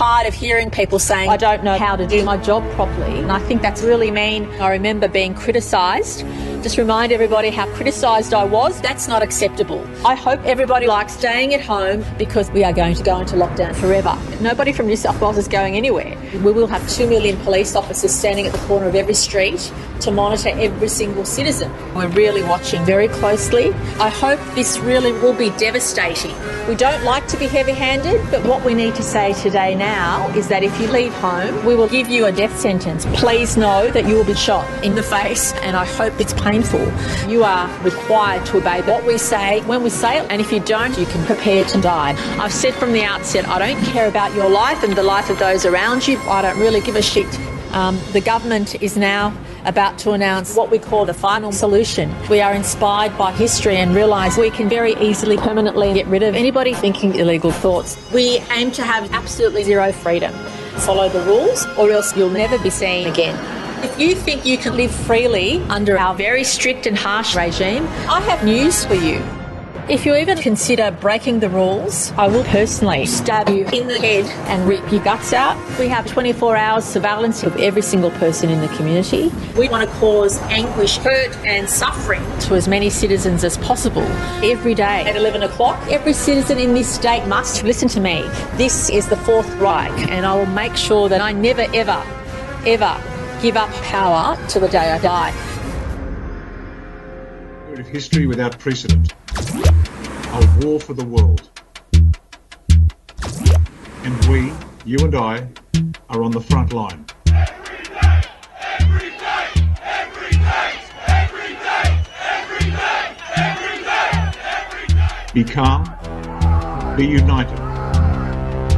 I'm a, a bit tired of hearing people saying, I don't know how to do my job properly. And I think that's really mean. I remember being criticised. Just remind everybody how criticised I was. That's not acceptable. I hope everybody likes staying at home because we are going to go into lockdown forever. Nobody from New South Wales is going anywhere. We will have 2 million police officers standing at the corner of every street to monitor every single citizen. We're really watching very closely. I hope this really will be devastating. We don't like to be heavy handed, but what we need to say today now is that if you leave home, we will give you a death sentence. Please know that you will be shot in the face, and I hope it's painful. You are required to obey what we say when we say it, and if you don't, you can prepare to die. I've said from the outset, I don't care about your life and the life of those around you. I don't really give a shit. Um, the government is now about to announce what we call the final solution. We are inspired by history and realise we can very easily permanently get rid of anybody thinking illegal thoughts. We aim to have absolutely zero freedom. Follow the rules, or else you'll never be seen again. If you think you can live freely under our very strict and harsh regime, I have news for you. If you even consider breaking the rules, I will personally stab you in the head and rip your guts out. We have 24 hours surveillance of every single person in the community. We want to cause anguish, hurt, and suffering to as many citizens as possible. Every day at 11 o'clock, every citizen in this state must listen to me. This is the Fourth Reich, and I will make sure that I never, ever, ever give up power till the day I die. History without precedent. A war for the world. And we, you and I, are on the front line. Every day, every day, every day, every day, every day, every day, every day. Be calm, be united,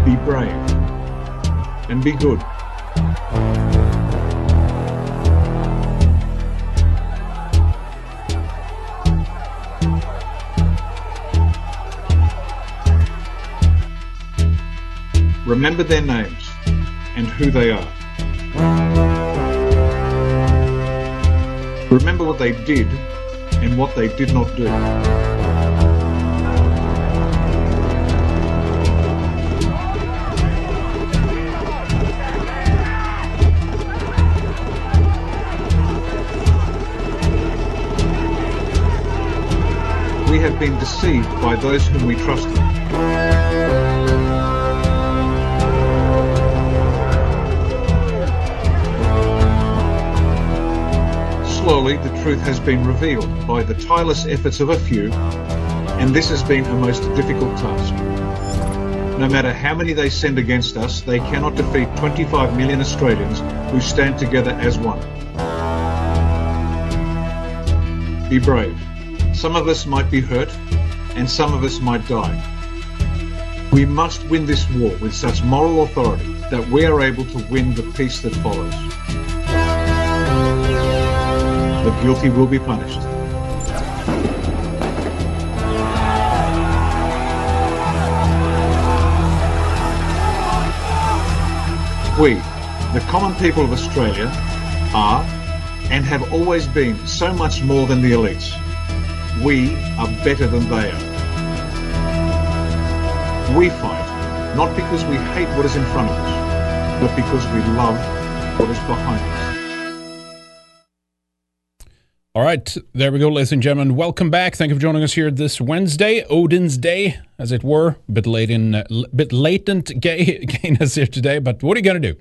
be brave, and be good. Remember their names and who they are. Remember what they did and what they did not do. We have been deceived by those whom we trusted. Slowly, the truth has been revealed by the tireless efforts of a few, and this has been a most difficult task. No matter how many they send against us, they cannot defeat 25 million Australians who stand together as one. Be brave. Some of us might be hurt, and some of us might die. We must win this war with such moral authority that we are able to win the peace that follows. The guilty will be punished. We, the common people of Australia, are and have always been so much more than the elites. We are better than they are. We fight not because we hate what is in front of us, but because we love what is behind us. All right, there we go, ladies and gentlemen. Welcome back. Thank you for joining us here this Wednesday, Odin's Day, as it were. Bit late in, uh, bit latent gay gayness here today, but what are you going to do?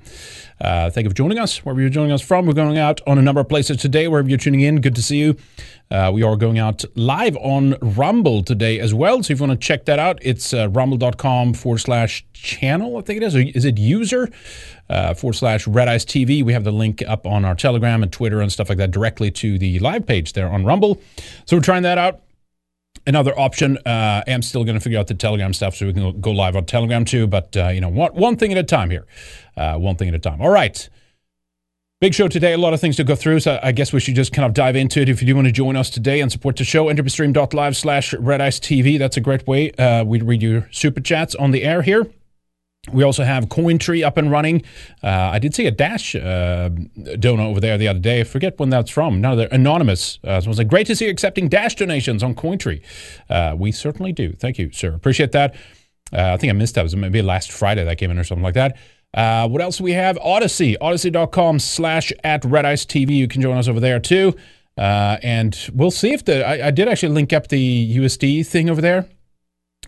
Uh, thank you for joining us. Wherever you're joining us from, we're going out on a number of places today. Wherever you're tuning in, good to see you. Uh, we are going out live on Rumble today as well. So if you want to check that out, it's uh, rumble.com forward slash channel, I think it is. Or is it user? Uh, forward slash Red Ice TV. We have the link up on our Telegram and Twitter and stuff like that directly to the live page there on Rumble. So we're trying that out. Another option. Uh, I'm still going to figure out the Telegram stuff so we can go live on Telegram too. But uh, you know, one, one thing at a time here. Uh, one thing at a time. All right. Big show today, a lot of things to go through, so I guess we should just kind of dive into it. If you do want to join us today and support the show, entropystream.live slash Red Ice TV. That's a great way. Uh, we read your super chats on the air here. We also have Cointree up and running. Uh, I did see a Dash uh, donor over there the other day. I forget when that's from. Now they're anonymous. Uh, so it was like, great to see you accepting Dash donations on Cointree. Uh, we certainly do. Thank you, sir. Appreciate that. Uh, I think I missed that. It was maybe last Friday that came in or something like that. Uh, what else do we have? Odysee, odysee.com slash at Red Ice TV. You can join us over there too. Uh, and we'll see if the, I, I, did actually link up the USD thing over there.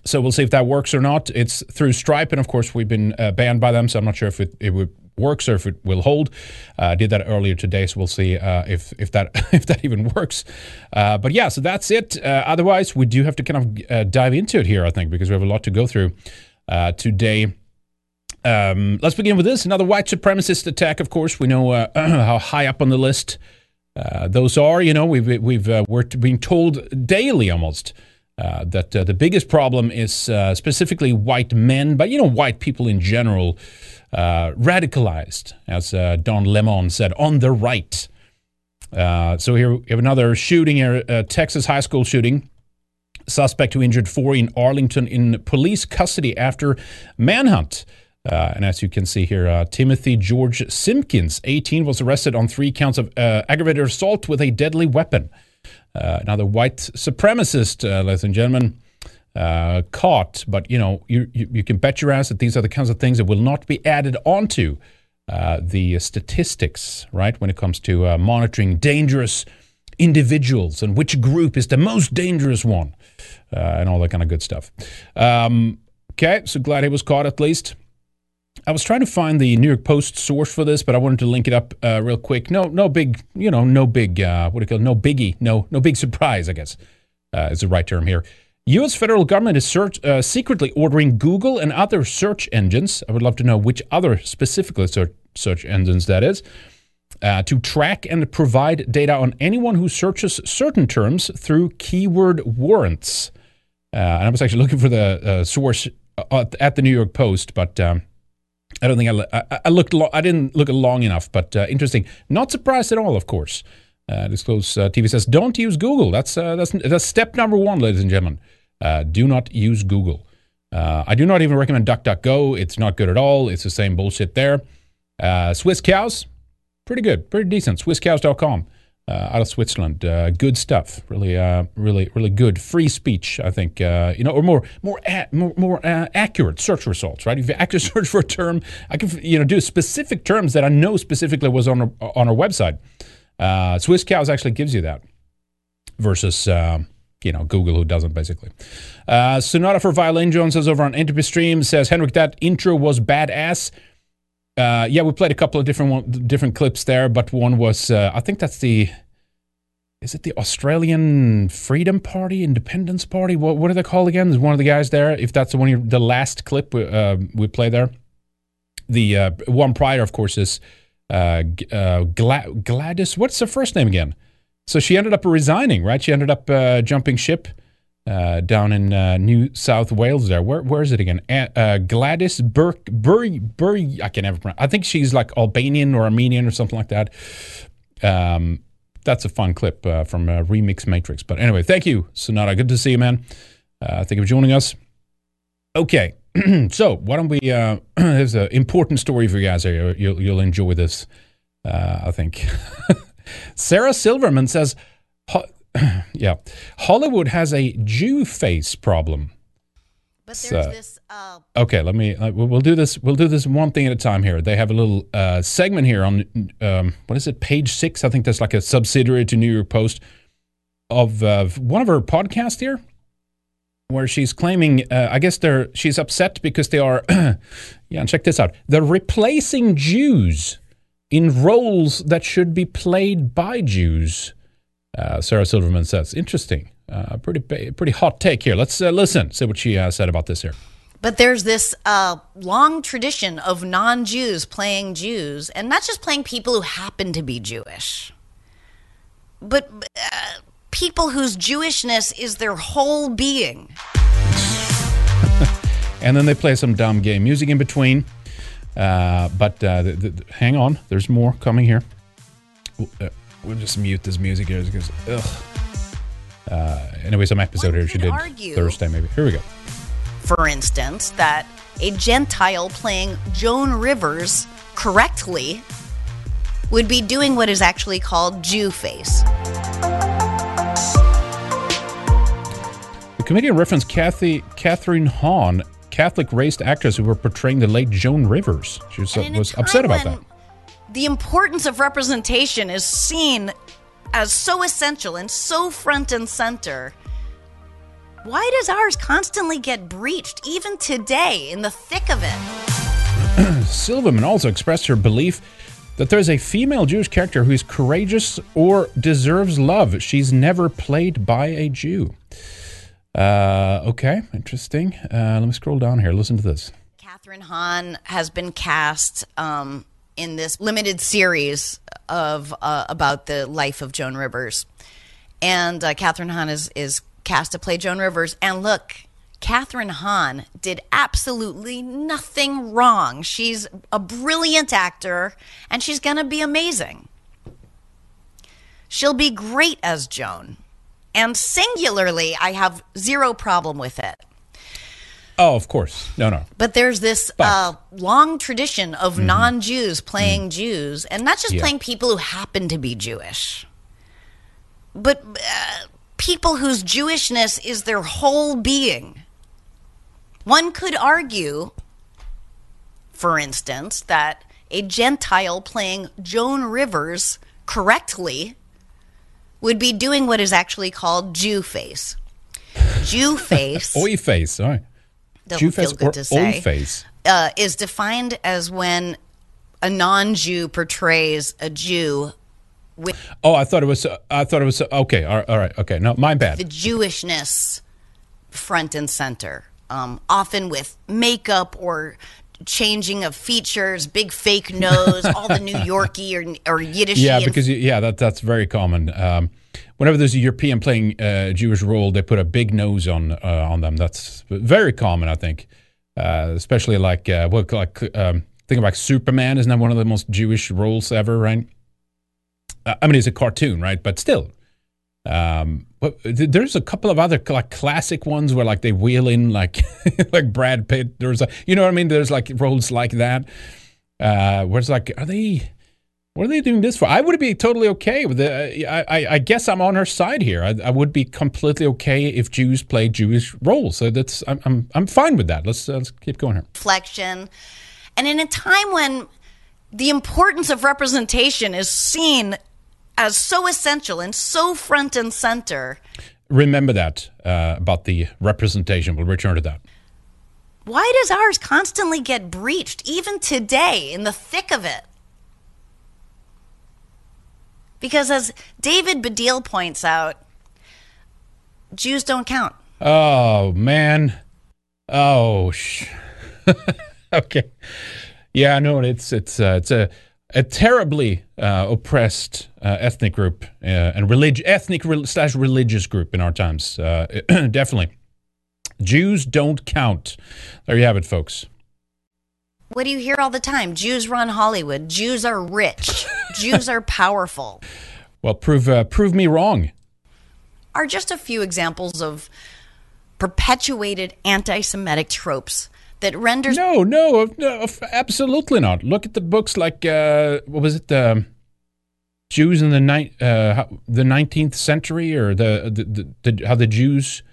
So we'll see if that works or not. It's through Stripe. And of course, we've been uh, banned by them. So I'm not sure if it, it would works or if it will hold. Uh, I uh, did that earlier today, so we'll see uh, if if that if that even works. Uh, but yeah, so that's it. Uh, otherwise, we do have to kind of uh, dive into it here, I think, because we have a lot to go through today. Um, let's begin with this. Another white supremacist attack. Of course, we know how high up on the list those are. You know, we've we've we're being told daily almost. Uh, that uh, the biggest problem is uh, specifically white men, but you know, white people in general, uh, radicalized, as uh, Don Lemon said, on the right. Uh, so here we have another shooting here, Texas high school shooting. Suspect who injured four in Arlington in police custody after manhunt. And as you can see here, Timothy George Simpkins, 18, was arrested on three counts of aggravated assault with a deadly weapon. Another white supremacist, ladies and gentlemen, uh, caught, but you know you, you, you can bet your ass that these are the kinds of things that will not be added onto uh, the statistics, right? When it comes to uh, monitoring dangerous individuals and which group is the most dangerous one, uh, and all that kind of good stuff. Um, okay, so glad he was caught at least. I was trying to find the New York Post source for this, but I wanted to link it up uh, real quick. No, no big, you know, no big, uh, what do you call it? No biggie, no, no big surprise. I guess is the right term here. U.S. federal government is search, uh, secretly ordering Google and other search engines. I would love to know which other specifically search, search engines that is. Uh, to track and provide data on anyone who searches certain terms through keyword warrants. Uh, and I was actually looking for the uh, source uh, at the New York Post, but um, I don't think I, I, I looked. Lo- I didn't look long enough. But uh, interesting. Not surprised at all, of course. Uh, Disclose uh, TV says, "Don't use Google." That's that's that's step number one, ladies and gentlemen. Uh, do not use Google. Uh, I do not even recommend DuckDuckGo. It's not good at all. It's the same bullshit there. Uh, Swiss cows, pretty good, pretty decent. SwissCows.com. Uh, out of Switzerland. Uh, good stuff. Really, uh, really, really good. Free speech, I think. You know, or more, more, a- more, more accurate search results. Right? If you actually search for a term, I can, you know, do specific terms that I know specifically was on our, on our website. Uh, Swiss Cows actually gives you that versus you know, Google who doesn't basically. Uh, Sonata for Violin Jones says over on Entropy Stream says, Henrik, that intro was badass. Uh, yeah, we played a couple of different one, different clips there, but one was, uh, I think that's the, is it the Australian Freedom Party, Independence Party? What, what are they called again? There's one of the guys there. If that's the one, the last clip we, uh, we play there. The uh, one prior, of course, is uh, uh, Gla- Gladys. What's her first name again? So she ended up resigning, right? She ended up jumping ship uh, down in uh, New South Wales. There, where where is it again? Uh, Gladys Burke Bury Bury. I can never pronounce. I think she's like Albanian or Armenian or something like that. Um, that's a fun clip uh, from uh, Remix Matrix. But anyway, thank you, Sonata. Good to see you, man. thank you for joining us. Okay, so why don't we? Uh, there's an important story for you guys here. You'll, you'll enjoy this. I think. Sarah Silverman says, yeah, Hollywood has a Jew face problem. But there's this. Uh, okay, let me. Uh, we'll do this. We'll do this one thing at a time here. They have a little uh, segment here on um, what is it? Page six. I think that's like a subsidiary to New York Post of uh, one of her podcasts here, where she's claiming. Uh, I guess they're. She's upset because they are. yeah, and check this out. They're replacing Jews in roles that should be played by Jews. Uh, Sarah Silverman says, interesting. Uh, pretty pretty hot take here. Let's uh, listen, see what she uh, said about this here. But there's this uh, long tradition of non Jews playing Jews, and not just playing people who happen to be Jewish, but uh, people whose Jewishness is their whole being. and then they play some dumb gay music in between. Uh, but uh, the, the, hang on, there's more coming here. We'll, just mute this music here because, ugh. Uh, anyway, some episode One here she did Thursday, maybe. Here we go. For instance, that a Gentile playing Joan Rivers correctly would be doing what is actually called Jew face. The comedian referenced Kathy Kathryn Hahn Catholic raised actress who were portraying the late Joan Rivers. She was, was upset about that. The importance of representation is seen as so essential and so front and center. Why does ours constantly get breached, even today, in the thick of it? Silverman also expressed her belief that there's a female Jewish character who is courageous or deserves love. She's never played by a Jew. Uh, okay, interesting. Uh, let me scroll down here. Listen to this. Kathryn Hahn has been cast um, in this limited series of uh, about the life of Joan Rivers, and uh, Kathryn Hahn is is cast to play Joan Rivers. And look, Kathryn Hahn did absolutely nothing wrong. She's a brilliant actor, and she's to be amazing. She'll be great as Joan. And singularly, I have zero problem with it. Oh, of course. No, no. But there's this uh, long tradition of mm-hmm. non Jews playing mm-hmm. Jews, and not just yeah. playing people who happen to be Jewish, but uh, people whose Jewishness is their whole being. One could argue, for instance, that a Gentile playing Joan Rivers correctly would be doing what is actually called Jew face. Jew face. Oi face, sorry. Jew face or oi face. Uh, is defined as when a non-Jew portrays a Jew with. Oh, I thought it was. I thought it was. Okay, all right, all right okay. No, my bad. The Jewishness front and center um, often with makeup or changing of features, big fake nose, all the New Yorkie or, or Yiddish. Yeah, because you, yeah, that that's very common. Um, whenever there's a European playing a uh, Jewish role, they put a big nose on uh, on them. That's very common, I think. Uh, especially like uh, what like um, think about Superman. Isn't that one of the most Jewish roles ever? Right. Uh, I mean, it's a cartoon, right? But still, um, but there's a couple of other like classic ones where like they wheel in like like Brad Pitt. There's a you know what I mean. There's like roles like that. Uh, where it's like, are they? What are they doing this for? I would be totally okay with it. I, I, I guess I'm on her side here. I, I, would be completely okay if Jews play Jewish roles. So that's I'm I'm, I'm fine with that. Let's uh, let's keep going here. Reflection, and in a time when the importance of representation is seen as so essential and so front and center. Remember that uh, about the representation. We'll return to that. Why does ours constantly get breached, even today, in the thick of it? Because as David Baddiel points out, Jews don't count. Oh, man. Oh, sh- okay. Yeah, no, it's it's uh, it's a a terribly uh, oppressed uh, ethnic group uh, and relig- ethnic re- slash religious group in our times. Uh, definitely. Jews don't count. There you have it, folks. What do you hear all the time? Jews run Hollywood. Jews are rich. Jews are powerful. Well, prove uh, prove me wrong. Are just a few examples of perpetuated anti-Semitic tropes that renders no, no, no, absolutely not. Look at the books like uh, what was it, the um, Jews in the ni- uh, the nineteenth century, or the, the, the, the, how the Jews.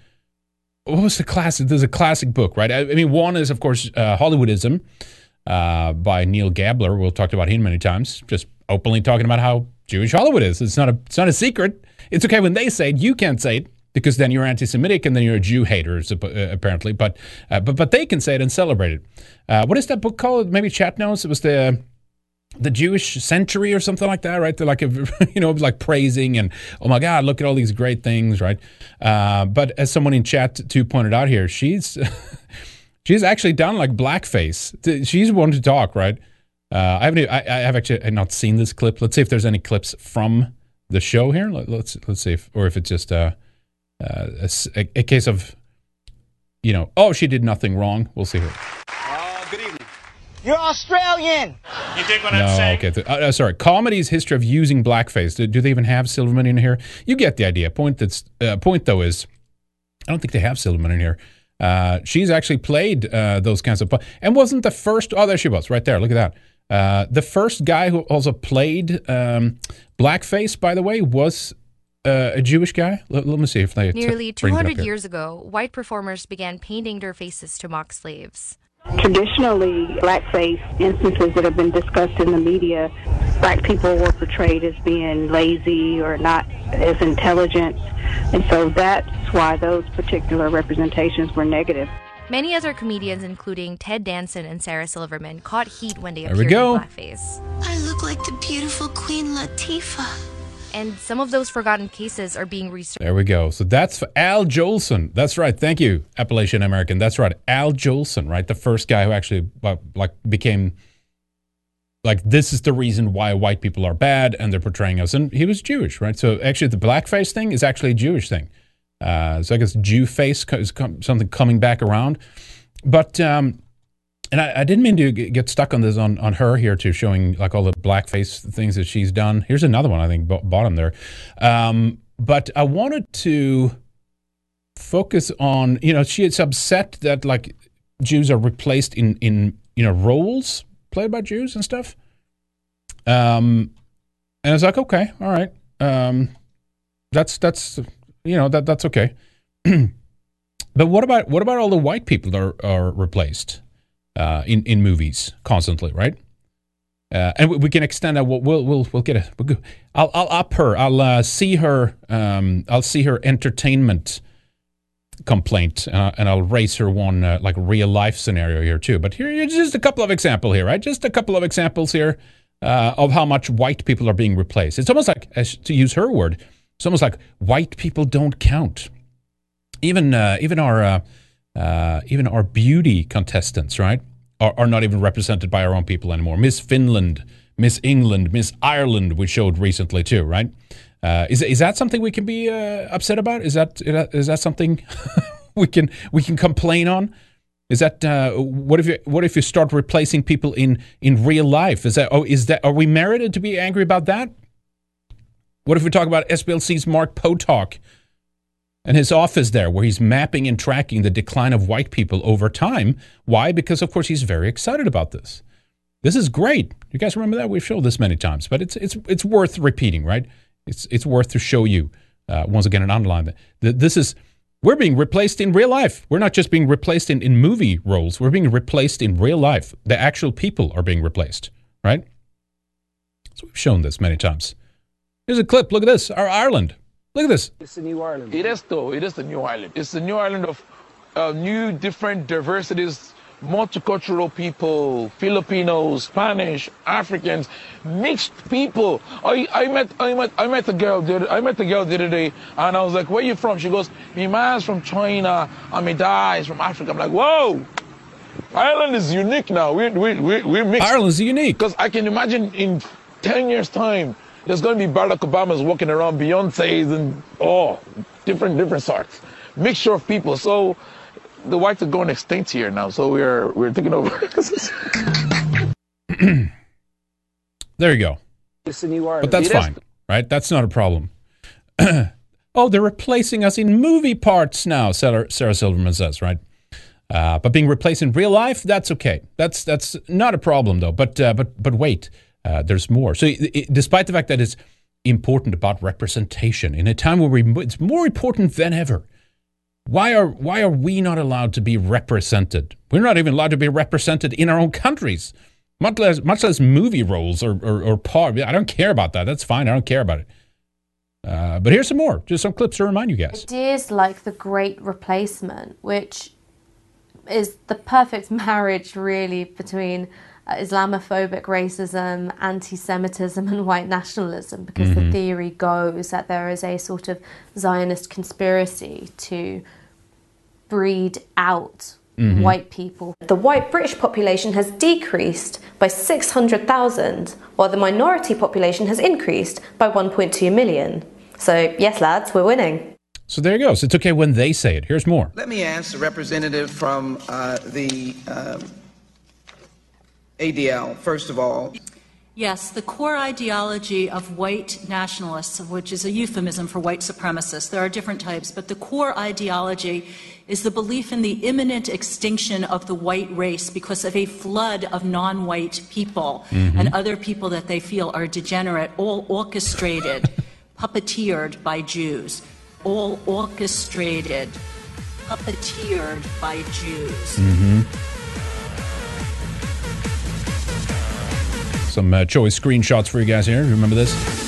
What was the classic? There's a classic book, right? I, I mean, one is of course uh, Hollywoodism uh, by Neil Gabler. We'll talk about him many times. Just openly talking about how Jewish Hollywood is. It's not a it's not a secret. It's okay when they say it. You can't say it because then you're anti-Semitic and then you're a Jew hater, uh, apparently. But uh, but but they can say it and celebrate it. Uh, what is that book called? Maybe chat knows. It was the the Jewish century or something like that, right? They're like, a, you know, like praising and oh my God, look at all these great things, right? Uh, but as someone in chat too pointed out here, she's she's actually done like blackface. She's one to talk, right? Uh, I haven't. I, I have actually not seen this clip. Let's see if there's any clips from the show here. Let, us let's see if, or if it's just uh, uh, a, a, case of, you know, oh, she did nothing wrong. We'll see here. Uh, good evening. You're Australian. You dig what no, I'm saying? Okay. Uh, uh, sorry. Comedy's history of using blackface. Do, do, they even have Silverman in here? You get the idea. Point that's uh, point though is, I don't think they have Silverman in here. Uh, she's actually played uh, those kinds of and wasn't the first. Oh, there she was, right there. Look at that. Uh, the first guy who also played um, blackface, by the way, was uh, a Jewish guy? Let, let, me see if they. Nearly 200 years ago, white performers began painting their faces to mock slaves. Traditionally, blackface instances that have been discussed in the media, black people were portrayed as being lazy or not as intelligent. And so that's why those particular representations were negative. Many other comedians, including Ted Danson and Sarah Silverman, caught heat when they there appeared in blackface. I look like the beautiful Queen Latifah and some of those forgotten cases are being researched. There we go. So that's Al Jolson. That's right. Thank you, Appalachian American. That's right. Al Jolson, right? The first guy who actually like became like this is the reason why white people are bad and they're portraying us. And he was Jewish, right? So actually, the blackface thing is actually a Jewish thing. Uh, so I guess Jew face is something coming back around. But um, and I, I, didn't mean to get stuck on this on, on her here too, showing like all the blackface things that she's done. Here's another one I think bottom there, um, but I wanted to focus on you know she is upset that like Jews are replaced in in you know roles played by Jews and stuff. Um, and I was like, okay, all right, um, that's that's you know that that's okay. but what about what about all the white people that are, are replaced? Uh, in in movies constantly, right? Uh, and we, we, can extend that. We'll we'll we'll, get it. We'll go. I'll I'll up her. I'll uh, see her. Um, I'll see her entertainment complaint, uh, and I'll raise her one uh, like real life scenario here too. But here, just a couple of example here, right? Just a couple of examples here uh, of how much white people are being replaced. It's almost like, to use her word, it's almost like white people don't count. Even even our uh, even our beauty contestants, right, are, are not even represented by our own people anymore. Miss Finland, Miss England, Miss Ireland, we showed recently too, right? Uh, is is that something we can be uh, upset about? Is that is that something we can we can complain on? Is that uh, what if you what if you start replacing people in in real life? Is that oh is that are we merited to be angry about that? What if we talk about SPLC's Mark Potok and his office there, where he's mapping and tracking the decline of white people over time. Why? Because, of course, he's very excited about this. This is great. You guys remember that? We've showed this many times, but it's, it's, it's worth repeating, right? It's, it's worth to show you, uh, once again, and underline that. This is, we're being replaced in real life. We're not just being replaced in, in movie roles, we're being replaced in real life. The actual people are being replaced, right? So we've shown this many times. Here's a clip. Look at this. Our Ireland. Look at this. It's a new Ireland. It is, though. It is the new Ireland. It's the new Ireland of uh, new, different diversities, multicultural people, Filipinos, Spanish, Africans, mixed people. I, I met I met I met a girl the I met the girl the other day and I was like, Where you from? She goes, My man's from China and my dad is from Africa. I'm like, Whoa! Ireland is unique now. We we we we're mixed. Ireland's unique. Because I can imagine in ten years' time there's going to be Barack Obamas walking around, Beyonce's, and oh, different different sorts, mixture of people. So the whites are going extinct here now. So we're we're taking over. there you go. It's a new. But that's fine, right? That's not a problem. oh, they're replacing us in movie parts now. Sarah, Sarah Silverman says, right? Uh, but being replaced in real life, that's okay. That's that's not a problem though. But uh, but but wait, uh, there's more. So, it, despite the fact that it's important about representation in a time where we, it's more important than ever. Why are why are we not allowed to be represented? We're not even allowed to be represented in our own countries, much less much less movie roles or or, or part. I don't care about that. That's fine. I don't care about it. Uh, but here's some more, just some clips to remind you guys. Ideas like the Great Replacement, which is the perfect marriage, really, between Islamophobic racism, anti Semitism, and white nationalism, because mm-hmm. the theory goes that there is a sort of Zionist conspiracy to breed out Mm-hmm. white people. The white British population has decreased by 600,000, while the minority population has increased by 1.2 million. So, yes, lads, we're winning. So there you go. So it's okay when they say it. Here's more. Let me ask the representative from uh, the um, ADL, first of all. Yes, the core ideology of white nationalists, which is a euphemism for white supremacists, there are different types, but the core ideology is the belief in the imminent extinction of the white race because of a flood of non white people mm-hmm. and other people that they feel are degenerate, all orchestrated puppeteered by Jews, all orchestrated, puppeteered by Jews. Mm-hmm. Some uh, choice screenshots for you guys here. Remember this?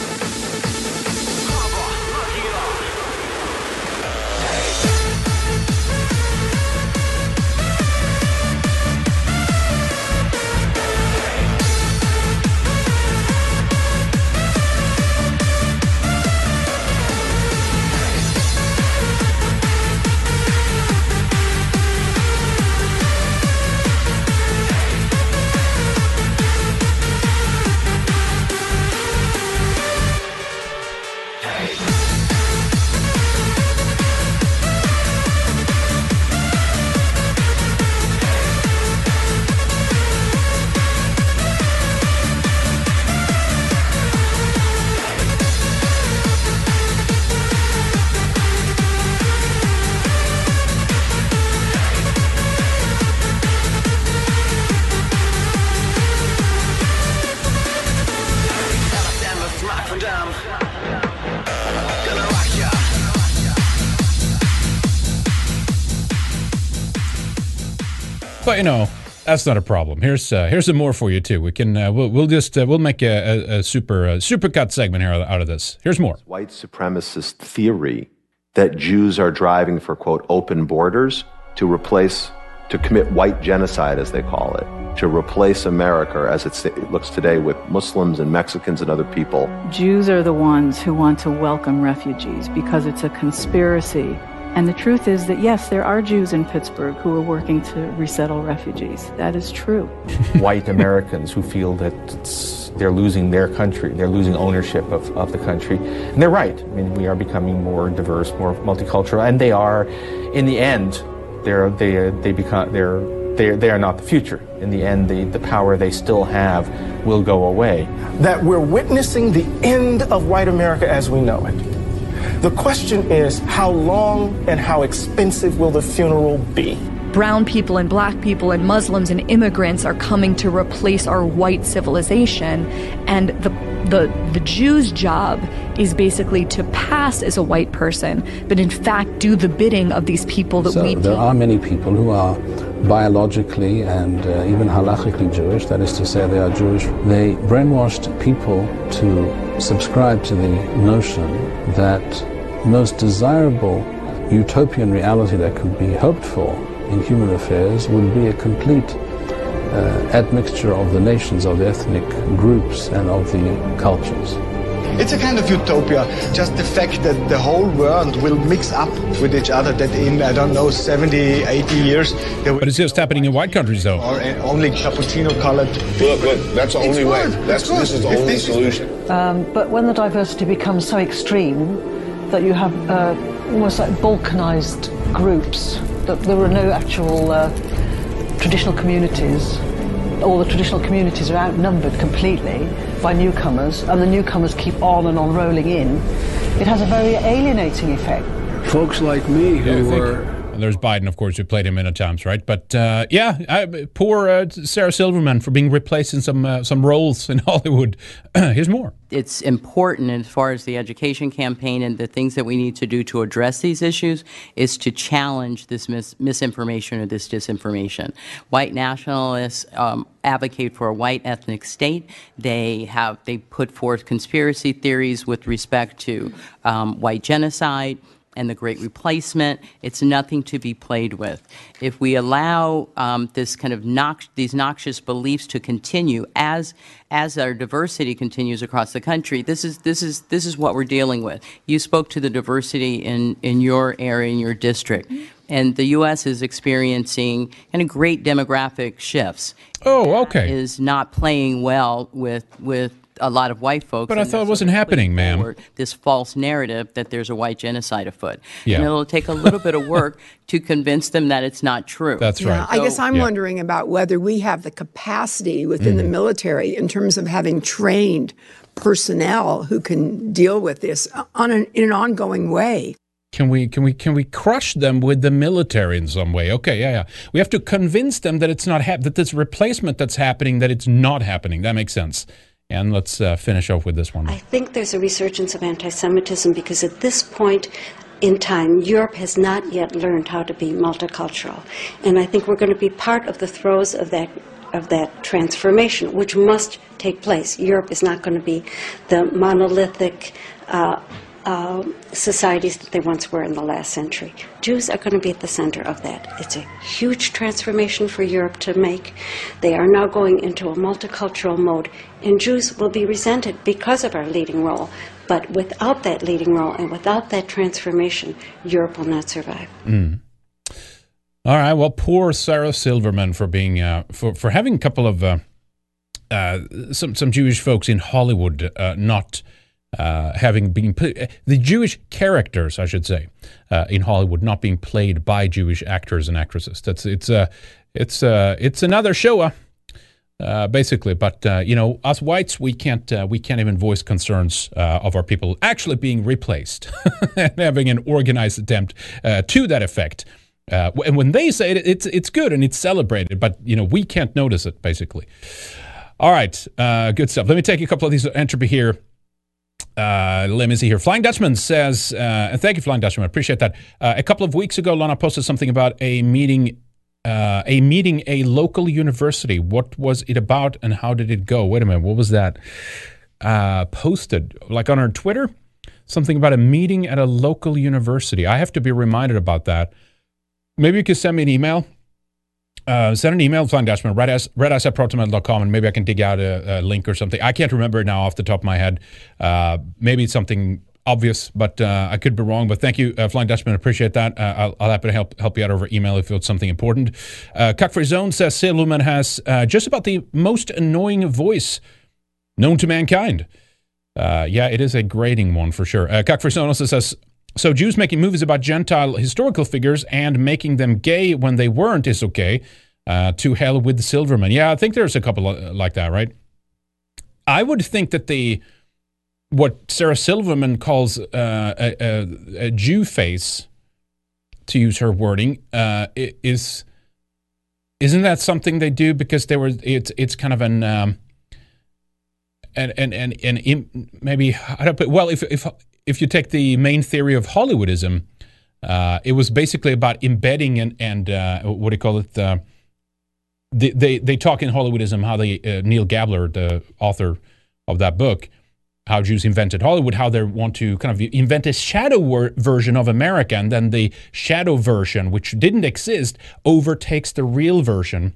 That's not a problem. Here's uh, here's some more for you too. We can uh, we'll, we'll just uh, we'll make a, a, a super uh, super cut segment here out of this. Here's more. White supremacist theory that Jews are driving for quote open borders to replace to commit white genocide as they call it to replace America as it looks today with Muslims and Mexicans and other people. Jews are the ones who want to welcome refugees because it's a conspiracy and the truth is that, yes, there are Jews in Pittsburgh who are working to resettle refugees. That is true. White Americans who feel that they're losing their country, they're losing ownership of, of the country. And they're right. I mean, we are becoming more diverse, more multicultural, and they are, in the end, they're, they, they become, they're, they, they are not the future. In the end, the, the power they still have will go away. That we're witnessing the end of white America as we know it. The question is how long and how expensive will the funeral be? Brown people and black people and Muslims and immigrants are coming to replace our white civilization and the the the Jew's job is basically to pass as a white person, but in fact do the bidding of these people that so we. There are many people who are biologically and uh, even halachically Jewish. That is to say, they are Jewish. They brainwashed people to subscribe to the notion that most desirable utopian reality that could be hoped for in human affairs would be a complete uh, admixture of the nations, of the ethnic groups, and of the cultures. It's a kind of utopia, just the fact that the whole world will mix up with each other, that in, I don't know, 70, 80 years... But it's just happening in white countries, though. Or only cappuccino colored... Look, look, that's the only way. That's, this is the if only solution. Um, but when the diversity becomes so extreme that you have uh, almost like balkanized groups, that there are no actual uh, traditional communities all the traditional communities are outnumbered completely by newcomers, and the newcomers keep on and on rolling in, it has a very alienating effect. Folks like me who yeah, are. And there's Biden, of course, who played him many times, right? But uh, yeah, I, poor uh, Sarah Silverman for being replaced in some uh, some roles in Hollywood. Here's more it's important as far as the education campaign and the things that we need to do to address these issues is to challenge this mis misinformation or this disinformation. White nationalists um, advocate for a white ethnic state. They have they put forth conspiracy theories with respect to um, white genocide and the Great Replacement. It's nothing to be played with. If we allow um, this kind of nox- these noxious beliefs to continue as as our diversity continues across the country, this is this is this is what we're dealing with. You spoke to the diversity in in your area in your district. And the U.S. is experiencing kind of great demographic shifts. Oh, okay. Is not playing well with with a lot of white folks. But I thought it wasn't happening, ma'am. This false narrative that there's a white genocide afoot. Yeah. And it'll take a little bit of work to convince them that it's not true. That's right. I guess I'm yeah. wondering about whether we have the capacity within mm. the military in terms of having trained personnel who can deal with this on an, in an ongoing way. Can we can we can we crush them with the military in some way? Okay, yeah, yeah. We have to convince them that it's not hap- that this replacement that's happening that it's not happening. That makes sense And let's uh, finish off with this one. I think there's a resurgence of anti Semitism because at this point in time, Europe has not yet learned how to be multicultural. And I think we're going to be part of the throes of that of that transformation, which must take place. Europe is not going to be the monolithic uh, uh, societies that they once were in the last century. Jews are going to be at the center of that. It's a huge transformation for Europe to make. They are now going into a multicultural mode, and Jews will be resented because of our leading role. But without that leading role and without that transformation, Europe will not survive. Mm. All right. Well, poor Sarah Silverman for being uh, for for having a couple of uh, uh, some some Jewish folks in Hollywood uh, not uh, having been the Jewish characters, I should say, uh, in Hollywood not being played by Jewish actors and actresses. That's it's uh, it's uh, it's another show, uh, basically. But uh, you know, us whites, we can't uh, we can't even voice concerns uh, of our people actually being replaced and having an organized attempt uh, to that effect. Uh, and when they say it, it's it's good and it's celebrated, but you know we can't notice it basically. All right, good stuff. Let me take a couple of these entropy here. Uh, let me see here. Flying Dutchman says, uh, and thank you, Flying Dutchman. I appreciate that. Uh, a couple of weeks ago, Lana posted something about a meeting, uh, a meeting, a local university. What was it about, and how did it go? Wait a minute, what was that? Uh, posted like on our Twitter, something about a meeting at a local university. I have to be reminded about that. Maybe you could send me an email uh, send an email to Flying Dutchman, redice, redice at protonmail.com, and maybe I can dig out a, a, link or something. I can't remember it now off the top of my head. Uh, maybe it's something obvious, but uh, I could be wrong. But thank you, uh, Flying Dutchman. Appreciate that. Uh, I'll, I'll happy to help help you out over email if it's something important. Uh, Cuckfree Zone says Silverman has uh, just about the most annoying voice known to mankind. Uh, yeah, it is a grating one for sure. Uh, Cuckfree Zone also says so Jews making movies about Gentile historical figures and making them gay when they weren't is okay. Uh, to hell with Silverman. Yeah, I think there's a couple like that, right? I would think that the what Sarah Silverman calls uh, a, a, a, Jew face, to use her wording, uh, is isn't that something they do because they were it's it's kind of an um, and and and and maybe I don't put, well if if if you take the main theory of Hollywoodism, uh, it was basically about embedding and and uh, what do you call it? Uh, they, they they talk in Hollywoodism how they uh, Neil Gabler, the author of that book, how Jews invented Hollywood, how they want to kind of invent a shadow wor- version of America, and then the shadow version, which didn't exist, overtakes the real version.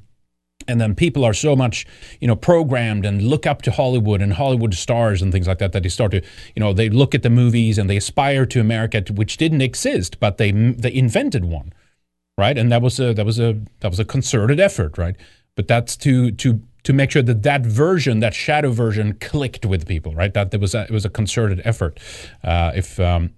And then people are so much, you know, programmed and look up to Hollywood and Hollywood stars and things like that that they start to, you know, they look at the movies and they aspire to America, which didn't exist, but they they invented one right? And that was a that was a that was a concerted effort, right? But that's to to to make sure that that version, that shadow version, clicked with people, right? That there was a, it was a concerted effort. Uh, if um,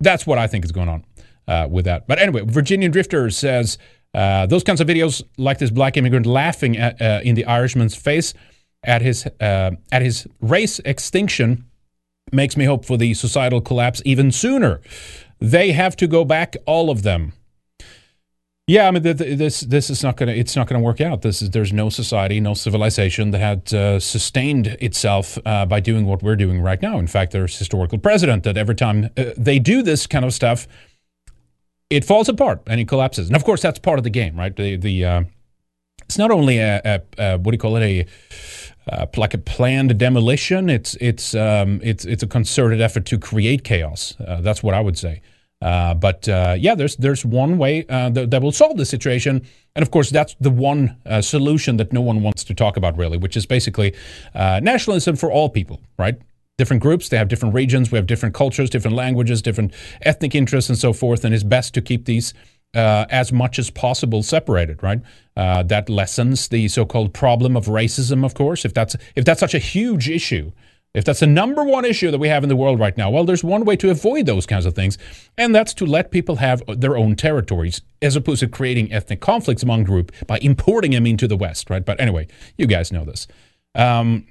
that's what I think is going on uh, with that. But anyway, Virginian Drifter says uh, those kinds of videos, like this black immigrant laughing at, uh, in the Irishman's face at his uh, at his race extinction, makes me hope for the societal collapse even sooner. They have to go back, all of them. Yeah, I mean, this this is not gonna it's not gonna work out. This is there's no society, no civilization that had uh, sustained itself uh, by doing what we're doing right now. In fact, there's historical precedent that every time uh, they do this kind of stuff, it falls apart and it collapses. And of course, that's part of the game, right? The the uh, it's not only a, a, a, what do you call it a uh, like a planned demolition. It's it's um, it's it's a concerted effort to create chaos. Uh, that's what I would say. Uh, but uh, yeah, there's there's one way uh, that, that, will solve the situation, and of course that's the one uh, solution that no one wants to talk about really, which is basically uh, nationalism for all people, right? Different groups, they have different regions, we have different cultures, different languages, different ethnic interests, and so forth, and it's best to keep these as much as possible separated, right? that lessens the so-called problem of racism, of course. If that's if that's such a huge issue if that's the number one issue that we have in the world right now, well, there's one way to avoid those kinds of things, and that's to let people have their own territories, as opposed to creating ethnic conflicts among group by importing them into the West, right? But anyway, you guys know this. Um,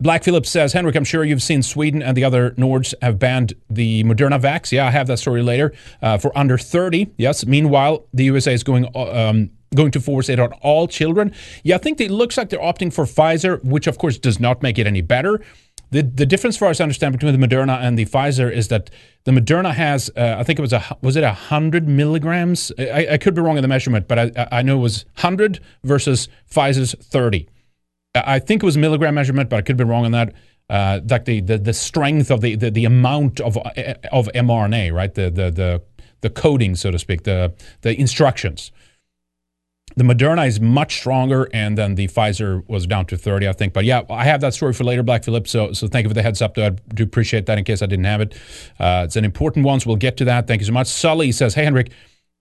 Black Phillips says, Henrik, I'm sure you've seen Sweden and the other Nords have banned the Moderna vax. Yeah, I have that story later. Uh, for under 30, yes. Meanwhile, the USA is going um, going to force it on all children. Yeah, I think it looks like they're opting for Pfizer, which of course does not make it any better. The, the difference, far as I understand, between the Moderna and the Pfizer is that the Moderna has, uh, I think it was a, was it a hundred milligrams? I, I, could be wrong in the measurement, but I, I know it was hundred versus Pfizer's thirty. I think it was a milligram measurement, but I could be wrong on that. Uh, like the, the, the strength of the, the, the amount of of mRNA, right? The the the the coding, so to speak, the the instructions. The Moderna is much stronger, and then the Pfizer was down to 30, I think. But yeah, I have that story for later, Black Phillip. So, so thank you for the heads up. Though I do appreciate that in case I didn't have it. Uh, it's an important one, so we'll get to that. Thank you so much. Sully says, "Hey Henrik,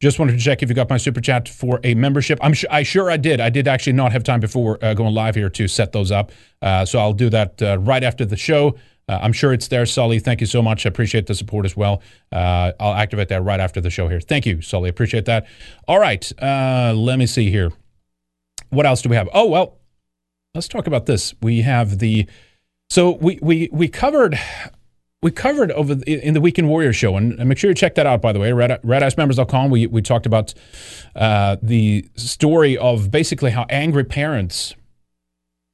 just wanted to check if you got my super chat for a membership. I'm sure I sure I did. I did actually not have time before uh, going live here to set those up. Uh, so I'll do that uh, right after the show. Uh, I'm sure it's there, Sully. Thank you so much. I appreciate the support as well. Uh, I'll activate that right after the show here. Thank you, Sully. Appreciate that. All right. Uh, let me see here. What else do we have? Oh, well, let's talk about this. We have the. So we, we, we covered we covered over the, in the Weekend Warrior show, and, and, make sure you check that out. By the way, Red, redicemembers.com. We we talked about uh, the story of basically how angry parents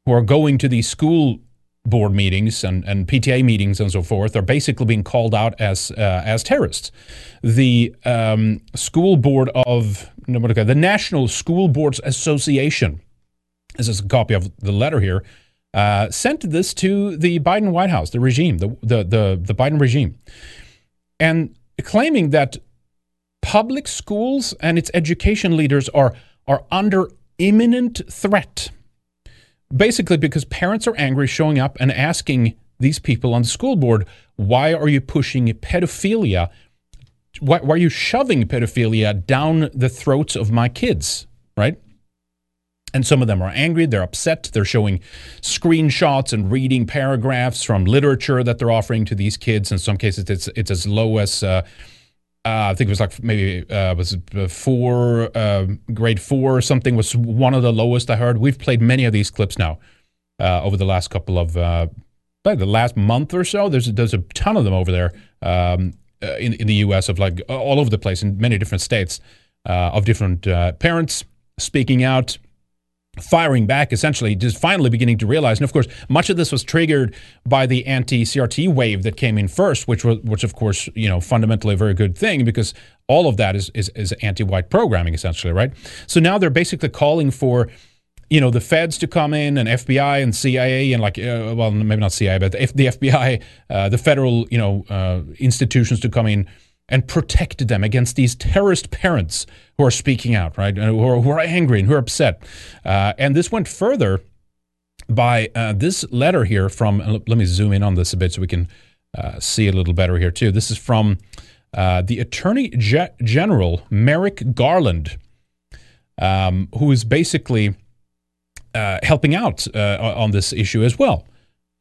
who are going to these school board meetings and, and PTA meetings and so forth are basically being called out as uh, as terrorists. The um, school board of the National School Boards Association. This is a copy of the letter here. Uh, sent this to the Biden White House, the regime, the, the the the Biden regime, and claiming that public schools and its education leaders are are under imminent threat basically because parents are angry showing up and asking these people on the school board, why are you pushing pedophilia? Why, why, are you shoving pedophilia down the throats of my kids? Right? And some of them are angry, they're upset, they're showing screenshots and reading paragraphs from literature that they're offering to these kids. In some cases, it's, it's as low as. Uh, uh, I think it was like maybe uh, was four, uh, grade four or something was one of the lowest I heard. We've played many of these clips now uh, over the last couple of, uh, the last month or so. There's there's a ton of them over there um, uh, in in the U.S. of like all over the place in many different states of different parents speaking out firing back, essentially, just finally beginning to realize. And of course, much of this was triggered by the anti-CRT wave that came in first, which was, which of course, you know, fundamentally a very good thing because all of that is is, is anti-white programming, essentially, right? So now they're basically calling for. You know the feds to come in and FBI and CIA and like uh, well maybe not CIA but the FBI uh, the federal you know uh, institutions to come in and protected them against these terrorist parents who are speaking out, right? Who are, who are angry and who are upset. Uh, and this went further by uh, this letter here from, let me zoom in on this a bit so we can uh, see a little better here too. This is from uh, the Attorney Ge- General, Merrick Garland, um, who is basically uh, helping out uh, on this issue as well.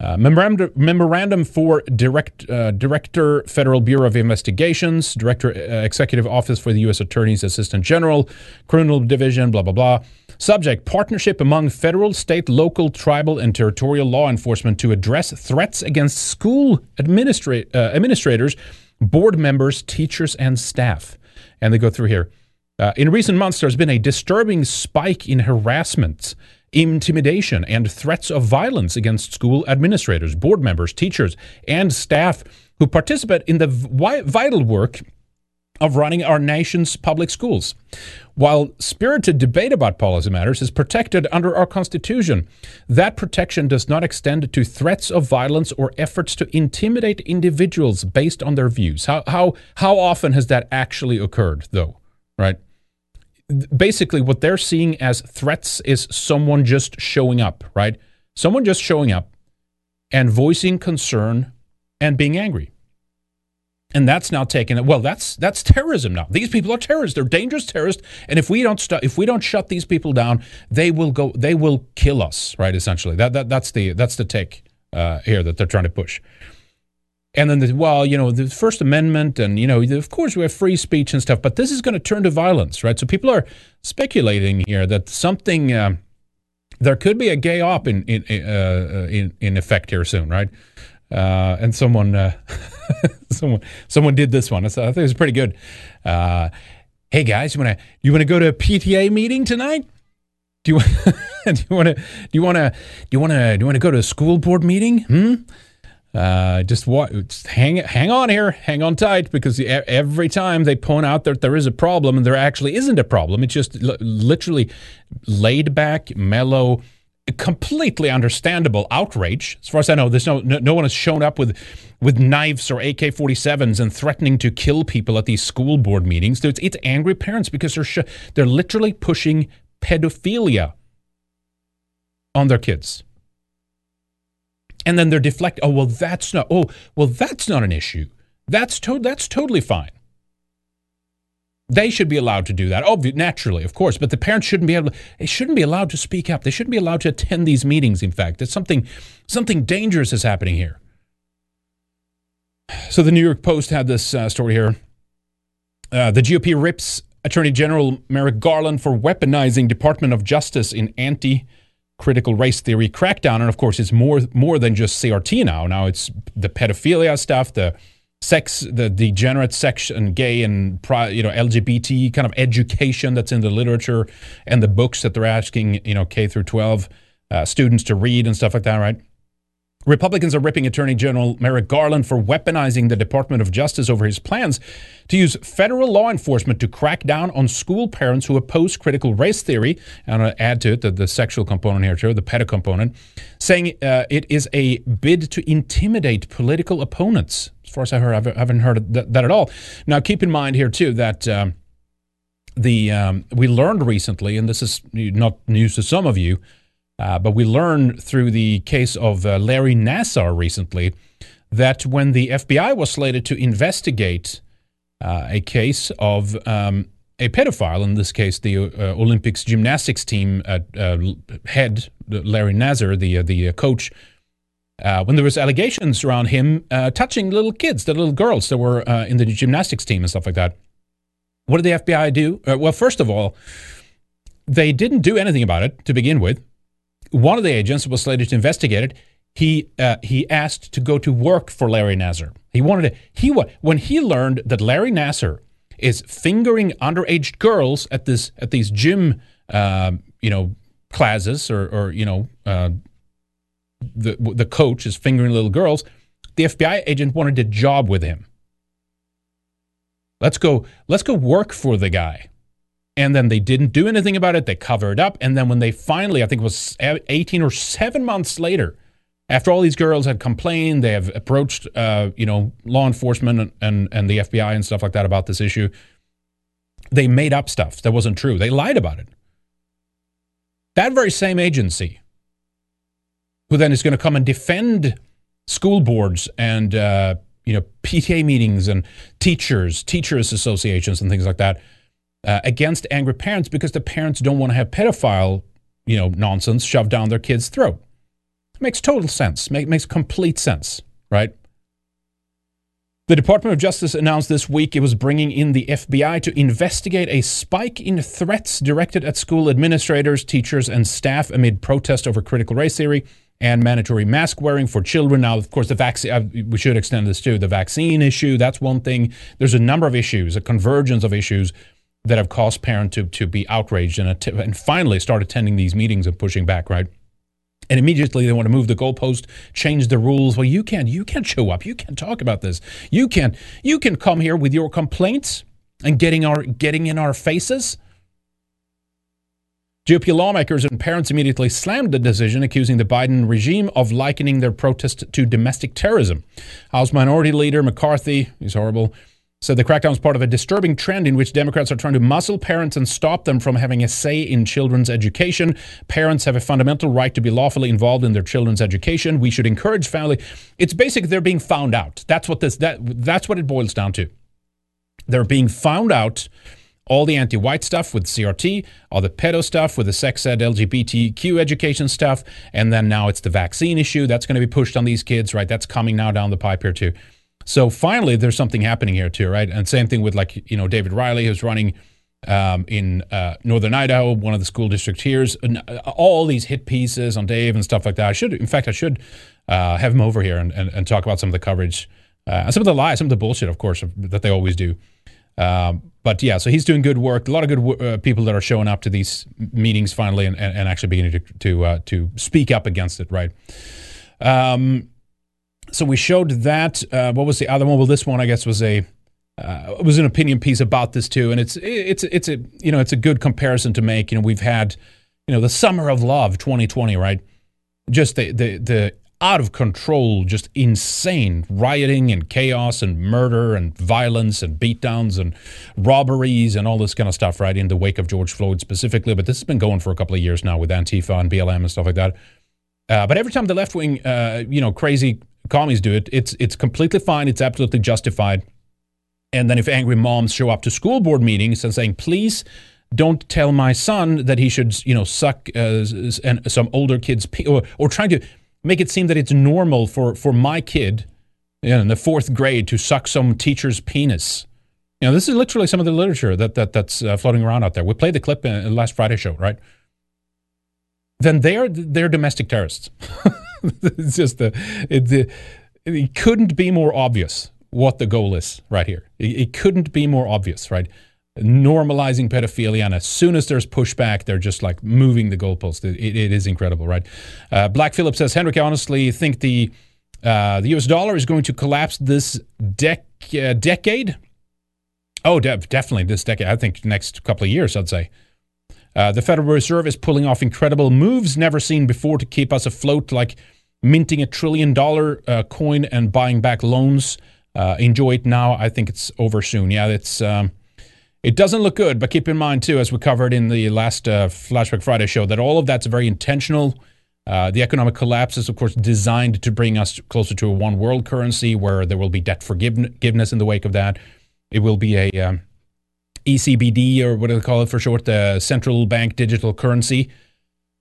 Uh, memorandum, memorandum for direct, uh, Director, Federal Bureau of Investigations, Director, uh, Executive Office for the U.S. Attorney's Assistant General, Criminal Division, blah, blah, blah. Subject Partnership among federal, state, local, tribal, and territorial law enforcement to address threats against school administra- uh, administrators, board members, teachers, and staff. And they go through here. Uh, in recent months, there's been a disturbing spike in harassment intimidation, and threats of violence against school administrators, board members, teachers, and staff who participate in the vital work of running our nation's public schools. While spirited debate about policy matters is protected under our Constitution, that protection does not extend to threats of violence or efforts to intimidate individuals based on their views. How, how, how often has that actually occurred, though? Right? Basically what they're seeing as threats is someone just showing up, right? Someone just showing up and voicing concern and being angry. And that's now taken well that's that's terrorism now. These people are terrorists. They're dangerous terrorists and if we don't if we don't shut these people down, they will go they will kill us, right essentially. That that that's the that's the take uh, here that they're trying to push. And then, the, well, you know, the First Amendment, and you know, of course, we have free speech and stuff, but this is going to turn to violence, right? So people are speculating here that something, uh, there could be a gay op in in uh, in, in effect here soon, right? Uh, and someone, uh, someone, someone did this one. I think it was pretty good. Uh, hey guys, you want to you want to go to a PTA meeting tonight? Do you do you want to do you want to do you want to do you want to go to a school board meeting? Hmm. Uh, just what? Just hang hang on here, hang on tight, because every time they point out that there is a problem, and there actually isn't a problem, it's just l- literally laid back, mellow, completely understandable outrage. As far as I know, there's no no, no one has shown up with with knives or AK-47s and threatening to kill people at these school board meetings. It's, it's angry parents because they're sh- they're literally pushing pedophilia on their kids. And then they're deflect. Oh well, that's not. Oh well, that's not an issue. That's to- that's totally fine. They should be allowed to do that, oh, naturally, of course. But the parents shouldn't be able. They shouldn't be allowed to speak up. They shouldn't be allowed to attend these meetings. In fact, that something something dangerous is happening here. So the New York Post had this uh, story here. Uh, the GOP rips Attorney General Merrick Garland for weaponizing Department of Justice in anti critical race theory crackdown. And of course, it's more more than just CRT now. Now it's the pedophilia stuff, the sex, the degenerate sex and gay and you know LGBT kind of education that's in the literature and the books that they're asking you know K through 12 uh, students to read and stuff like that, right? Republicans are ripping Attorney General Merrick Garland for weaponizing the Department of Justice over his plans to use federal law enforcement to crack down on school parents who oppose critical race theory. And I'll add to it the, the sexual component here, too, the pedo component, saying uh, it is a bid to intimidate political opponents. As far as I heard, I haven't heard that, that at all. Now, keep in mind here, too, that. Um, the um, we learned recently, and this is not news to some of you, uh, but we learned through the case of uh, Larry Nassar recently that when the FBI was slated to investigate uh, a case of um, a pedophile, in this case the uh, Olympics gymnastics team uh, head, Larry Nassar, the the coach, when there was allegations around him touching little kids, the little girls that were in the gymnastics team and stuff like that. What did the FBI do? well, first of all, they didn't do anything about it to begin with one of the agents was slated to investigate it. He uh, he asked to go to work for Larry Nassar. He wanted to. He when he learned that Larry Nassar is fingering underage girls at this at these gym uh, you know classes or or you know uh, the the coach is fingering little girls. The FBI agent wanted a job with him. Let's go. Let's go work for the guy and then they didn't do anything about it. They covered up. And then when they finally, I think it was 18 or seven months later, after all these girls had complained, they have approached, uh, you know, law enforcement and, and, and the FBI and stuff like that about this issue. They made up stuff that wasn't true. They lied about it. That very same agency, who then is going to come and defend school boards and uh, you know PTA meetings and teachers, teachers associations, and things like that uh, against angry parents because the parents don't want to have pedophile, you know, nonsense shoved down their kid's throat. It makes total sense. Make, makes complete sense, right? The Department of Justice announced this week it was bringing in the FBI to investigate a spike in threats directed at school administrators, teachers, and staff amid protest over critical race theory and mandatory mask wearing for children. Now, of course, the vaccine, uh, we should extend this to the vaccine issue. That's one thing. There's a number of issues, a convergence of issues that have caused parents to, to be outraged and, att- and finally start attending these meetings and pushing back, right? And immediately they want to move the goalpost, change the rules. Well, you can't, you can't show up. You can't talk about this. You can't, you can come here with your complaints and getting our, getting in our faces. GOP lawmakers and parents immediately slammed the decision, accusing the Biden regime of likening their protest to domestic terrorism. House Minority Leader McCarthy, he's horrible, said the crackdown is part of a disturbing trend in which Democrats are trying to muzzle parents and stop them from having a say in children's education. Parents have a fundamental right to be lawfully involved in their children's education. We should encourage family. It's basically they're being found out. That's what this that that's what it boils down to. They're being found out. All the anti-white stuff with CRT, all the pedo stuff with the sex ed, LGBTQ education stuff, and then now it's the vaccine issue that's going to be pushed on these kids, right? That's coming now down the pipe here too. So finally, there's something happening here too, right? And same thing with like you know David Riley, who's running um, in uh, northern Idaho, one of the school districts here. And uh, all these hit pieces on Dave and stuff like that. I should, in fact, I should uh, have him over here and, and, and, talk about some of the coverage, uh, some of the lies, some of the bullshit, of course, that they always do. Um, but yeah, so he's doing good work. A lot of good uh, people that are showing up to these meetings finally and, and, and actually beginning to to, uh, to speak up against it, right? Um, so we showed that. Uh, what was the other one? Well, this one I guess was a uh, was an opinion piece about this too, and it's it's it's a you know it's a good comparison to make. You know, we've had you know the summer of love 2020, right? Just the the the out of control, just insane rioting and chaos and murder and violence and beatdowns and robberies and all this kind of stuff, right? In the wake of George Floyd specifically, but this has been going for a couple of years now with Antifa and BLM and stuff like that. Uh, but every time the left wing, uh, you know, crazy commies do it, it's it's completely fine. It's absolutely justified. And then if angry moms show up to school board meetings and saying, please don't tell my son that he should, you know, suck uh, some older kids, pee, or, or trying to make it seem that it's normal for, for my kid you know, in the fourth grade to suck some teacher's penis. You know, this is literally some of the literature that, that that's uh, floating around out there. We played the clip in the last Friday show, right? Then they're they're domestic terrorists. it's just the it, the it couldn't be more obvious what the goal is right here. It, it couldn't be more obvious, right? Normalizing pedophilia, and as soon as there's pushback, they're just like moving the goalpost. It, it is incredible, right? Uh, Black Phillip says, Henrik, I honestly think the uh, the U.S. dollar is going to collapse this dec- uh, decade. Oh, de- definitely this decade. I think next couple of years, I'd say. Uh, the Federal Reserve is pulling off incredible moves never seen before to keep us afloat, like minting a trillion dollar uh, coin and buying back loans uh, enjoy it now. I think it's over soon. Yeah, it's um, it doesn't look good, but keep in mind too, as we covered in the last uh, Flashback Friday show, that all of that's very intentional. Uh, the economic collapse is, of course, designed to bring us closer to a one world currency where there will be debt forgiveness in the wake of that. It will be a um, ECBD, or what do they call it for short? The central bank digital currency,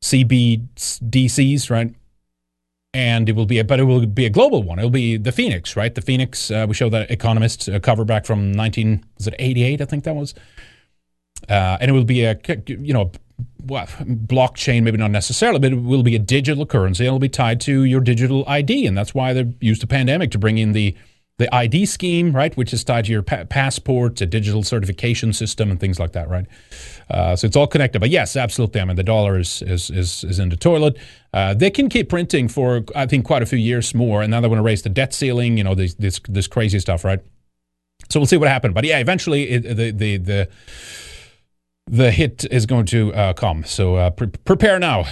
CBDCs, right? And it will be a, but it will be a global one. It'll be the Phoenix, right? The Phoenix. Uh, we show that Economist uh, cover back from 19 was it 88? I think that was, uh, and it will be a you know well, blockchain, maybe not necessarily, but it will be a digital currency. It'll be tied to your digital ID, and that's why they used the pandemic to bring in the the ID scheme, right, which is tied to your pa- passport, a digital certification system, and things like that, right? Uh, so it's all connected. But yes, absolutely. I mean, the dollar is is is, is in the toilet. Uh, they can keep printing for I think quite a few years more, and now they want to raise the debt ceiling. You know, this this, this crazy stuff, right? So we'll see what happens. But yeah, eventually it, the the the the hit is going to uh, come. So uh, pre- prepare now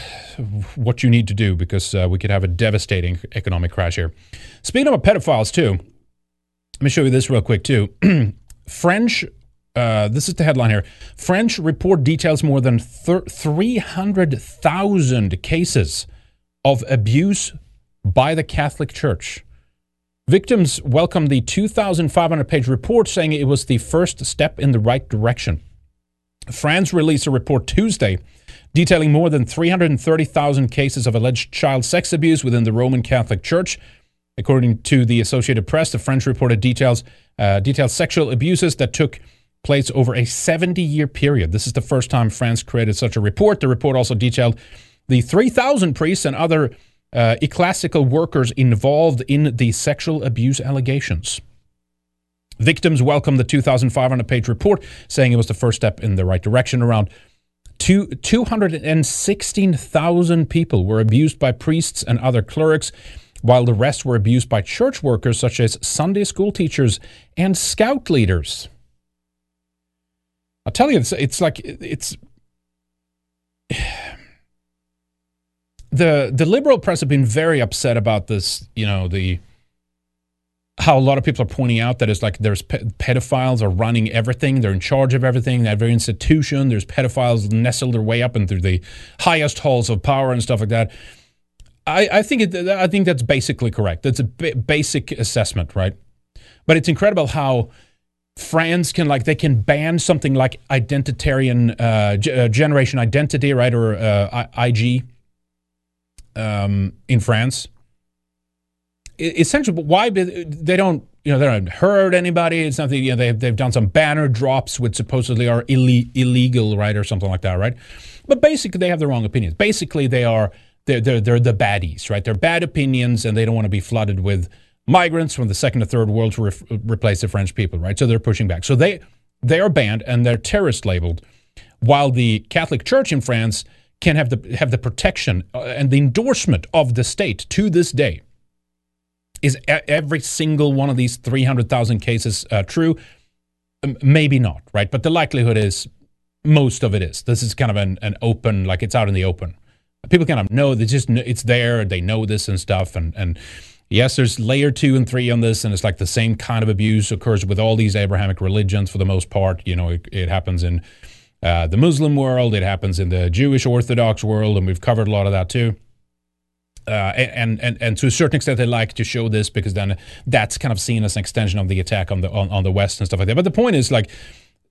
what you need to do because uh, we could have a devastating economic crash here. Speaking of pedophiles, too, let me show you this real quick, too. French uh, this is the headline here. French report details more than 300,000 cases of abuse by the Catholic Church. Victims welcomed the 2,500 page report, saying it was the first step in the right direction. France released a report Tuesday detailing more than 330,000 cases of alleged child sex abuse within the Roman Catholic Church. According to the Associated Press, the French reported details uh, detailed sexual abuses that took place over a 70 year period. This is the first time France created such a report. The report also detailed the 3,000 priests and other uh, ecclesiastical workers involved in the sexual abuse allegations. Victims welcomed the 2,500 page report, saying it was the first step in the right direction. Around two, 216,000 people were abused by priests and other clerics, while the rest were abused by church workers such as Sunday school teachers and scout leaders. I'll tell you, it's, it's like it's the the liberal press have been very upset about this. You know the how a lot of people are pointing out that it's like there's pe- pedophiles are running everything. They're in charge of everything. That very institution. There's pedophiles nestled their way up into the highest halls of power and stuff like that. I, I think it, I think that's basically correct. That's a b- basic assessment, right? But it's incredible how France can like they can ban something like identitarian uh, g- uh, generation identity, right, or uh, IG um, in France. essentially, why they don't you know they don't hurt anybody? It's nothing. You know they've they've done some banner drops which supposedly are Ill- illegal, right, or something like that, right? But basically, they have the wrong opinions. Basically, they are they're they're, they're the baddies, right? They're bad opinions, and they don't want to be flooded with migrants from the second or third world to re- replace the French people, right? So they're pushing back. So they They are banned and they're terrorist labeled, while the Catholic Church in France can have the have the protection uh, and the endorsement of the state to this day. Is every single one of these 300,000 cases uh, true? Maybe not, right? But the likelihood is most of it is. This is kind of an, an open, like it's out in the open. People kind of know they just it's there. They know this and stuff, and and yes, there's layer two and three on this, and it's like the same kind of abuse occurs with all these Abrahamic religions for the most part. You know, it, it happens in uh, the Muslim world, it happens in the Jewish Orthodox world, and we've covered a lot of that too. Uh, and, and and to a certain extent, they like to show this because then that's kind of seen as an extension of the attack on the on, on the West and stuff like that. But the point is, like,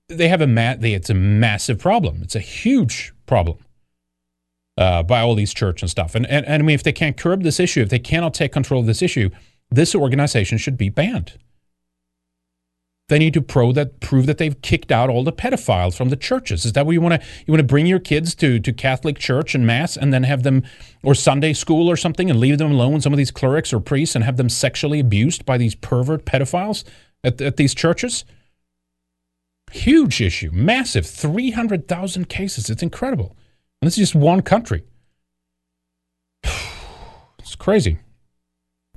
they have a ma- they, it's a massive problem. It's a huge problem uh, by all these church and stuff. And, and, and I mean, if they can't curb this issue, if they cannot take control of this issue, this organization should be banned. They need to pro that prove that they've kicked out all the pedophiles from the churches. Is that what you want to you want to bring your kids to to Catholic church and mass and then have them or Sunday school or something and leave them alone some of these clerics or priests and have them sexually abused by these pervert pedophiles at, at these churches? Huge issue, massive, 300,000 cases. It's incredible. And this is just one country. It's crazy.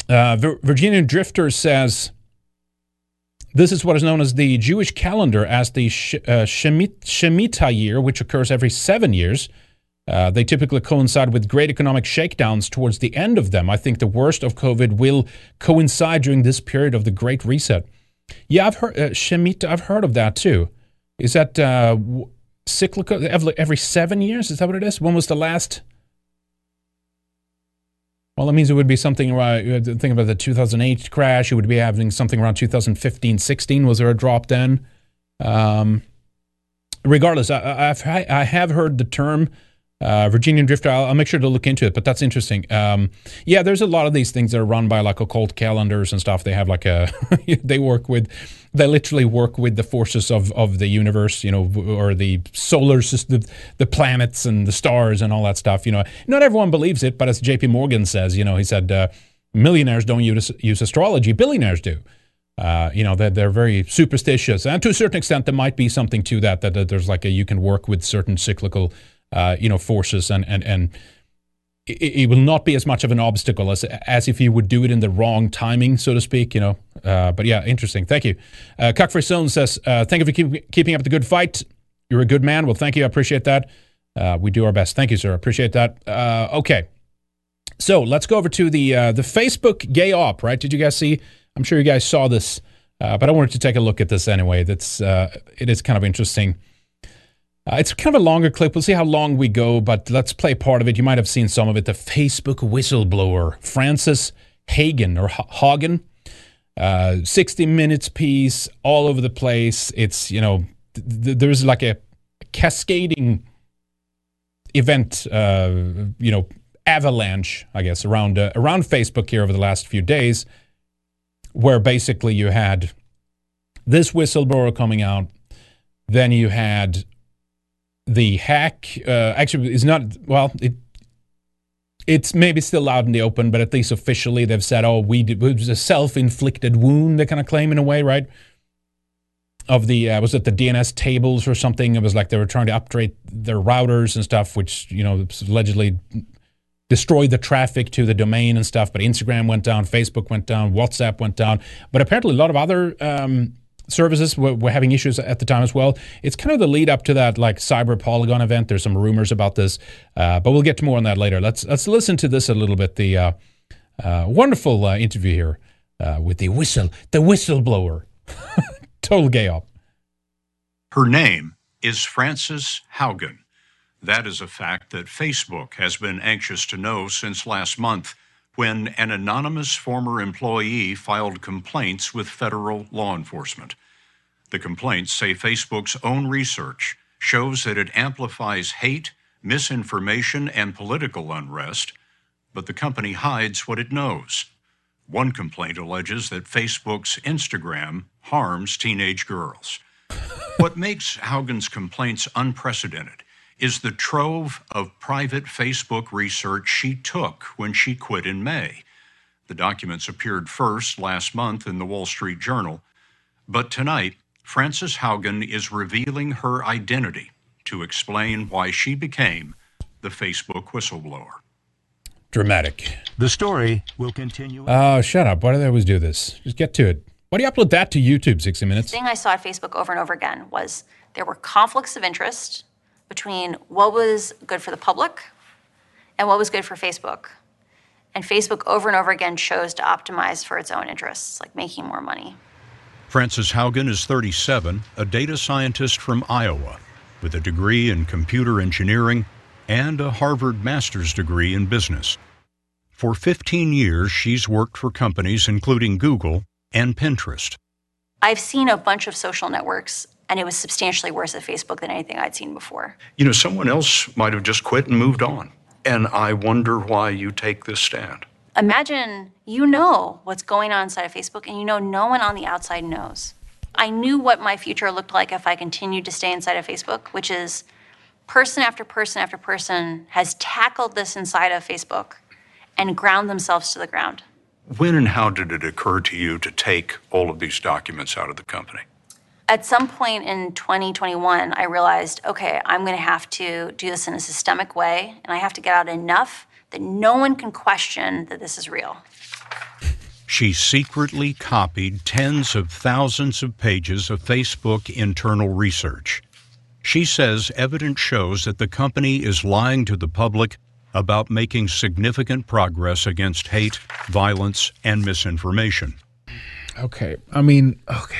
Uh, Virginia Drifter says this is what is known as the Jewish calendar as the uh, Shemitah year, which occurs every seven years. Uh, they typically coincide with great economic shakedowns towards the end of them. I think the worst of COVID will coincide during this period of the Great Reset. Yeah, I've heard uh, Shemitah. I've heard of that too. Is that uh, cyclical every seven years? Is that what it is? When was the last? Well, that means it would be something to think about the 2008 crash. It would be having something around 2015, 16. Was there a drop then? Um, regardless, I, I've, I have heard the term uh, Virginian Drifter. I'll, I'll, make sure to look into it, but that's interesting. Um, yeah, there's a lot of these things that are run by like occult calendars and stuff. They have like a, they work with, they literally work with the forces of, of the universe, you know, or the solar system, the planets and the stars and all that stuff. You know, not everyone believes it, but as J.P. Morgan says, you know, he said, uh, millionaires don't use, use astrology, billionaires do. Uh, you know, they're, they're very superstitious. And to a certain extent, there might be something to that, that, that there's like a, you can work with certain cyclical uh, you know, forces and, and, and it, will not be as much of an obstacle as, as if you would do it in the wrong timing, so to speak, you know. Uh, but yeah, interesting. Thank you. Uh, Cockfrey says, uh, thank you for keep, keeping up the good fight. You're a good man. Well, thank you. I appreciate that. Uh, we do our best. Thank you, sir. I appreciate that. Uh, okay. So let's go over to the uh, the Facebook gay op, right? Did you guys see? I'm sure you guys saw this, uh, but I wanted to take a look at this anyway. That's it is kind of interesting. Uh, it's kind of a longer clip. We'll see how long we go, but let's play part of it. You might have seen some of it. The Facebook whistleblower, Frances Hagen or H- Hagen, uh, 60 minutes piece, all over the place. It's, you know, th- th- there's like a cascading event, uh, you know, avalanche, I guess, around, uh, around Facebook here over the last few days, where basically you had this whistleblower coming out. Then you had the hack uh, actually is not well it it's maybe still out in the open but at least officially they've said oh we did, it was a self-inflicted wound they kind of claim in a way right? Of the uh, was it the DNS tables or something? It was like they were trying to upgrade their routers and stuff which you know allegedly destroyed the traffic to the domain and stuff but Instagram went down Facebook went down WhatsApp went down but apparently a lot of other um, services were, were, having issues at the time as well. It's kind of the lead up to that like Cyber Polygon event. There's some rumors about this, uh, but we'll get to more on that later. Let's let's listen to this a little bit. The uh, uh, wonderful uh, interview here uh, with the whistle, the whistleblower, total gay op. Her name is Frances Haugen. That is a fact that Facebook has been anxious to know since last month when an anonymous former employee filed complaints with federal law enforcement. The complaints say Facebook's own research shows that it amplifies hate, misinformation, and political unrest, but the company hides what it knows. One complaint alleges that Facebook's Instagram harms teenage girls. what makes Haugen's complaints unprecedented is the trove of private Facebook research she took when she quit in May. The documents appeared first last month in the Wall Street Journal, but tonight Frances Haugen is revealing her identity to explain why she became the Facebook whistleblower. Dramatic. The story will continue. Oh, shut up. Why do they always do this? Just get to it. Why do you upload that to YouTube 60 minutes? The thing I saw at Facebook over and over again was there were conflicts of interest between what was good for the public and what was good for Facebook. And Facebook over and over again chose to optimize for its own interests, like making more money. Frances Haugen is 37, a data scientist from Iowa with a degree in computer engineering and a Harvard master's degree in business. For 15 years, she's worked for companies including Google and Pinterest. I've seen a bunch of social networks, and it was substantially worse at Facebook than anything I'd seen before. You know, someone else might have just quit and moved on. And I wonder why you take this stand. Imagine you know what's going on inside of Facebook, and you know no one on the outside knows. I knew what my future looked like if I continued to stay inside of Facebook, which is person after person after person has tackled this inside of Facebook and ground themselves to the ground. When and how did it occur to you to take all of these documents out of the company? At some point in 2021, I realized okay, I'm going to have to do this in a systemic way, and I have to get out enough that no one can question that this is real. She secretly copied tens of thousands of pages of Facebook internal research. She says evidence shows that the company is lying to the public about making significant progress against hate, violence, and misinformation. Okay. I mean, okay.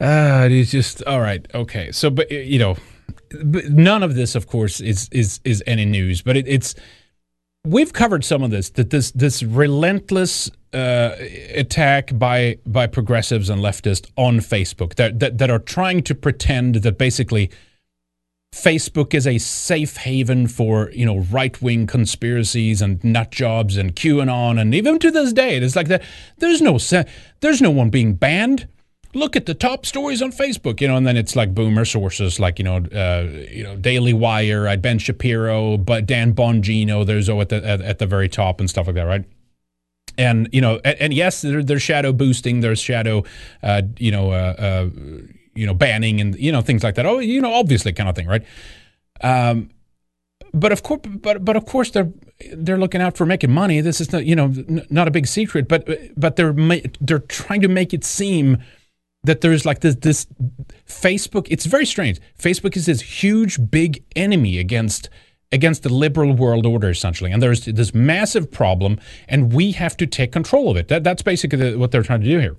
Uh, it's just all right. Okay. So, but you know, none of this, of course, is is is any news. But it, it's we've covered some of this. That this this relentless uh, attack by by progressives and leftists on Facebook that, that that are trying to pretend that basically Facebook is a safe haven for you know right wing conspiracies and nut jobs and QAnon and even to this day it's like that. There's no there's no one being banned. Look at the top stories on Facebook, you know, and then it's like boomer sources like you know, uh, you know, Daily Wire, uh, Ben Shapiro, but Dan Bongino. There's oh at the at, at, the very top and stuff like that, right? And you know, and, and yes, there, there's shadow boosting, there's shadow, uh, you know uh, uh, you know, banning and you know things like that. Oh, you know, obviously kind of thing, right? Um, but of course, but but of course they're they're looking out for making money. This is not you know not a big secret, but but they're they're trying to make it seem that there's like this this Facebook. It's very strange. Facebook is this huge big enemy against against the liberal world order essentially and there's this massive problem and we have to take control of it that, that's basically the, what they're trying to do here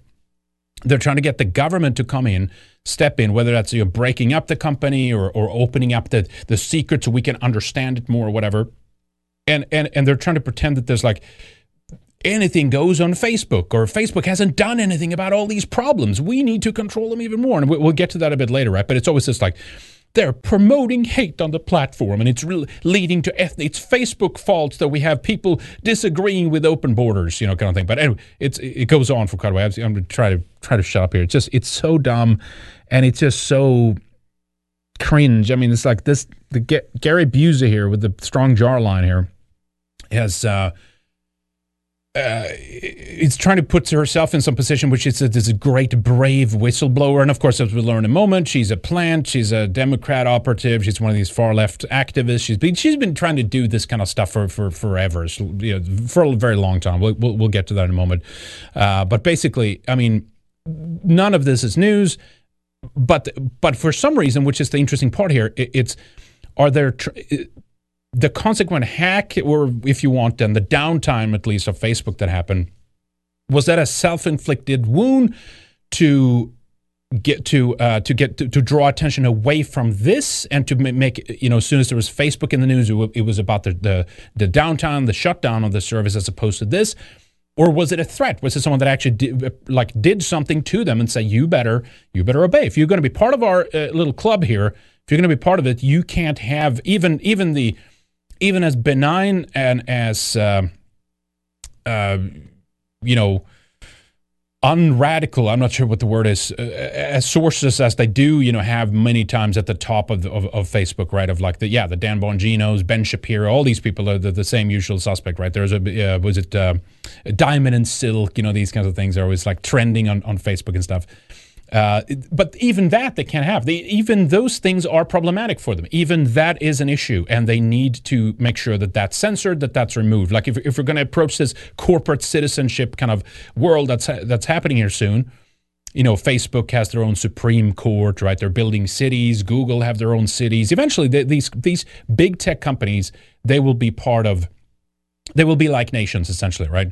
they're trying to get the government to come in step in, whether that's you know, breaking up the company or, or opening up the, the secret so we can understand it more or whatever. And, and, and they're trying to pretend that there's like anything goes on Facebook or Facebook hasn't done anything about all these problems. We need to control them even more. And we'll get to that a bit later, right? But it's always just like, they're promoting hate on the platform, and it's re- leading to ethnic. It's Facebook fault that we have people disagreeing with open borders, you know, kind of thing. But anyway, it's it goes on for quite a while. I'm going to try to try to shut up here. It's just it's so dumb, and it's just so cringe. I mean, it's like this. The Gary Buza here with the strong jar line here has. Uh, uh, it's trying to put herself in some position which is a, great brave whistleblower. And of course as we learn in a moment she's a plant she's a democrat operative she's one of these far left activists. She's been she's been trying to do this kind of stuff for for forever so, you know, for a very long time. We'll, we'll, we'll get to that in a moment. Uh, but basically i mean none of this is news but but for some reason which is the interesting part here it, it's are there tr- the consequent hack, or if you want, then the downtime at least of Facebook that happened, was that a self-inflicted wound to get to uh, to get to, to, draw attention away from this and to make you know as soon as there was Facebook in the news, it was about the the, the downtime, the shutdown of the service as opposed to this. Or was it a threat? Was it someone that actually did, like did something to them and say you better you better obey? If you're going to be part of our uh, little club here, if you're going to be part of it, you can't have even even the even as benign and as uh, uh, you know unradical i'm not sure what the word is uh, as sources as they do you know have many times at the top of, of, of, facebook right? Of like the yeah the dan bonginos ben shapiro all these people are the, the same usual suspect right? There's a uh, was it uh, diamond and silk you know these kinds of things are always like trending on, on facebook and stuff Uh, but even that they can't have. They, even those things are problematic for them. Even that is an issue, and they need to make sure that that's censored, that that's removed. Like if, if we're going to approach this corporate citizenship kind of world that's that's happening here soon, you know, Facebook has their own Supreme Court, right? They're building cities. Google have their own cities. Eventually, they, these these big tech companies they will be part of. They will be like nations, essentially, right?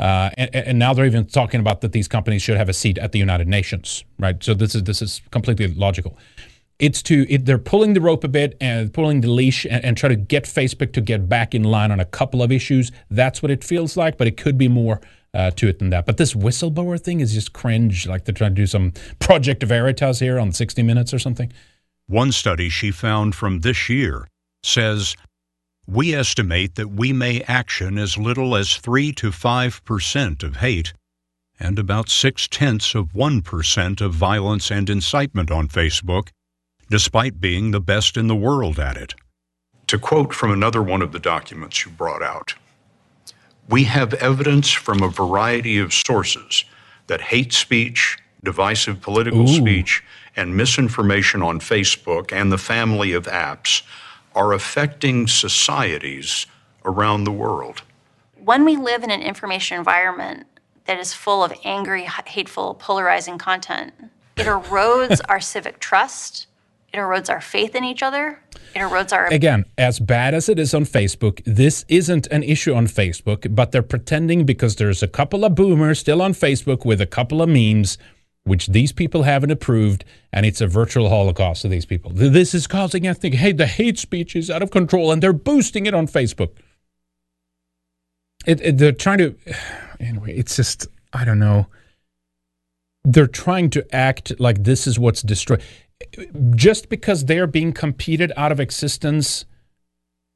Uh, and, and, now they're even talking about that these companies should have a seat at the United Nations, right? So this is this is completely logical. It's to it, they're pulling the rope a bit and pulling the leash and, and try to get Facebook to get back in line on a couple of issues. That's what it feels like, but it could be more uh, to it than that. But this whistleblower thing is just cringe. Like they're trying to do some Project Veritas here on 60 Minutes or something. One study she found from this year says we estimate that we may action as little as 3 to 5 percent of hate and about 6 tenths of 1 percent of violence and incitement on Facebook, despite being the best in the world at it. To quote from another one of the documents you brought out, we have evidence from a variety of sources that hate speech, divisive political Ooh. speech, and misinformation on Facebook and the family of apps are affecting societies around the world. When we live in an information environment that is full of angry, hateful, polarizing content, it erodes our civic trust, it erodes our faith in each other, it erodes our. Again, as bad as it is on Facebook, this isn't an issue on Facebook, but they're pretending because there's a couple of boomers still on Facebook with a couple of memes which these people haven't approved, and it's a virtual holocaust of these people. This is causing ethnic hate. The hate speech is out of control, and they're boosting it on Facebook. It, it, they're trying to, anyway, it's just, I don't know. They're trying to act like this is what's destroyed. Just because they're being competed out of existence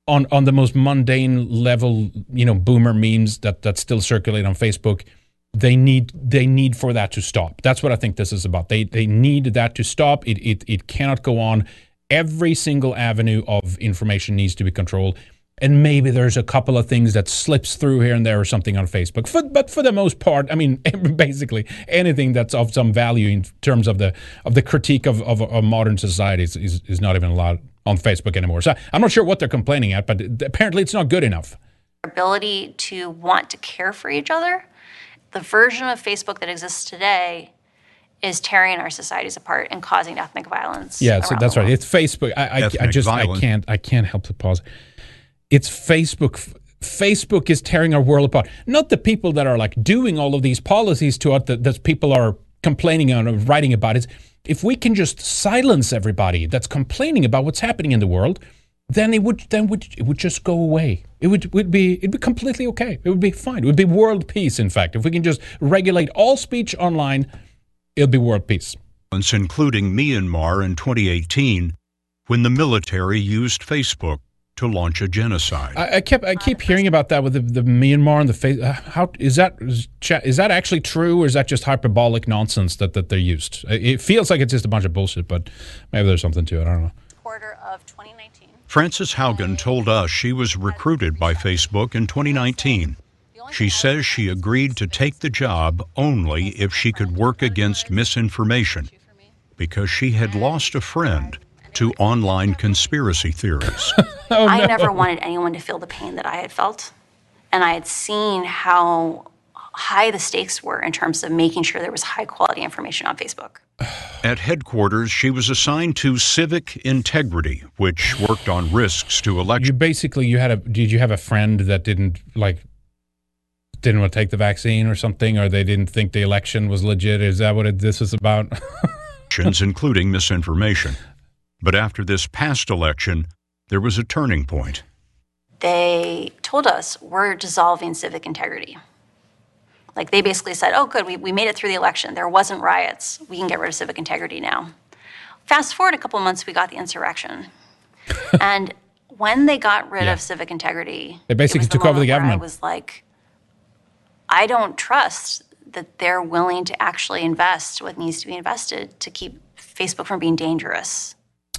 on, on the most mundane level, you know, boomer memes that, that still circulate on Facebook – they need they need for that to stop. That's what I think this is about. They they need that to stop. It it it cannot go on. Every single avenue of information needs to be controlled. And maybe there's a couple of things that slips through here and there or something on Facebook. For, but for the most part, I mean, basically anything that's of some value in terms of the of the critique of, of, of modern society is, is, is not even allowed on Facebook anymore. So I'm not sure what they're complaining at, but apparently it's not good enough. Ability to want to care for each other the version of Facebook that exists today is tearing our societies apart and causing ethnic violence. Yeah, so that's right. It's Facebook. I, I, I just violence. I can't I can't help to pause. It's Facebook. Facebook is tearing our world apart. Not the people that are like doing all of these policies to it that, that people are complaining on or writing about. Is if we can just silence everybody that's complaining about what's happening in the world, then it would then would it would just go away. It would would be it'd be completely okay. It would be fine. It would be world peace. In fact, if we can just regulate all speech online, it'll be world peace. Including Myanmar in 2018, when the military used Facebook to launch a genocide. I, I kept I keep hearing about that with the, the Myanmar and the face. Uh, how is that is, is that actually true, or is that just hyperbolic nonsense that that they used? It feels like it's just a bunch of bullshit, but maybe there's something to it. I don't know. Quarter of 2019. Frances Haugen told us she was recruited by Facebook in 2019. She says she agreed to take the job only if she could work against misinformation because she had lost a friend to online conspiracy theories. oh, I never wanted anyone to feel the pain that I had felt. And I had seen how high the stakes were in terms of making sure there was high quality information on Facebook. At headquarters, she was assigned to civic integrity, which worked on risks to election. You basically you had a did you have a friend that didn't like didn't want to take the vaccine or something, or they didn't think the election was legit? Is that what it, this is about? including misinformation. But after this past election, there was a turning point. They told us we're dissolving civic integrity. Like they basically said, oh, good, we, we made it through the election. There wasn't riots. We can get rid of civic integrity now. Fast forward a couple months, we got the insurrection. and when they got rid yeah. of civic integrity, they basically the took over the government. I was like, I don't trust that they're willing to actually invest what needs to be invested to keep Facebook from being dangerous.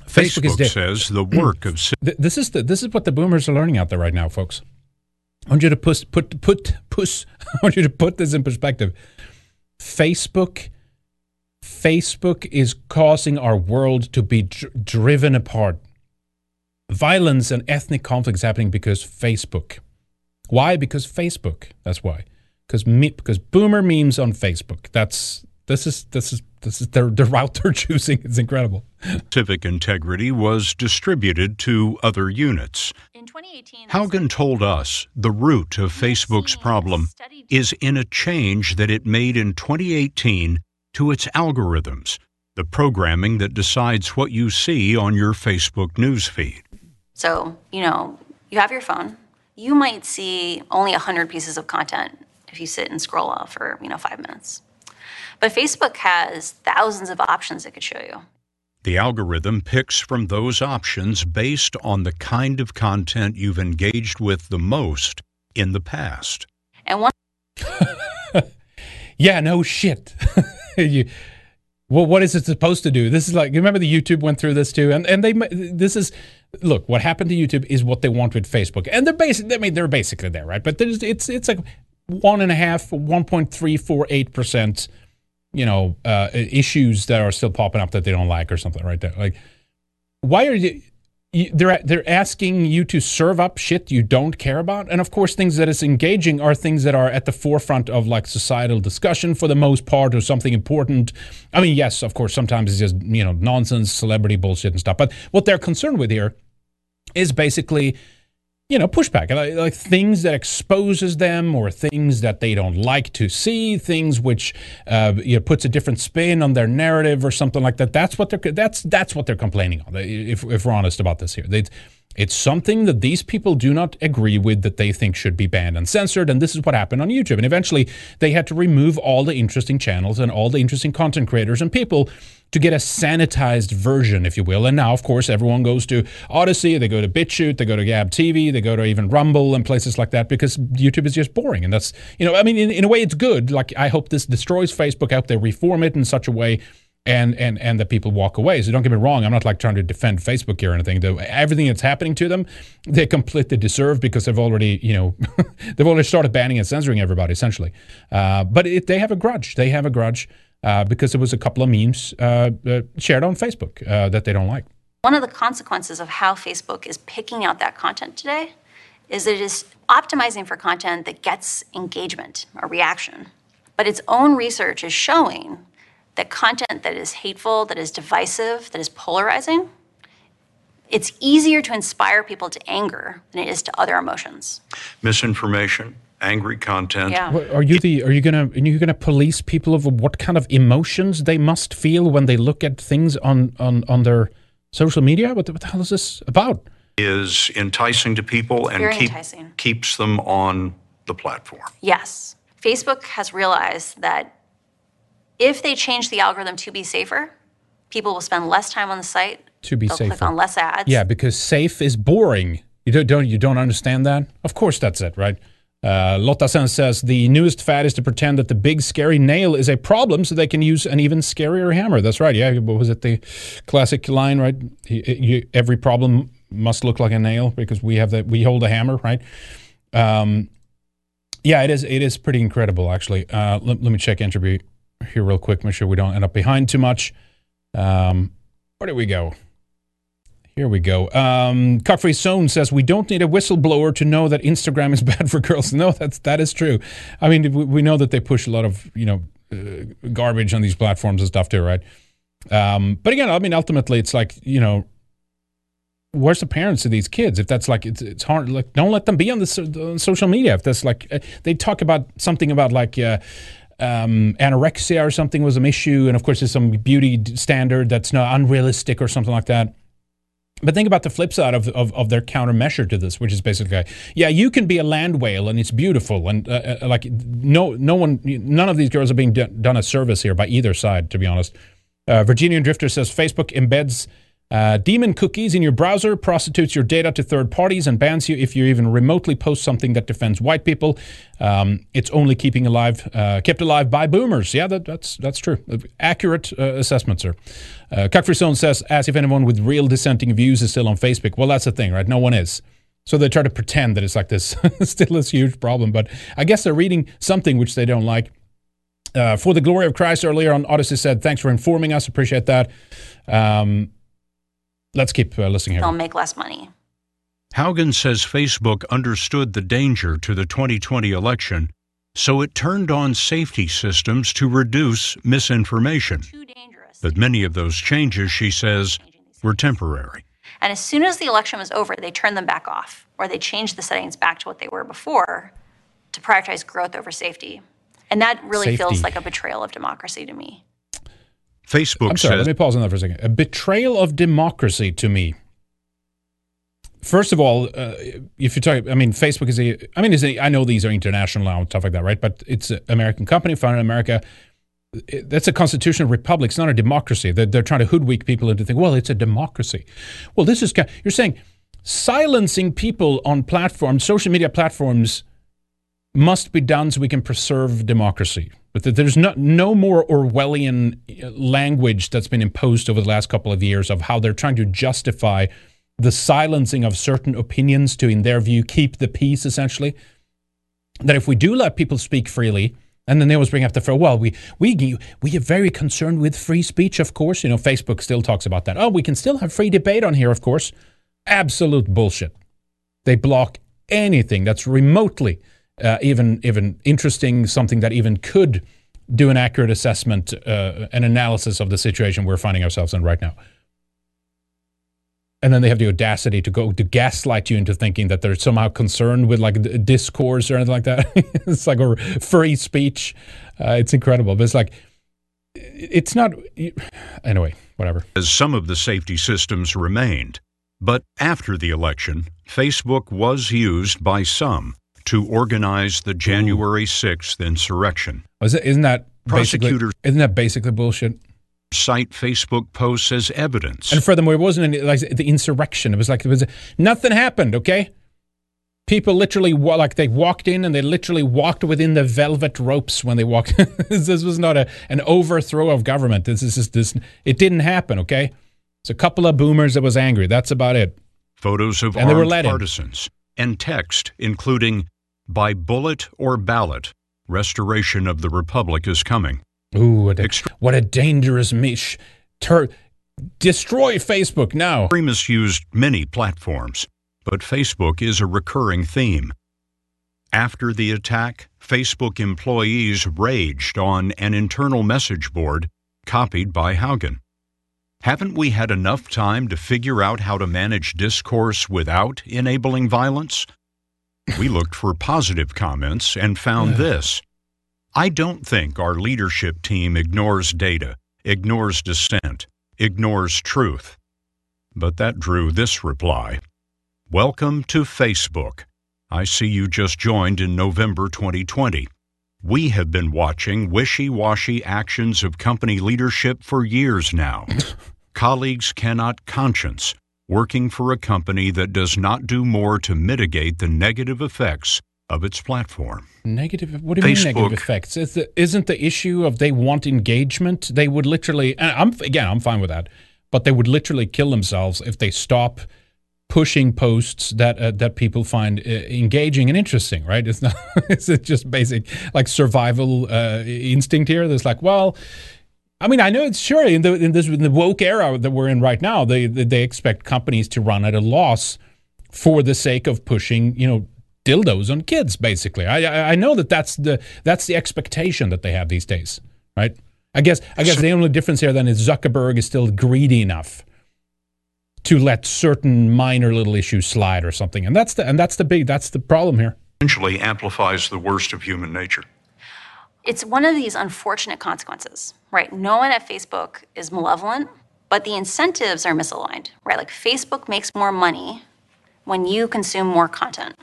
Facebook, Facebook is says the work of this is the, this is what the boomers are learning out there right now, folks. I want you to put put put push. I want you to put this in perspective. Facebook Facebook is causing our world to be dr- driven apart. Violence and ethnic conflicts happening because Facebook. Why? Because Facebook. That's why. Because me, because boomer memes on Facebook. That's this is this is this is the, the route they're choosing. It's incredible. Civic integrity was distributed to other units. In 2018, Haugen told us the root of Facebook's problem is in a change that it made in 2018 to its algorithms, the programming that decides what you see on your Facebook newsfeed. So, you know, you have your phone. You might see only 100 pieces of content if you sit and scroll off for, you know, five minutes. But Facebook has thousands of options it could show you. The algorithm picks from those options based on the kind of content you've engaged with the most in the past. And one Yeah, no shit. you, well, what is it supposed to do? This is like you remember the YouTube went through this too, and and they this is look what happened to YouTube is what they want with Facebook, and they're basically I mean they're basically there, right? But there's it's it's like one and a half, one point three four eight percent, you know, uh, issues that are still popping up that they don't like or something, right there. Like, why are you? They're they're asking you to serve up shit you don't care about, and of course, things that is engaging are things that are at the forefront of like societal discussion for the most part, or something important. I mean, yes, of course, sometimes it's just you know nonsense, celebrity bullshit and stuff. But what they're concerned with here is basically you know pushback. Like, like things that exposes them or things that they don't like to see things which uh, you know, puts a different spin on their narrative or something like that. That's what they're that's that's what they're complaining on. If, if we're honest about this here. They, it's something that these people do not agree with that they think should be banned and censored and this is what happened on youtube and eventually they had to remove all the interesting channels and all the interesting content creators and people to get a sanitized version, if you will. And now, of course, everyone goes to Odysee, they go to BitChute, they go to Gab TV, they go to even Rumble and places like that because YouTube is just boring. And that's, you know, I mean, in, in a way, it's good. Like, I hope this destroys Facebook. I hope they reform it in such a way and and and that people walk away. So don't get me wrong, I'm not like trying to defend Facebook here or anything. The, everything that's happening to them, they completely deserve because they've already, you know, they've already started banning and censoring everybody essentially. Uh, but it, they have a grudge. They have a grudge uh, because there was a couple of memes uh, uh, shared on Facebook uh, that they don't like. One of the consequences of how Facebook is picking out that content today is that it is optimizing for content that gets engagement or reaction. But its own research is showing that content that is hateful, that is divisive, that is polarizing, it's easier to inspire people to anger than it is to other emotions. Misinformation, angry content. Yeah. Are you the? Are you gonna? Are you gonna police people of what kind of emotions they must feel when they look at things on on on their social media? What the, what the hell is this about? Is enticing to people and Very keep, enticing. keeps them on the platform. Yes. Facebook has realized that if they change the algorithm to be safer, people will spend less time on the site. To be click on less ads. Yeah, because safe is boring. You don't, don't you don't understand that? Of course, that's it, right? Uh, Lotta Sen says the newest fad is to pretend that the big scary nail is a problem, so they can use an even scarier hammer. That's right. Yeah, what was it? The classic line, right? You- you- every problem must look like a nail because we have that. We hold a hammer, right? Um, yeah, it is. It is pretty incredible, actually. Uh, let, let me check entropy here real quick. Make sure we don't end up behind too much. Um, where do we go? Here we go. Um, Cockfree Zone says we don't need a whistleblower to know that Instagram is bad for girls. No, that's that is true. I mean, we, we know that they push a lot of you know uh, garbage on these platforms and stuff too, right? Um, but again, I mean, ultimately, it's like you know, where's the parents of these kids? If that's like it's it's hard. Like, don't let them be on the so, on social media. If that's like uh, they talk about something about like. Uh, um, anorexia or something was an issue, and of course, there's some beauty standard that's not unrealistic or something like that. But think about the flip side of, of, of their countermeasure to this, which is basically, yeah, you can be a land whale and it's beautiful, and uh, uh, like no no one, none of these girls are being do- done a service here by either side, to be honest. Uh, Virginian Drifter says Facebook embeds uh, demon cookies in your browser, prostitutes your data to third parties, and bans you if you even remotely post something that defends white people. Um, it's only keeping alive, uh, kept alive by boomers. Yeah, that, that's that's true. Accurate uh, assessment, sir. Uh, Cuckfree says, as if anyone with real dissenting views is still on Facebook. Well, that's the thing, right? No one is. So they try to pretend that it's like this, still this huge problem. But I guess they're reading something which they don't like. Uh, for the glory of Christ earlier on Odysee said, thanks for informing us. Appreciate that. Um, let's keep uh, listening They'll make less money. Haugen says Facebook understood the danger to the 2020 election, so it turned on safety systems to reduce misinformation. Too dangerous. But many of those changes, she says, were temporary. And as soon as the election was over, they turned them back off, or they changed the settings back to what they were before to prioritize growth over safety. And that really Safety. feels like a betrayal of democracy to me. Facebook I'm sorry, says let me pause on that for a second. A betrayal of democracy to me. First of all, uh, if you talk, I mean, Facebook is a, I mean, is a, I know these are international now and stuff like that, right? But it's an American company founded in America. That's a constitutional republic. It's not a democracy. They're, they're trying to hoodwink people into thinking, well, it's a democracy. Well, this is, you're saying silencing people on platforms, social media platforms, must be done so we can preserve democracy. But there's not no more Orwellian uh, language that's been imposed over the last couple of years of how they're trying to justify the silencing of certain opinions to, in their view, keep the peace. Essentially, that if we do let people speak freely, and then they always bring up the phrase, well, we we we are very concerned with free speech, of course. You know, Facebook still talks about that. Oh, we can still have free debate on here, of course. Absolute bullshit. They block anything that's remotely uh, even even interesting, something that even could do an accurate assessment, uh, an analysis of the situation we're finding ourselves in right now. And then they have the audacity to go to gaslight you into thinking that they're somehow concerned with like discourse or anything like that. it's like or free speech. Uh, it's incredible, but it's like it's not. Anyway, whatever. as some of the safety systems remained. But after the election, Facebook was used by some to organize the January 6th insurrection. Is it, isn't that basically, Prosecutors- Isn't that basically bullshit? Cite Facebook posts as evidence. And furthermore, it wasn't any, like the insurrection. It was like it was nothing happened. Okay, people literally like they walked in and they literally walked within the velvet ropes when they walked. this was not a an overthrow of government. This is just this. It didn't happen. Okay, it's a couple of boomers that was angry. That's about it. photos of And armed partisans, and text including by bullet or ballot, restoration of the republic is coming. Ooh, what a, what a dangerous mish. Tur- destroy Facebook now. Extremists used many platforms, but Facebook is a recurring theme. After the attack, Facebook employees raged on an internal message board copied by Haugen. Haven't we had enough time to figure out how to manage discourse without enabling violence? We looked for positive comments and found this. I don't think our leadership team ignores data, ignores dissent, ignores truth. But that drew this reply Welcome to Facebook. I see you just joined in November 2020. We have been watching wishy washy actions of company leadership for years now. Colleagues cannot conscience working for a company that does not do more to mitigate the negative effects of its platform. Negative. What do you mean negative effects? Is the, isn't the issue of they want engagement? They would literally. And I'm again. I'm fine with that, but they would literally kill themselves if they stop pushing posts that uh, that people find uh, engaging and interesting. Right? It's not. it's just basic like survival uh, instinct here. There's like, well. I mean, I know it's sure in the in this in the woke era that we're in right now, they they they expect companies to run at a loss for the sake of pushing, you know, dildos on kids. Basically, I I, I know that that's the that's the expectation that they have these days, right? I guess I guess the only difference here then is Zuckerberg is still greedy enough to let certain minor little issues slide or something, and that's the and that's the big that's the problem here. Essentially amplifies the worst of human nature. It's one of these unfortunate consequences, right? No one at Facebook is malevolent, but the incentives are misaligned, right? Like Facebook makes more money when you consume more content.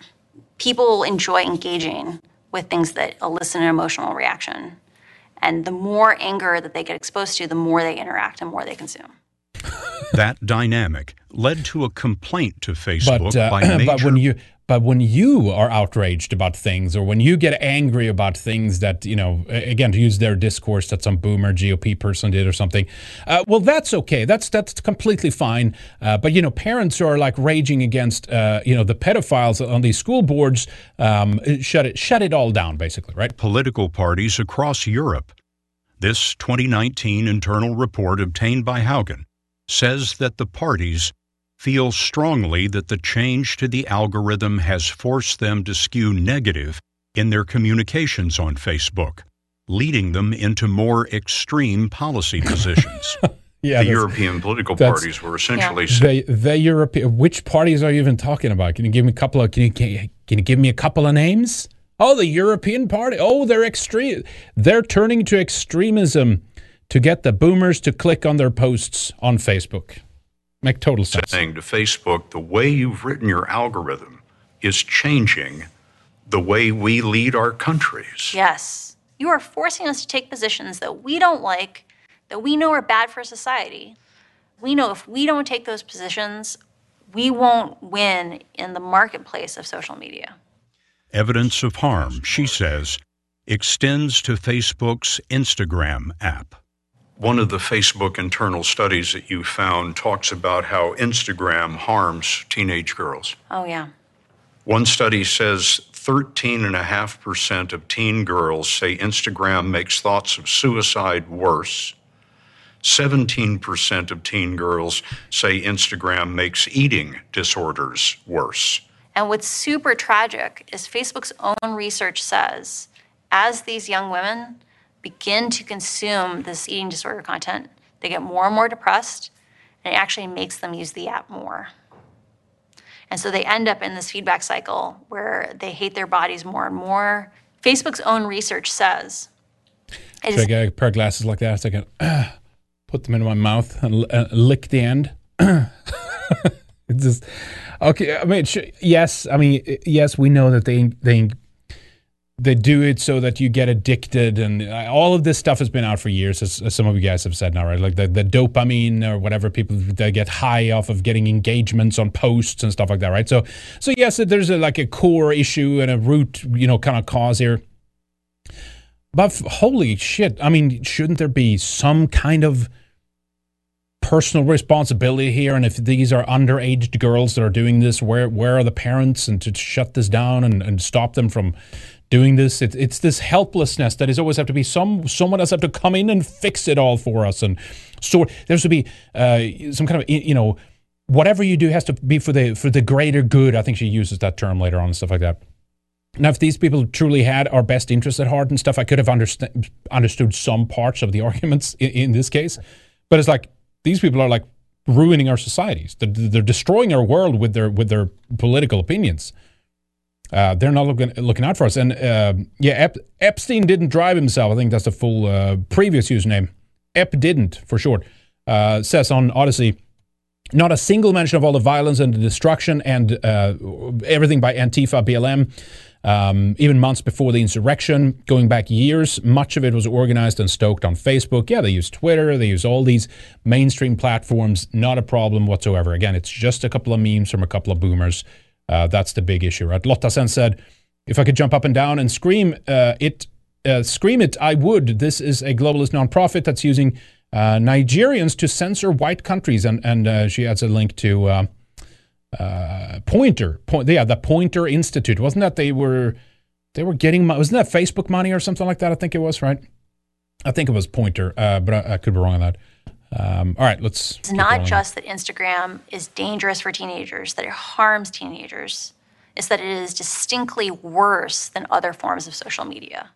People enjoy engaging with things that elicit an emotional reaction. And the more anger that they get exposed to, the more they interact and more they consume. That dynamic led to a complaint to Facebook But uh, by major but when you but when you are outraged about things or when you get angry about things that you know again to use their discourse that some boomer GOP person did or something, uh, well that's okay. That's that's completely fine. Uh, but you know parents who are like raging against uh, you know the pedophiles on these school boards, um, shut it shut it all down basically, right? political parties across Europe This 2019 internal report obtained by Haugen says that the parties feel strongly that the change to the algorithm has forced them to skew negative in their communications on Facebook, leading them into more extreme policy positions. Yeah, the European political parties were essentially The the European. Which parties are you even talking about? Can you give me a couple of? Can you can you, can you give me a couple of names? Oh, the European Party. Oh, they're extreme. They're turning to extremism to get the boomers to click on their posts on Facebook. Make total sense. saying to Facebook, the way you've written your algorithm is changing the way we lead our countries. Yes. You are forcing us to take positions that we don't like, that we know are bad for society. We know if we don't take those positions, we won't win in the marketplace of social media. Evidence of harm, she says, extends to Facebook's Instagram app. One of the Facebook internal studies that you found talks about how Instagram harms teenage girls. Oh, yeah. One study says 13.5% of teen girls say Instagram makes thoughts of suicide worse. 17% of teen girls say Instagram makes eating disorders worse. And what's super tragic is Facebook's own research says as these young women begin to consume this eating disorder content, they get more and more depressed, and it actually makes them use the app more. And so they end up in this feedback cycle where they hate their bodies more and more. Facebook's own research says Should I get a pair of glasses like that? So I can ah, put them in my mouth and uh, lick the end. it's just okay. I mean, sh- yes. I mean, yes. We know that they they they do it so that you get addicted, and uh, all of this stuff has been out for years, as, as some of you guys have said now, right? Like the, the dopamine or whatever people they get high off of getting engagements on posts and stuff like that, right? So, so yes, there's a, like a core issue and a root, you know, kind of cause here. But f- holy shit! I mean, shouldn't there be some kind of personal responsibility here? And if these are underage girls that are doing this, where where are the parents and to shut this down and, and stop them from doing this? It, it's this helplessness that is always have to be some someone else have to come in and fix it all for us. And so there should be uh, some kind of you know whatever you do has to be for the for the greater good. I think she uses that term later on and stuff like that. Now, if these people truly had our best interests at heart and stuff, I could have underst- understood some parts of the arguments in, in this case. But it's like these people are like ruining our societies. They're, they're destroying our world with their with their political opinions. Uh, they're not looking looking out for us. And uh, yeah, Ep- Epstein didn't drive himself. I think that's the full uh, previous username. Ep didn't for short. Uh, says on Odysee. Not a single mention of all the violence and the destruction and uh, everything by Antifa, BLM, um, even months before the insurrection, going back years. Much of it was organized and stoked on Facebook. Yeah, they use Twitter, they use all these mainstream platforms. Not a problem whatsoever. Again, it's just a couple of memes from a couple of boomers. Uh, that's the big issue, right? Lotta Sen said, if I could jump up and down and scream uh, it, uh, scream it, I would. This is a globalist nonprofit that's using uh, Nigerians to censor white countries, and and uh, she adds a link to uh, uh, Poynter. Point, yeah, the Poynter Institute. Wasn't that they were they were getting? mo- Wasn't that Facebook money or something like that? I think it was right. I think it was Poynter, but I, I could be wrong on that. Um, all right, let's. It's keep not rolling. just that Instagram is dangerous for teenagers, that it harms teenagers. It's that it is distinctly worse than other forms of social media.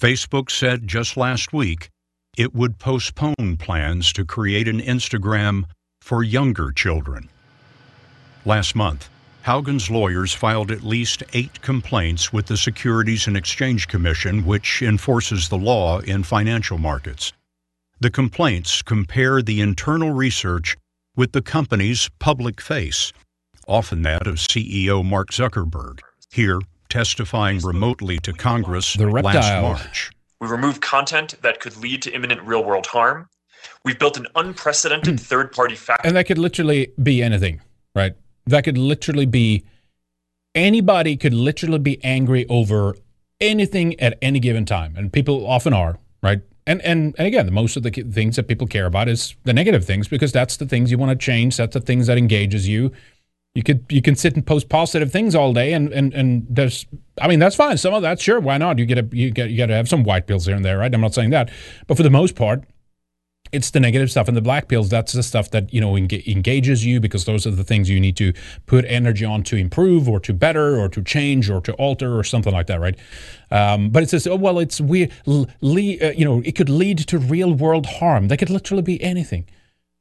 Facebook said just last week it would postpone plans to create an Instagram for younger children. Last month, Haugen's lawyers filed at least eight complaints with the Securities and Exchange Commission, which enforces the law in financial markets. The complaints compare the internal research with the company's public face, often that of CEO Mark Zuckerberg, here testifying remotely to Congress The last. March. We remove content that could lead to imminent real world harm. We've built an unprecedented hmm. third party fact And that could literally be anything, right? That could literally be anybody could literally be angry over anything at any given time, and people often are, right? And and, and again, most of the things that people care about is the negative things because that's the things you want to change. That's the things that engages you. You could you can sit and post positive things all day, and and and there's I mean that's fine. Some of that, sure, why not? You get a you get you got to have some white pills here and there, right? I'm not saying that, but for the most part, it's the negative stuff and the black pills that's the stuff that you know enga- engages you because those are the things you need to put energy on to improve or to better or to change or to alter or something like that right? Um, but it says oh well it's we le- uh, you know it could lead to real world harm. That could literally be anything.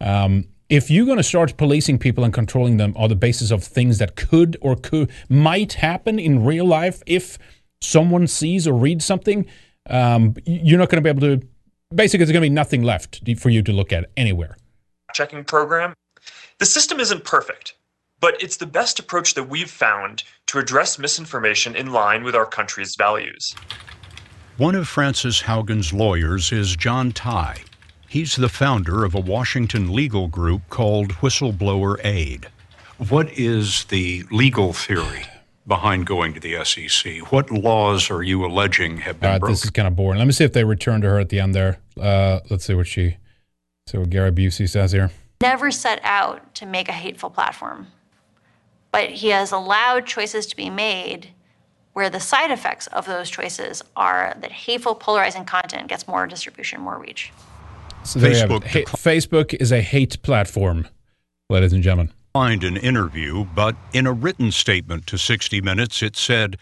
Um, if you're going to start policing people and controlling them on the basis of things that could or could might happen in real life if someone sees or reads something um, you're not going to be able to basically there's going to be nothing left for you to look at anywhere. Checking program. The system isn't perfect, but it's the best approach that we've found to address misinformation in line with our country's values. One of Frances Haugen's lawyers is John Tye. He's the founder of a Washington legal group called Whistleblower Aid. What is the legal theory behind going to the SEC? What laws are you alleging have been All right, broken? This is kind of boring. Let me see if they return to her at the end there. Uh, let's see what she, see what Gary Busey says here. Never set out to make a hateful platform, but he has allowed choices to be made where the side effects of those choices are that hateful, polarizing content gets more distribution, more reach. So Facebook, ha- Facebook is a hate platform, ladies and gentlemen find an interview, but in a written statement to 60 Minutes, it said,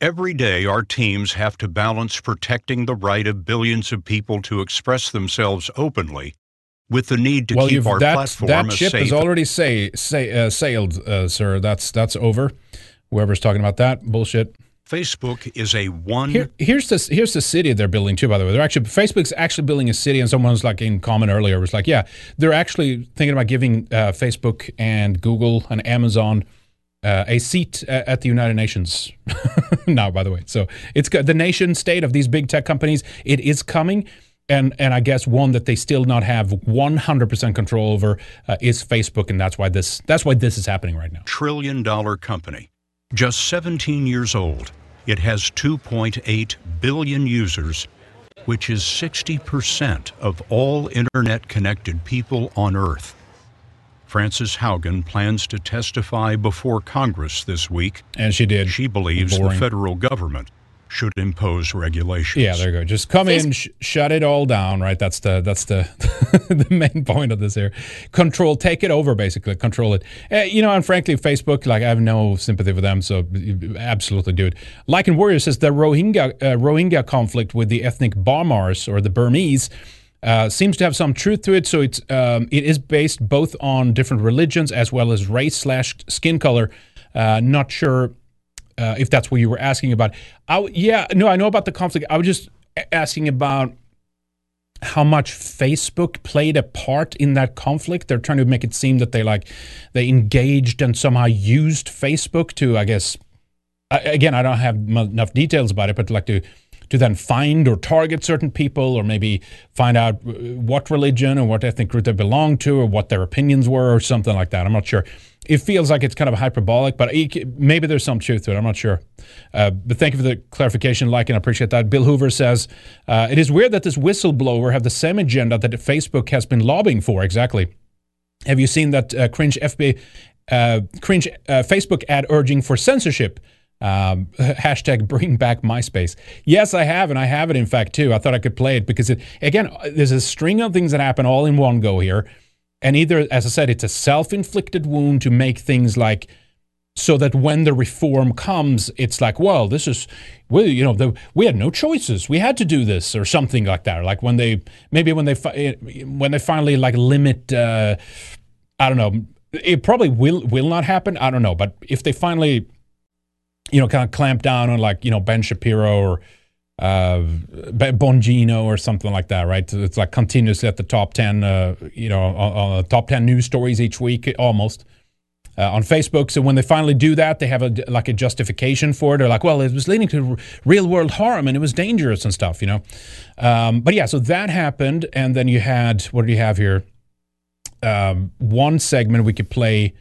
Every day, our teams have to balance protecting the right of billions of people to express themselves openly with the need to well, keep our that, platform that ship safe. has already say, say, uh, sailed, uh, sir. That's that's over. Whoever's talking about that bullshit. Facebook is a one. Here, here's the here's the city they're building too. By the way, they're actually Facebook's actually building a city, and someone was like in comment earlier was like, yeah, they're actually thinking about giving uh, Facebook and Google and Amazon uh, a seat at the United Nations now. By the way, so it's the nation state of these big tech companies. It is coming. And, and I guess one that they still not have 100% control over uh, is Facebook, and that's why this that's why this is happening right now. Trillion dollar company, just 17 years old, it has 2.8 billion users, which is 60% of all internet connected people on Earth. Frances Haugen plans to testify before Congress this week. And she did. She believes Boring. the federal government should impose regulations. Yeah, there you go. Just come in, sh- shut it all down, right? That's the that's the the main point of this here. Control, take it over, basically. Control it. Uh, you know, and frankly, Facebook, like I have no sympathy for them, so absolutely do it. Like in Warrior says, the Rohingya uh, Rohingya conflict with the ethnic Bamars or the Burmese. Uh, seems to have some truth to it. So it's um, it is based both on different religions as well as race slash skin color. Uh, not sure uh, if that's what you were asking about. I, yeah, no, I know about the conflict. I was just asking about how much Facebook played a part in that conflict. They're trying to make it seem that they like they engaged and somehow used Facebook to, I guess. Again, I don't have enough details about it, but like to to then find or target certain people or maybe find out uh, what religion or what ethnic group they belong to or what their opinions were or something like that. I'm not sure. It feels like it's kind of hyperbolic, but maybe there's some truth to it. I'm not sure. Uh, but thank you for the clarification, like, and I appreciate that. Bill Hoover says uh, it is weird that this whistleblower have the same agenda that Facebook has been lobbying for. Exactly. Have you seen that uh, cringe uh, cringe uh, Facebook ad urging for censorship? Um, hashtag bring back MySpace. Yes, I have, and I have it in fact too. I thought I could play it because it again, there's a string of things that happen all in one go here, and either, as I said, it's a self-inflicted wound to make things like so that when the reform comes, it's like, well, this is, well, you know, the, we had no choices. We had to do this, or something like that. Like when they maybe when they fi- when they finally like limit, uh, I don't know. It probably will will not happen. I don't know, but if they finally you know, kind of clamp down on like, you know, Ben Shapiro or uh, Bongino or something like that, right? It's like continuously at the top 10, uh, you know, on, on top 10 news stories each week almost. Uh, on Facebook. So when they finally do that, they have a like a justification for it. They're like, well, it was leading to real world harm and it was dangerous and stuff, you know. Um, but yeah, so that happened, and then you had what do you have here? Um, one segment we could play.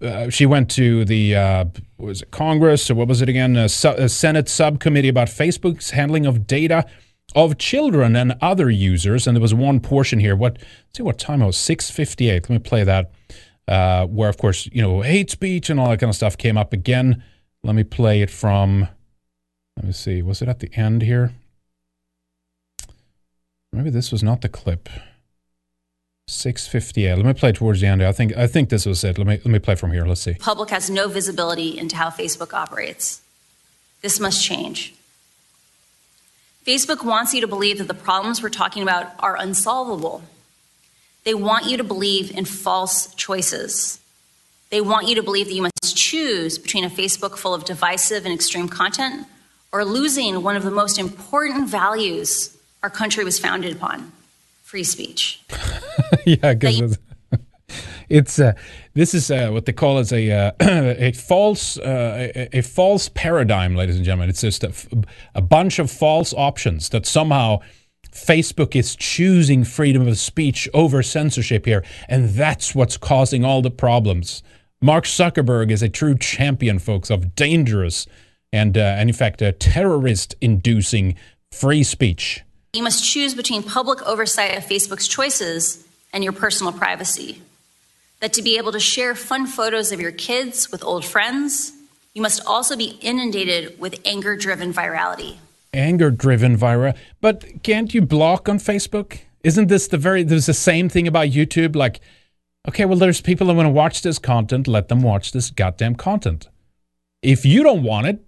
Uh, she went to the uh, was it Congress or what was it again? A, su- a Senate subcommittee about Facebook's handling of data of children and other users. And there was one portion here. What see what time it was? Six fifty eight. Let me play that. uh, where, of course, you know, hate speech and all that kind of stuff came up again. Let me play it from, let me see, was it at the end here? Maybe this was not the clip. 658. Let me play towards the end. I think I think this was it. Let me let me play from here. Let's see. Public has no visibility into how Facebook operates. This must change. Facebook wants you to believe that the problems we're talking about are unsolvable. They want you to believe in false choices. They want you to believe that you must choose between a Facebook full of divisive and extreme content or losing one of the most important values our country was founded upon free speech. yeah, because it's uh, this is uh, what they call as a uh, a false uh, a, a, false paradigm, ladies and gentlemen. It's just a, a bunch of false options that somehow Facebook is choosing freedom of speech over censorship here, and that's what's causing all the problems. Mark Zuckerberg is a true champion, folks, of dangerous and, uh, and in fact, a terrorist-inducing free speech. You must choose between public oversight of Facebook's choices and your personal privacy. That to be able to share fun photos of your kids with old friends, you must also be inundated with anger driven virality anger driven viral. But can't you block on Facebook? Isn't this the very, there's the same thing about YouTube? Like, okay, well, there's people that want to watch this content, let them watch this goddamn content. If you don't want it,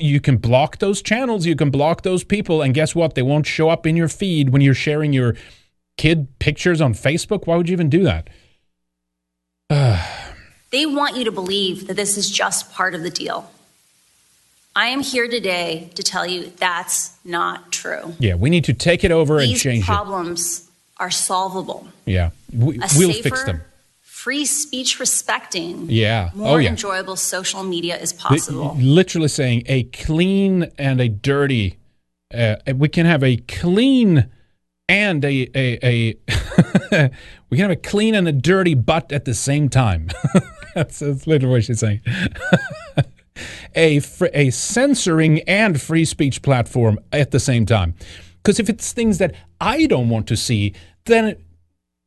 you can block those channels, you can block those people, and guess what? They won't show up in your feed when you're sharing your kid pictures on Facebook. Why would you even do that? they want you to believe that this is just part of the deal. I am here today to tell you that's not true. Yeah, we need to take it over These and change it. These problems are solvable. Yeah, we, will fix them. Free speech respecting. Yeah. More oh, yeah. enjoyable social media is possible. Literally saying a clean and a dirty. Uh, we can have a clean and a a, a we can have a clean and a dirty butt at the same time. that's, that's literally what she's saying a, fr- a censoring and free speech platform at the same time. Because if it's things that I don't want to see, then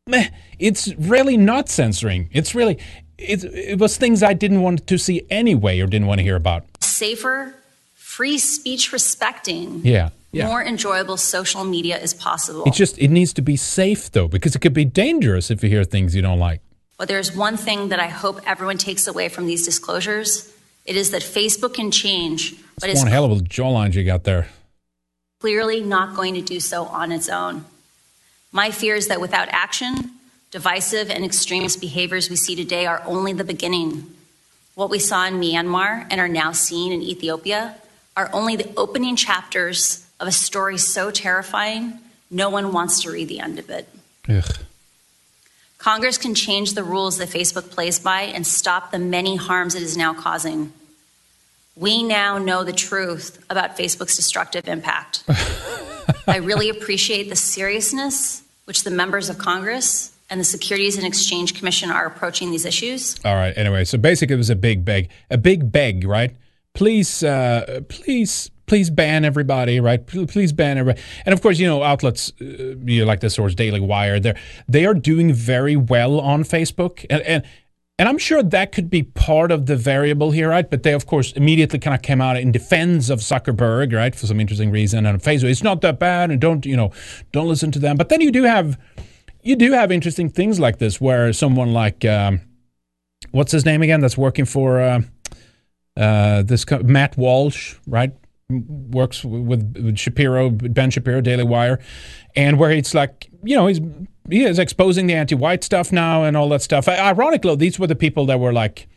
meh, it's really not censoring. It's really, it, it was things I didn't want to see anyway or didn't want to hear about. Safer, free speech respecting. Yeah. Yeah. More enjoyable social media is possible. It just it needs to be safe though, because it could be dangerous if you hear things you don't like. But there's one thing that I hope everyone takes away from these disclosures it is that Facebook can change, but it's one hell of a jawlines you got there. Clearly not going to do so on its own. My fear is that without action, divisive and extremist behaviors we see today are only the beginning. What we saw in Myanmar and are now seeing in Ethiopia are only the opening chapters of a story so terrifying, no one wants to read the end of it. Ugh. Congress can change the rules that Facebook plays by and stop the many harms it is now causing. We now know the truth about Facebook's destructive impact. I really appreciate the seriousness which the members of Congress and the Securities and Exchange Commission are approaching these issues. All right. Anyway, so basically, it was a big beg, a big beg, right? Please, uh, please please ban everybody, right? Please ban everybody. And of course, you know, outlets uh, you know, like the source Daily Wire, they're they are doing very well on Facebook, and and and I'm sure that could be part of the variable here, right? But they, of course, immediately kind of came out in defense of Zuckerberg, right, for some interesting reason. And Facebook, it's not that bad, and don't you know, don't listen to them. But then you do have you do have interesting things like this, where someone like um, what's his name again? That's working for. Uh, uh, this Matt Walsh, right? Works with, with Shapiro, Ben Shapiro, Daily Wire, and where it's like, you know, he's he is exposing the anti-white stuff now and all that stuff. Ironically, these were the people that were like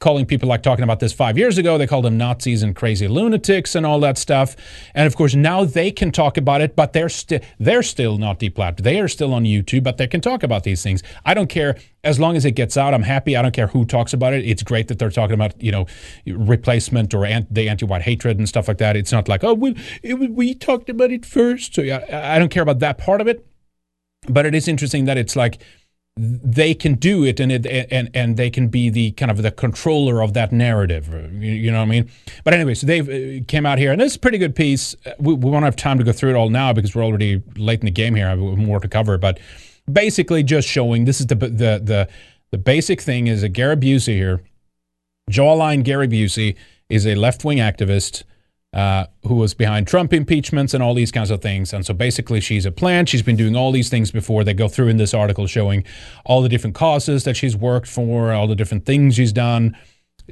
calling people like talking about this five years ago. They called them Nazis and crazy lunatics and all that stuff. And of course, now they can talk about it, but they're still they're still not deplatformed. They are still on YouTube, but they can talk about these things. I don't care as long as it gets out. I'm happy. I don't care who talks about it. It's great that they're talking about you know replacement or the anti-white hatred and stuff like that. It's not like oh we it, we talked about it first. So yeah, I don't care about that part of it. But it is interesting that it's like they can do it and it and and they can be the kind of the controller of that narrative you, you know what i mean? But anyway so they uh, came out here and this is a pretty good piece. We, we won't have time to go through it all now because we're already late in the game here. I have more to cover but basically just showing this is the the the The basic thing is that Gary Busey here, jawline Gary Busey, is a left wing activist uh, who was behind Trump impeachments and all these kinds of things. And so basically, she's a plant. She's been doing all these things before. They go through in this article showing all the different causes that she's worked for, all the different things she's done.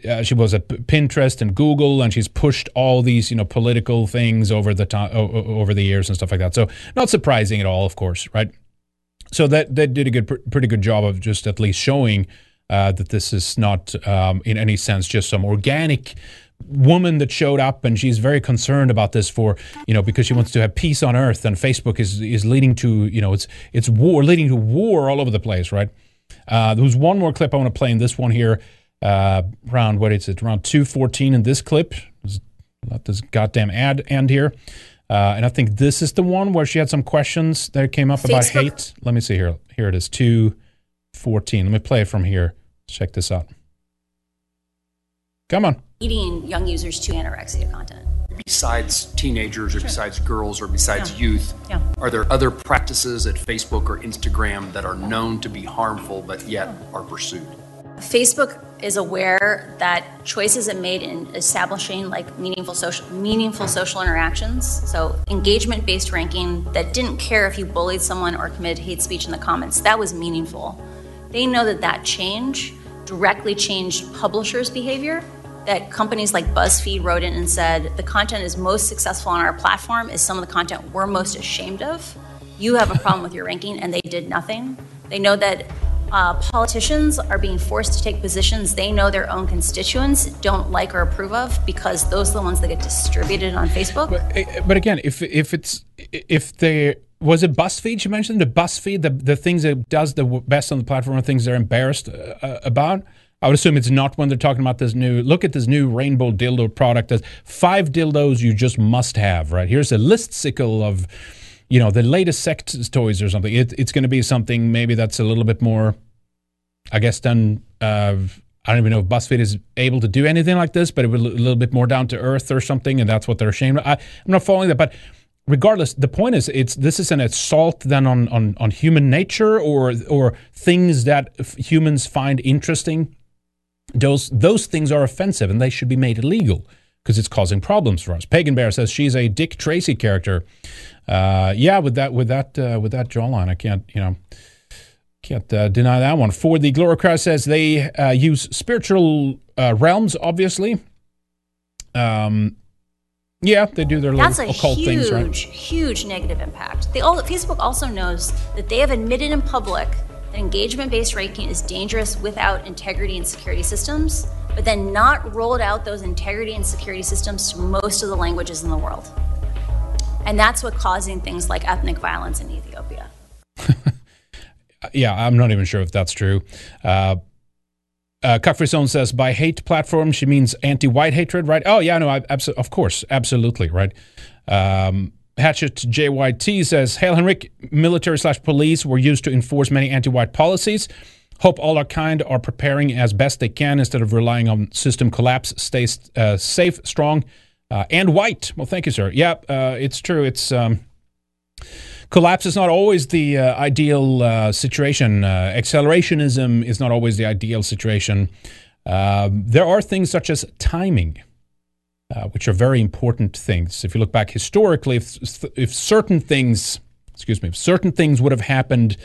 Uh, she was at Pinterest and Google, and she's pushed all these, you know, political things over the time, over the years and stuff like that. So not surprising at all, of course, right? So that that did a good, pr- pretty good job of just at least showing uh, that this is not, um, in any sense, just some organic woman that showed up and she's very concerned about this for you know because she wants to have peace on earth and facebook is is leading to you know it's it's war leading to war all over the place right? Uh, there was one more clip i want to play in this one here uh, around what is it? Around 214 in this clip. Let this goddamn ad end here. Uh, and i think this is the one where she had some questions that came up about hate. Let me see here. Here it is 214 let me play it from here. Check this out. Come on leading young users to anorexia content. besides teenagers or besides girls or besides Yeah. youth Yeah. are there other practices at facebook or instagram that are known to be harmful but yet oh. are pursued Facebook is aware that choices it made in establishing like meaningful social meaningful social interactions, so engagement-based ranking that didn't care if you bullied someone or committed hate speech in the comments, that was meaningful. They know that that change directly changed publishers' behavior. That companies like BuzzFeed wrote in and said the content is most successful on our platform is some of the content we're most ashamed of. You have a problem with your ranking, and they did nothing. They know that uh, politicians are being forced to take positions they know their own constituents don't like or approve of because those are the ones that get distributed on Facebook. Uh, but again, if if it's if they was it BuzzFeed you mentioned the BuzzFeed the the things that does the best on the platform are things they're embarrassed uh, about. I would assume it's not when they're talking about this new. Look at this new rainbow dildo product. There's five dildos you just must have. Right here's a listicle of, you know, the latest sex toys or something. It, it's going to be something maybe that's a little bit more, I guess, done. Uh, I don't even know if BuzzFeed is able to do anything like this, but it was a little bit more down to earth or something, and that's what they're ashamed of. I, I'm not following that, but regardless, the point is, it's this is an assault then on on, on human nature or or things that f- humans find interesting. Those those things are offensive, and they should be made illegal because it's causing problems for us. Pagan Bear says she's a Dick Tracy character. Uh, yeah, with that with that uh, with that jawline, I can't you know. Can't uh, deny that one. For the Gloricrowd says they uh, use spiritual uh, realms, obviously. Um, yeah, they do their That's a little occult huge, things, right? huge negative impact. They all, Facebook also knows that they have admitted in public that engagement-based ranking is dangerous without integrity and security systems, but then not rolled out those integrity and security systems to most of the languages in the world. And that's what causing things like ethnic violence in Ethiopia. Yeah, I'm not even sure if that's true. Uh, uh, says by hate platform she means anti-white hatred, right? Oh yeah, no, I, abso- of course, absolutely, right. Um, Hatchet JYT says, "Hail Henrik, military slash police were used to enforce many anti-white policies. Hope all our kind are preparing as best they can instead of relying on system collapse. Stay uh, safe, strong, uh, and white." Well, thank you, sir. Yeah, uh, it's true. It's um, collapse is not always the uh, ideal uh, situation. Uh, accelerationism is not always the ideal situation. There are things such as timing, uh, which are very important things. If you look back historically, if, if certain things, excuse me, if certain things would have happened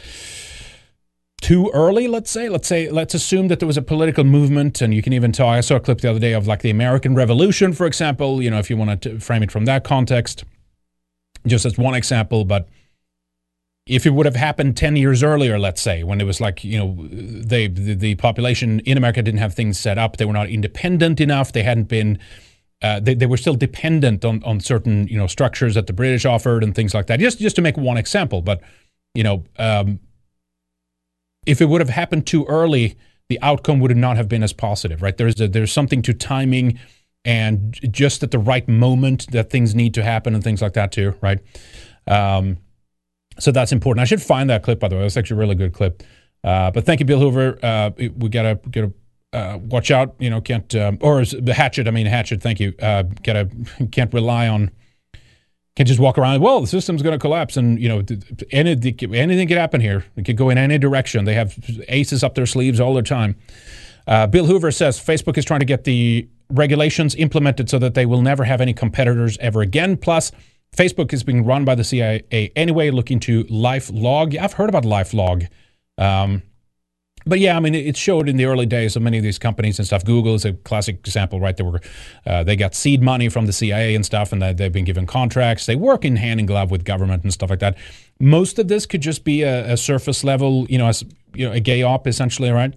too early, let's say, let's say, let's assume that there was a political movement, and you can even talk. I saw a clip the other day of like the American Revolution, for example. You know, if you want to frame it from that context, just as one example, but if it would have happened 10 years earlier let's say when it was like you know they the, the population in america didn't have things set up they were not independent enough they hadn't been uh, they, they were still dependent on, on certain you know structures that the british offered and things like that just just to make one example but you know um, if it would have happened too early the outcome would not have been as positive right there's a, there's something to timing and just at the right moment that things need to happen and things like that too right um, so that's important. I should find that clip, by the way. That's actually a really good clip. Uh, but thank you, Bill Hoover. Uh, we gotta gotta uh, watch out. You know, can't um, or the Hatchet. I mean, Hatchet. Thank you. Uh, gotta can't rely on Can't just walk around. Well, the system's going to collapse, and you know, anything, anything could happen here. It could go in any direction. They have aces up their sleeves all the time. Uh, Bill Hoover says Facebook is trying to get the regulations implemented so that they will never have any competitors ever again. Plus, Facebook is being run by the CIA anyway, looking to LifeLog. I've heard about LifeLog. Um, but yeah, I mean, it showed in the early days of many of these companies and stuff. Google is a classic example, right? They were, uh, they got seed money from the CIA and stuff, and they, they've been given contracts. They work in hand in glove with government and stuff like that. Most of this could just be a, a surface level, you know, as you know, a gay op essentially, right?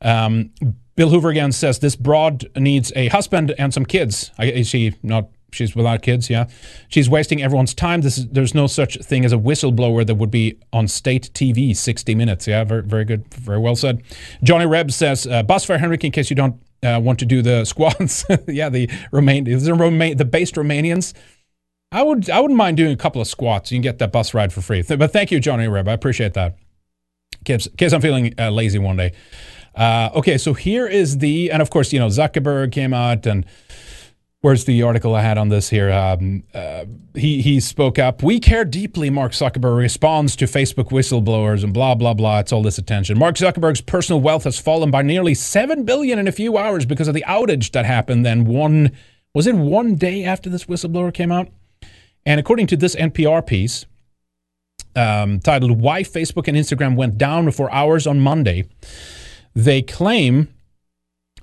Um, Bill Hoover again says this broad needs a husband and some kids. Is she not she's without kids. Yeah, she's wasting everyone's time. Is, there's no such thing as a whistleblower that would be on state TV 60 minutes. Yeah, very very good, very well said. Johnny Reb says, uh, "Bus fare, Henrik, in case you don't uh, want to do the squats." yeah, the Romain, the Romain, the based Romanians. I would I wouldn't mind doing a couple of squats. You can get that bus ride for free. But thank you, Johnny Reb. I appreciate that. In case, in case I'm feeling uh, lazy one day. Uh, okay, so here is the, and of course, you know, Zuckerberg came out and Where's the article I had on this here? Um, uh, he he spoke up. We care deeply. Mark Zuckerberg responds to Facebook whistleblowers and blah blah blah. It's all this attention. Mark Zuckerberg's personal wealth has fallen by nearly seven billion in a few hours because of the outage that happened. Then one was it one day after this whistleblower came out, and according to this NPR piece um, titled "Why Facebook and Instagram Went Down for Hours on Monday," they claim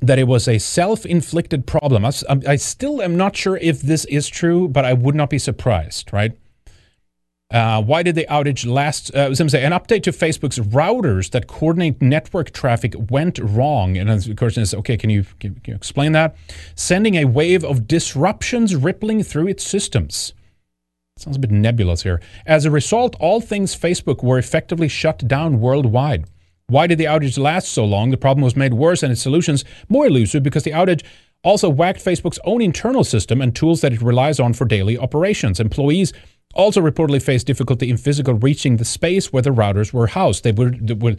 that it was a self-inflicted problem. I, I, still am not sure if this is true, but I would not be surprised, right? Uh, why did the outage last? Uh, say an update to Facebook's routers that coordinate network traffic went wrong. And the question is, okay, can you, can you explain that? Sending a wave of disruptions rippling through its systems. Sounds a bit nebulous here. As a result, all things Facebook were effectively shut down worldwide. Why did the outage last so long? The problem was made worse and its solutions more elusive because the outage also whacked Facebook's own internal system and tools that it relies on for daily operations. Employees also reportedly faced difficulty in physical reaching the space where the routers were housed. They were, they were,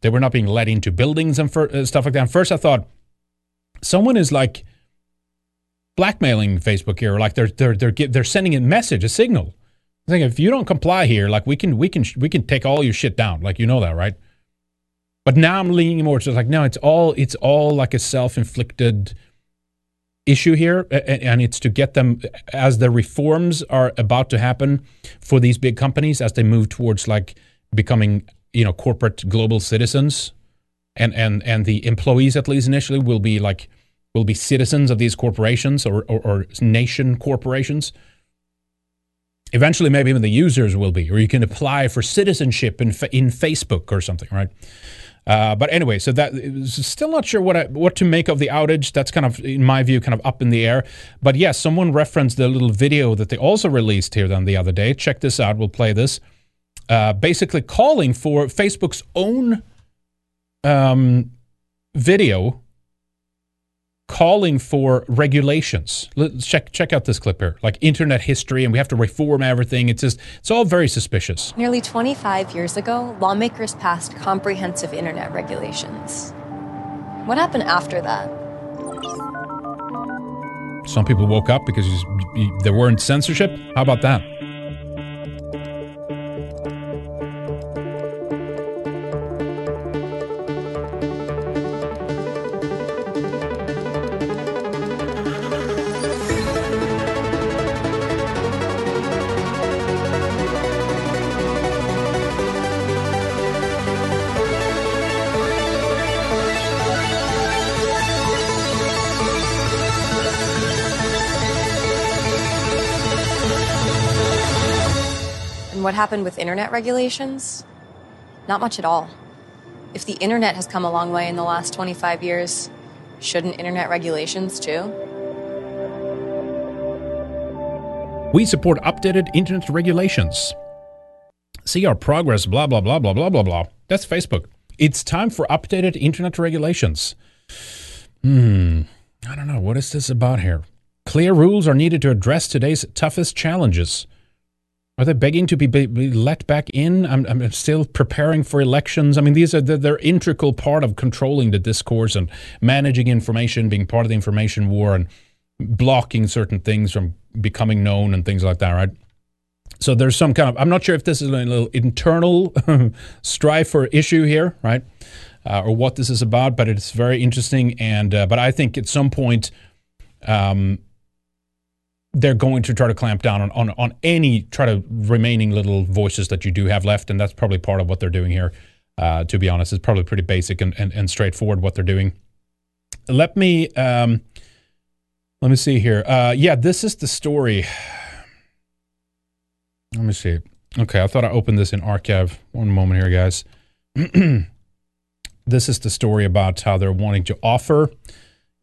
they were not being let into buildings and for, uh, stuff like that. And first, I thought someone is like blackmailing Facebook here, like they're they're they're they're sending a message, a signal. I think if you don't comply here, like we can we can we can take all your shit down, like you know that, right? But now I'm leaning more to like, no, it's all it's all like a self-inflicted issue here, and it's to get them as the reforms are about to happen for these big companies as they move towards like becoming you know corporate global citizens, and and and the employees at least initially will be like will be citizens of these corporations or, or, or nation corporations. Eventually maybe even the users will be or you can apply for citizenship in, in facebook or something right uh, but anyway, so that still not sure what I, what to make of the outage. That's kind of, in my view, kind of up in the air. But yes, someone referenced the little video that they also released here then the other day. Check this out. We'll play this. Uh, basically, calling for Facebook's own um, video calling for regulations. Let's check check out this clip here, like internet history, and we have to reform everything. It's just it's all very suspicious. Nearly 25 years ago, lawmakers passed comprehensive internet regulations. What happened after that? Some people woke up because there weren't censorship. How about that? Happened with internet regulations? Not much at all. If the internet has come a long way in the last 25 years, shouldn't internet regulations too? We support updated internet regulations. See our progress, blah, blah, blah, blah, blah, blah, blah. That's Facebook. It's time for updated internet regulations. Hmm, I don't know. What is this about here? Clear rules are needed to address today's toughest challenges. Are they begging to be, be let back in? I'm, I'm, still preparing for elections. I mean, these are the, they're integral part of controlling the discourse and managing information, being part of the information war, and blocking certain things from becoming known and things like that. Right? So there's some kind of I'm not sure if this is a little internal strife or issue here, right? Uh, or what this is about, but it's very interesting. And uh, but I think at some point, um, they're going to try to clamp down on, on on any try to remaining little voices that you do have left, and that's probably part of what they're doing here. Uh, to be honest, it's probably pretty basic and, and, and straightforward what they're doing. Let me um, let me see here. Uh, yeah, this is the story. Let me see. Okay, I thought I opened this in archive. One moment here, guys. this is the story about how they're wanting to offer,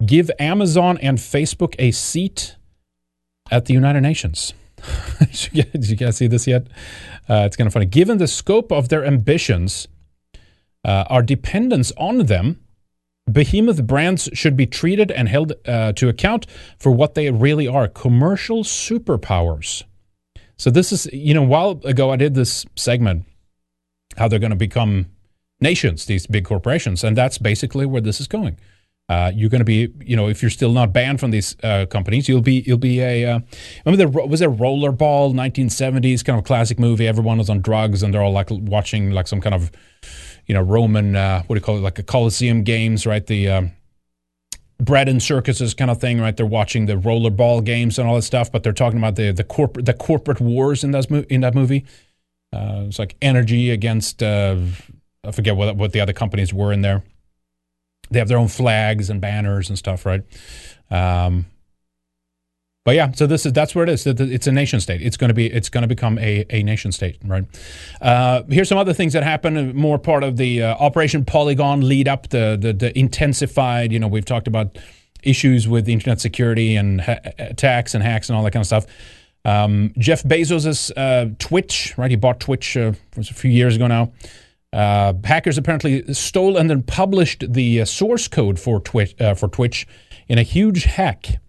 give Amazon and Facebook a seat at the United Nations. Did you guys see this yet? Uh, it's kind of funny. Given the scope of their ambitions, uh, our dependence on them, behemoth brands should be treated and held uh, to account for what they really are commercial superpowers. So, this is, you know, a while ago I did this segment, how they're going to become nations, these big corporations. And that's basically where this is going. Uh, you're going to be, you know, if you're still not banned from these uh, companies, you'll be, you'll be a. Uh, remember there was a Rollerball, 1970s kind of classic movie. Everyone was on drugs, and they're all like watching like some kind of, you know, Roman, uh, what do you call it, like a Colosseum games, right? The um, bread and circuses kind of thing, right? They're watching the rollerball games and all that stuff, but they're talking about the the corporate the corporate wars in that in that movie. Uh, it's like energy against uh, I forget what what the other companies were in there. They have their own flags and banners and stuff, right? Um, but yeah, so this is that's where it is. It's a nation state. It's going to be it's going to become a, a nation state, right? Uh, here's some other things that happened. More part of the uh, Operation Polygon lead up, the, the the intensified. You know, we've talked about issues with internet security and ha- attacks and hacks and all that kind of stuff. Um, Jeff Bezos' uh, Twitch, right? He bought Twitch uh, a few years ago now. Uh, hackers apparently stole and then published the uh, source code for Twitch, uh, for Twitch in a huge hack.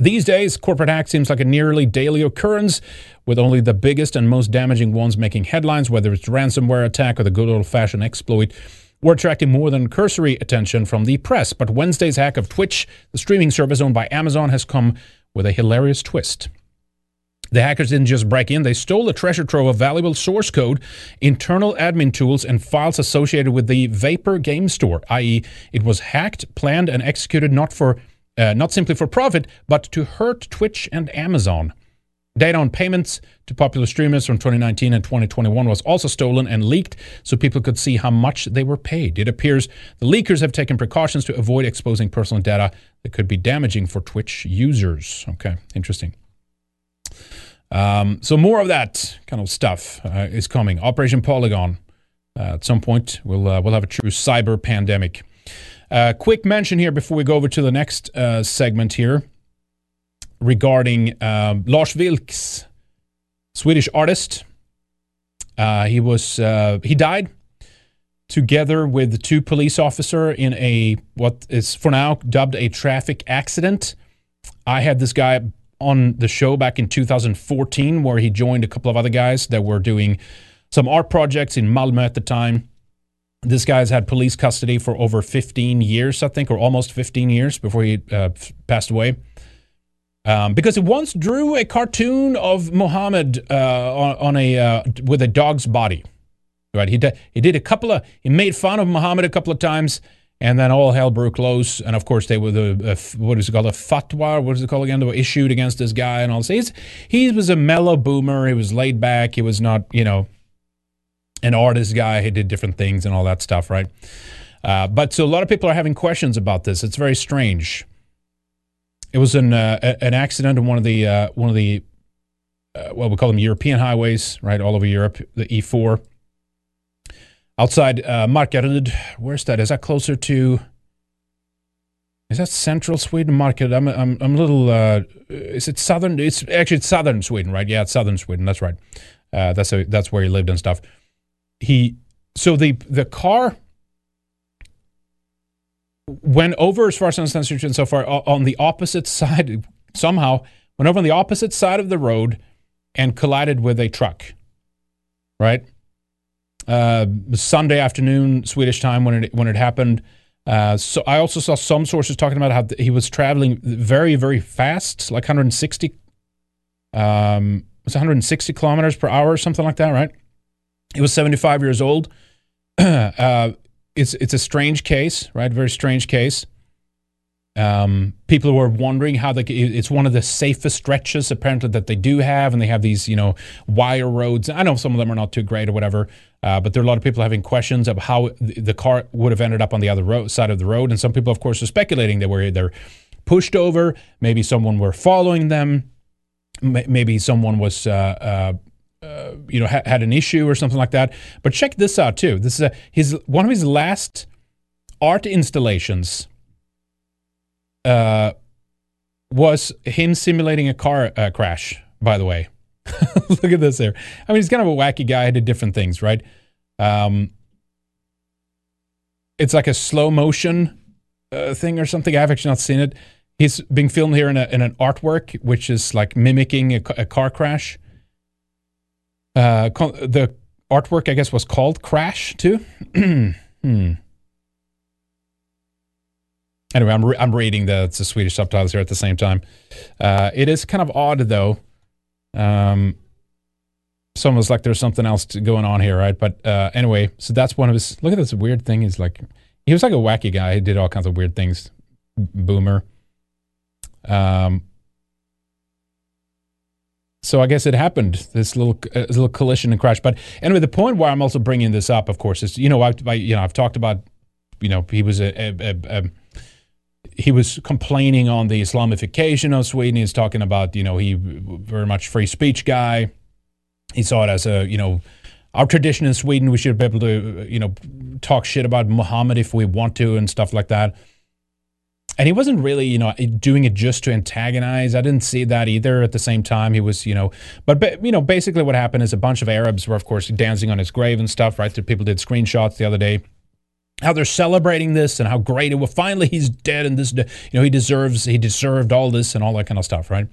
These days, corporate hack seems like a nearly daily occurrence, with only the biggest and most damaging ones making headlines, whether it's ransomware attack or the good old-fashioned exploit. We're attracting more than cursory attention from the press, but Wednesday's hack of Twitch, the streaming service owned by Amazon, has come with a hilarious twist. The hackers didn't just break in, they stole a treasure trove of valuable source code, internal admin tools, and files associated with the Vapor game store, i.e., it was hacked, planned, and executed not for uh, not simply for profit, but to hurt Twitch and Amazon. Data on payments to popular streamers from 2019 and 2021 was also stolen and leaked so people could see how much they were paid. It appears the leakers have taken precautions to avoid exposing personal data that could be damaging for Twitch users. Okay, interesting. Um, so more of that kind of stuff uh, is coming. Operation Polygon. Uh, at some point, we'll uh, we'll have a true cyber pandemic. Uh, quick mention here before we go over to the next uh, segment here regarding um, Lars Vilks, Swedish artist. Uh, he was he died together with two police officer in a what is for now dubbed a traffic accident. I had this guy on the show back in 2014 where he joined a couple of other guys that were doing some art projects in Malmö at the time. This guy's had police custody for over 15 years, I think, or almost 15 years before he uh, passed away. Um, because he once drew a cartoon of Muhammad uh, on, on, a uh, with a dog's body. Right? He he did a couple of he made fun of Muhammad a couple of times, and then all hell broke loose. And of course, they were the uh, what is it called a fatwa? What is it called again? They were issued against this guy and all this. He's, he was a mellow boomer. He was laid back. He was not you know an artist guy. He did different things and all that stuff, right? Uh, but so a lot of people are having questions about this. It's very strange. It was an uh, an accident on one of the uh, one of the uh, well we call them European highways, right, all over Europe, the E4 outside uh, Markaryd. Where's that? Is that closer to? Is that central Sweden, market? I'm I'm I'm a little. Uh, is it southern? It's actually it's southern Sweden, right? Yeah, it's southern Sweden. That's right. Uh, that's a, that's where he lived and stuff. He so the the car went over as far as I understand so far on the opposite side somehow went over on the opposite side of the road and collided with a truck. Right uh, Sunday afternoon Swedish time when it when it happened. Uh, so I also saw some sources talking about how he was traveling very very fast, like 160, um, was 160 kilometers per hour or something like that, right? He was 75 years old. uh, it's it's a strange case, right? Very strange case. Um, people were wondering how they, it's one of the safest stretches apparently that they do have, and they have these, you know, wire roads. I know some of them are not too great or whatever, uh, but there are a lot of people having questions of how the car would have ended up on the other road, side of the road, and some people, of course, are speculating they were either pushed over, maybe someone were following them, maybe someone was. Uh, uh, uh, you know, ha- had an issue or something like that. But check this out too. This is a, his one of his last art installations uh, was him simulating a car uh, crash, by the way. Look at this there. I mean, he's kind of a wacky guy. He did different things, right? Um, it's like a slow motion uh, thing or something. I've actually not seen it. He's being filmed here in, a, in an artwork, which is like mimicking a, a car crash. Uh, the artwork, I guess, was called Crash, too. hmm. Anyway, I'm, re- I'm reading the, the Swedish subtitles here at the same time. Uh, it is kind of odd, though. Um, almost like there's something else going on here, right? But uh, anyway, so that's one of his. Look at this weird thing. He's like, he was like a wacky guy. He did all kinds of weird things. Boomer. Um, so I guess it happened. This little uh, little collision and crash. But anyway, the point why I'm also bringing this up, of course, is you know I, I you know I've talked about you know he was a, a, a, a he was complaining on the Islamification of Sweden. He's talking about, you know, he very much free speech guy. He saw it as a, you know, our tradition in Sweden, we should be able to, uh, you know, talk shit about Muhammad if we want to and stuff like that. And he wasn't really, you know, doing it just to antagonize. I didn't see that either. At the same time, he was, you know, but you know, basically what happened is a bunch of Arabs were, of course, dancing on his grave and stuff. Right? People did screenshots the other day how they're celebrating this and how great it was. Finally, he's dead, and this, you know, he deserves, he deserved all this and all that kind of stuff, right?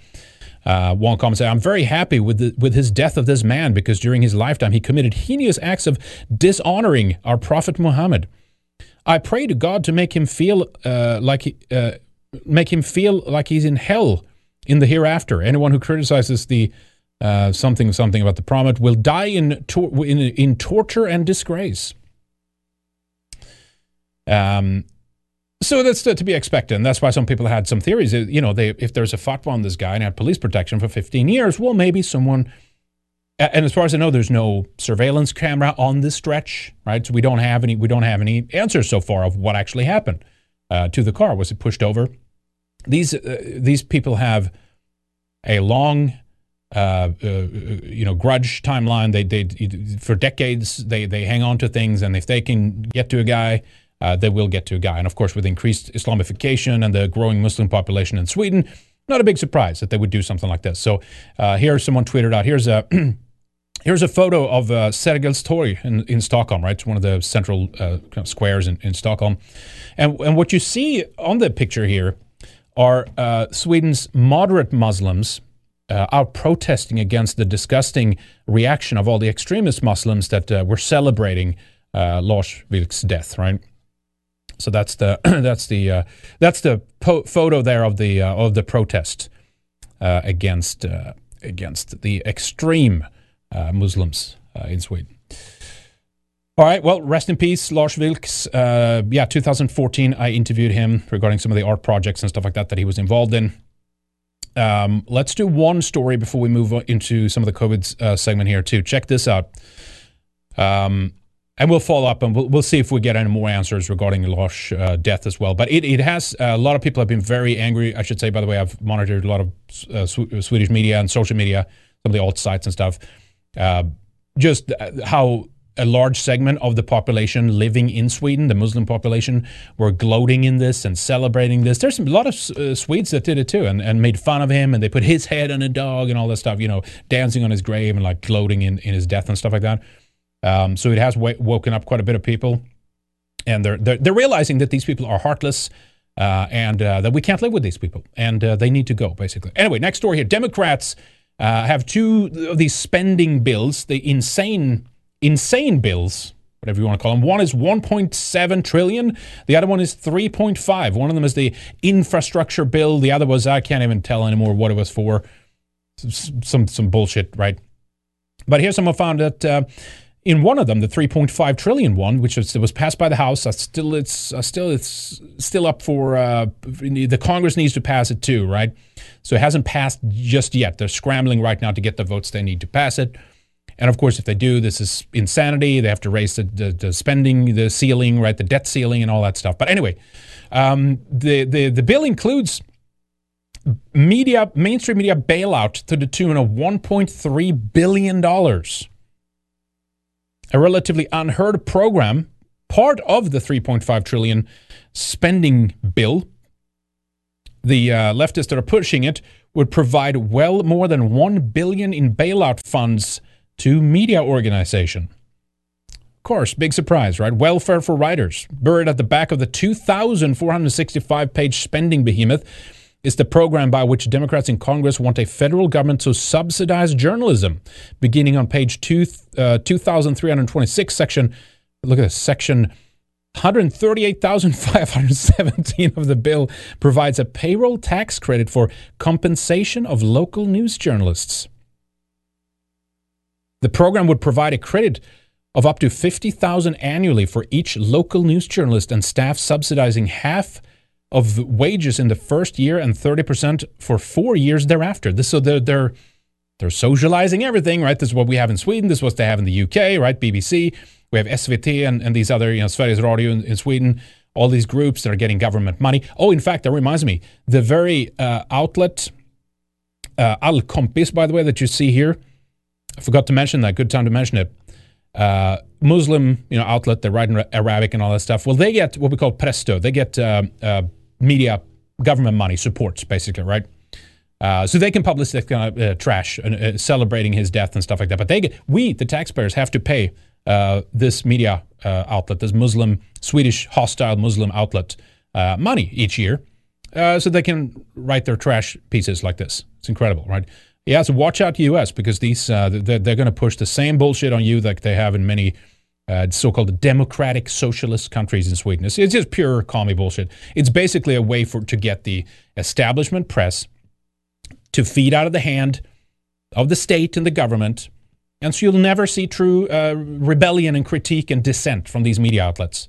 Uh, one comment said, "I'm very happy with the, with his death of this man because during his lifetime he committed heinous acts of dishonoring our Prophet Muhammad. I pray to God to make him feel uh, like uh, make him feel like he's in hell in the hereafter. Anyone who criticizes the uh, something something about the Prophet will die in, tor- in in torture and disgrace." Um, so that's to, be expected, and that's why some people had some theories. You know, they, if there's a fatwa on this guy and had police protection for 15 years, well, maybe someone. And as far as I know, there's no surveillance camera on this stretch, right? So we don't have any. We don't have any answers so far of what actually happened uh, to the car. Was it pushed over? These uh, these people have a long uh, uh, you know, grudge timeline. They, they, for decades, they, they hang on to things, and if they can get to a guy uh, they will get to a guy. And of course, with increased Islamification and the growing Muslim population in Sweden, not a big surprise that they would do something like this. So uh, here, someone tweeted out, here's a. Here's a photo of uh, Sergels Torg in, in Stockholm, right? It's one of the central uh, kind of squares in, in Stockholm. And, and what you see on the picture here are uh, Sweden's moderate Muslims uh, out protesting against the disgusting reaction of all the extremist Muslims that uh, were celebrating uh, Lars Vilks' death, right? So that's the that's the uh, that's the po- photo there of the uh, of the protest uh, against uh, against the extreme uh, Muslims uh, in Sweden. All right, well, rest in peace, Lars Vilks. yeah, 2014, I interviewed him regarding some of the art projects and stuff like that that he was involved in. Um, let's do one story before we move into some of the COVID segment here too. Check this out. Um, and we'll follow up and we'll, we'll see if we get any more answers regarding Lars' uh, death as well. But it, it has, uh, a lot of people have been very angry. I should say, by the way, I've monitored a lot of uh, Sw- Swedish media and social media, some of the alt sites and stuff. Uh, just uh, how a large segment of the population living in Sweden, the Muslim population, were gloating in this and celebrating this. There's a lot of uh, Swedes that did it too and, and made fun of him and they put his head on a dog and all that stuff, you know, dancing on his grave and like gloating in, in his death and stuff like that. Um, so it has w- woken up quite a bit of people, and they're they're, they're realizing that these people are heartless. Uh, and uh, that we can't live with these people, and uh, they need to go, basically. Anyway, next story here. Democrats uh, have two of these spending bills, the insane, insane bills, whatever you want to call them. One is 1.7 trillion. The other one is 3.5. One of them is the infrastructure bill. The other was I can't even tell anymore what it was for. some some bullshit, right? But here someone found that uh, in one of them, the 3.5 trillion one, which was, was passed by the House, uh, still it's uh, still it's still up for uh, the Congress needs to pass it too, right? So it hasn't passed just yet. They're scrambling right now to get the votes they need to pass it. And of course, if they do, this is insanity. They have to raise the, the, the spending, the ceiling, right, the debt ceiling, and all that stuff. But anyway, um, the, the the bill includes media mainstream media bailout to the tune of 1.3 billion dollars. A relatively unheard program, part of the 3.5 trillion spending bill. The uh, leftists that are pushing it would provide well more than 1 billion in bailout funds to media organization. Of course, big surprise, right? Welfare for writers. Buried at the back of the 2,465 page spending behemoth is the program by which Democrats in Congress want a federal government to subsidize journalism. Beginning on page two, uh, 2,326, section, look at this, section 138,517 of the bill provides a payroll tax credit for compensation of local news journalists. The program would provide a credit of up to 50,000 annually for each local news journalist and staff subsidizing half of wages in the first year and 30% for 4 years thereafter. This so they're they're they're socializing everything, right? This is what we have in Sweden, this is what they have in the UK, right? BBC, we have SVT and, and these other, you know, Sveriges Radio in, in Sweden, all these groups that are getting government money. Oh, in fact, that reminds me, the very uh, outlet uh, Alkompis, by the way, that you see here, I forgot to mention that. Good time to mention it. Uh, Muslim, you know, outlet. They write in Arabic and all that stuff. Well, they get what we call presto. They get uh, uh, media, government money, supports basically, right? Uh, so they can publish this kind of uh, trash, uh, celebrating his death and stuff like that. But they get, we, the taxpayers, have to pay uh, this media outlet, this Muslim, Swedish hostile Muslim outlet, money each year, so they can write their trash pieces like this. It's incredible, right? Yeah, so watch out, U.S., because these uh, they're, they're going to push the same bullshit on you like they have in many uh, so-called democratic socialist countries in Sweden. It's, it's just pure commie bullshit. It's basically a way for to get the establishment press to feed out of the hand of the state and the government, and so you'll never see true uh, rebellion and critique and dissent from these media outlets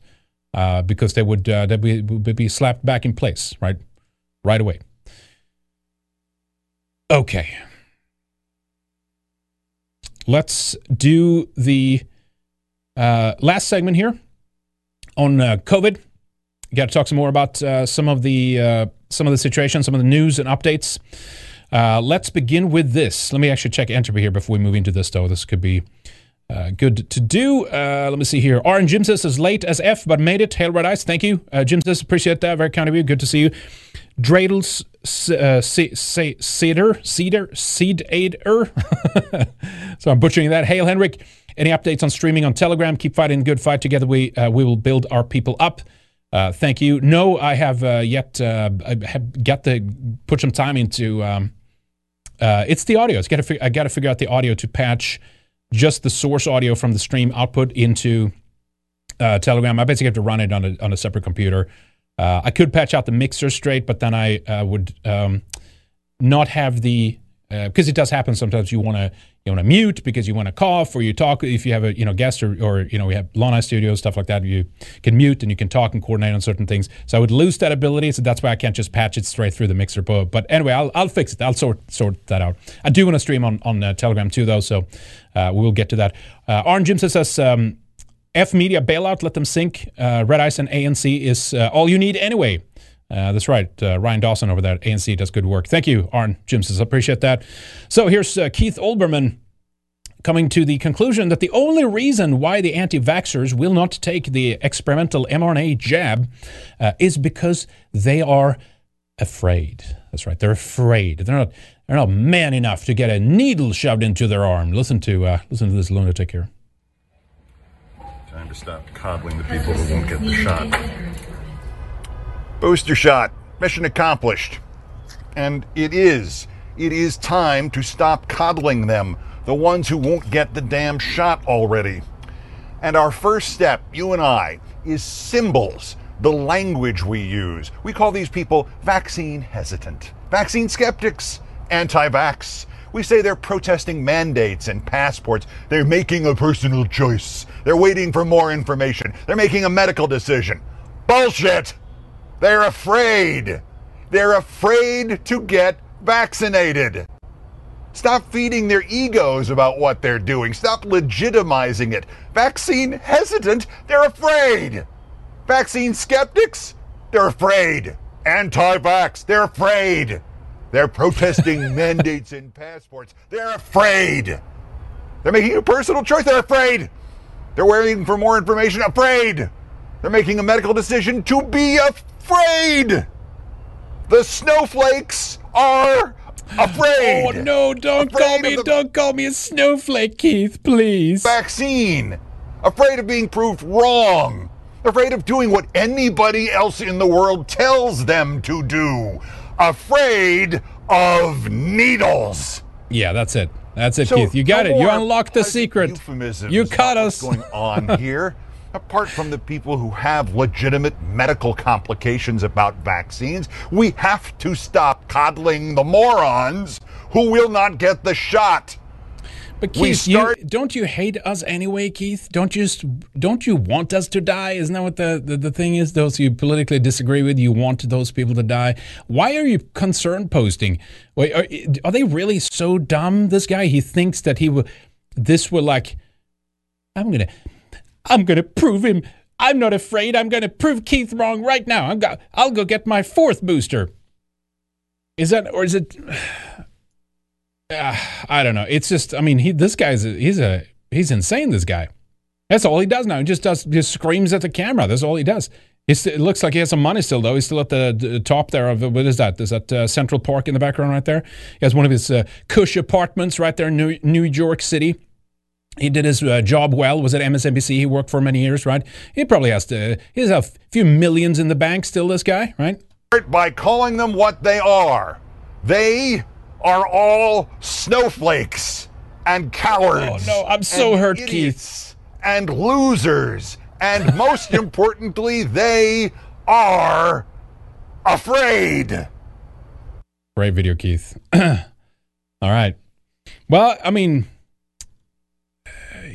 uh, because they would uh, they would be slapped back in place right right away. Okay. Let's do the uh, last segment here on uh, COVID. Got to talk some more about uh, some of the uh, some of the situation, some of the news and updates. Uh, let's begin with this. Let me actually check entropy here before we move into this, though. This could be uh, good to do. Let me see here. Aaron Jim says as late as F, but made it. Hail Red Ice. Thank you. Jim says, appreciate that. Very kind of you. Good to see you. Dreidels Cedar, Cedar, Seed Aider. so I'm butchering that. Hail Henrik. Any updates on streaming on Telegram? Keep fighting the good fight. Together we, uh, we will build our people up. Uh, thank you. No, I have uh, yet uh, I have got to put some time into. Um, uh, it's the audio. It's got to. Fig- I got to figure out the audio to patch just the source audio from the stream output into uh, Telegram. I basically have to run it on a on a separate computer. Uh, I could patch out the mixer straight, but then I uh, would um, not have the because it does happen sometimes. You want to you want to mute because you want to cough or you talk. If you have a you know guest or, or you know we have Eye Studios stuff like that, you can mute and you can talk and coordinate on certain things. So I would lose that ability. So that's why I can't just patch it straight through the mixer. But, but anyway, I'll, I'll fix it. I'll sort sort that out. I do want to stream on on uh, Telegram too, though. So uh, we will get to that. Uh, Arn Jim says. Um, F Media bailout, let them sink. Uh, Red Ice and ANC is uh, all you need anyway. Uh, that's right. Uh, Ryan Dawson over there at ANC does good work. Thank you, Arn Jim says. Appreciate that. So here's uh, Keith Olbermann coming to the conclusion that the only reason why the anti vaxxers will not take the experimental mRNA jab uh, is because they are afraid. That's right. They're afraid. They're not. They're not man enough to get a needle shoved into their arm. Listen to uh, listen to this lunatic here. Time to stop coddling the people who won't get the shot. Booster shot. Mission accomplished. And it is. It is time to stop coddling them, the ones who won't get the damn shot already. And our first step, you and I, is symbols, the language we use. We call these people vaccine hesitant, vaccine skeptics, anti vax. We say they're protesting mandates and passports. They're making a personal choice. They're waiting for more information. They're making a medical decision. Bullshit! They're afraid. They're afraid to get vaccinated. Stop feeding their egos about what they're doing. Stop legitimizing it. Vaccine hesitant, they're afraid. Vaccine skeptics, they're afraid. Anti vax, they're afraid. They're protesting mandates and passports, they're afraid. They're making a personal choice, they're afraid. They're waiting for more information, afraid. They're making a medical decision to be afraid. The snowflakes are afraid. Oh no! Don't call me! Don't call me a snowflake, Keith. Please. Vaccine. Afraid of being proved wrong. Afraid of doing what anybody else in the world tells them to do. Afraid of needles. Yeah, that's it. That's it, So, Keith. You got no it. You unlocked the secret. You caught us. what's going on here. Apart from the people who have legitimate medical complications about vaccines, we have to stop coddling the morons who will not get the shot. But Keith, start- you, don't you hate us anyway, Keith? Don't you just don't you want us to die? Isn't that what the, the, the thing is? Those you politically disagree with, you want those people to die. Why are you concern posting? Wait, are, are they really so dumb? This guy, he thinks that he will. This will like. I'm gonna, I'm gonna prove him. I'm not afraid. I'm gonna prove Keith wrong right now. I'm go, I'll go get my fourth booster. Is that or is it? Uh, I don't know. It's just, I mean, he this guy's he's a he's insane. This guy. That's all he does now. He just does just screams at the camera. That's all he does. It's, it looks like he has some money still, though. He's still at the, the top there of what is that? Is that uh, Central Park in the background right there? He has one of his uh, cush apartments right there in New, New York City. He did his uh, job well. Was at MSNBC. He worked for many years, right? He probably has to. He has a few millions in the bank still. This guy, right? By calling them what they are. They are all snowflakes and cowards. Oh, no, I'm so and hurt, idiots And losers. And most importantly, they are afraid. Great video, Keith. All right. Well, I mean,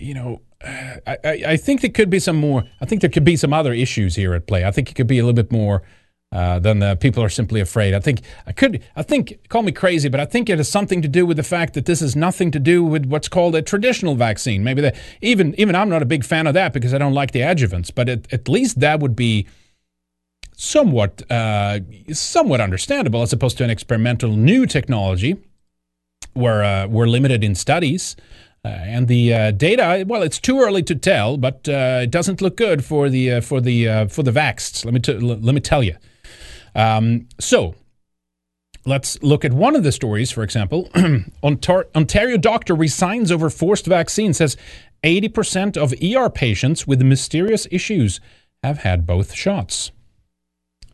you know, I, I, I think there could be some more. I think there could be some other issues here at play. I think it could be a little bit more uh, than the people are simply afraid. I think I could. I think call me crazy, but I think it has something to do with the fact that this is nothing to do with what's called a traditional vaccine. Maybe that even even I'm not a big fan of that because I don't like the adjuvants. But at, at least that would be somewhat uh, somewhat understandable as opposed to an experimental new technology where uh, we're limited in studies. Uh, and the uh, data, well, it's too early to tell, but uh, it doesn't look good for the uh, for the uh, for the vaxxed. Let me t- let me tell you. Um, so, let's look at one of the stories. For example, Ontar- Ontario doctor resigns over forced vaccine. Says eighty percent of ER patients with mysterious issues have had both shots.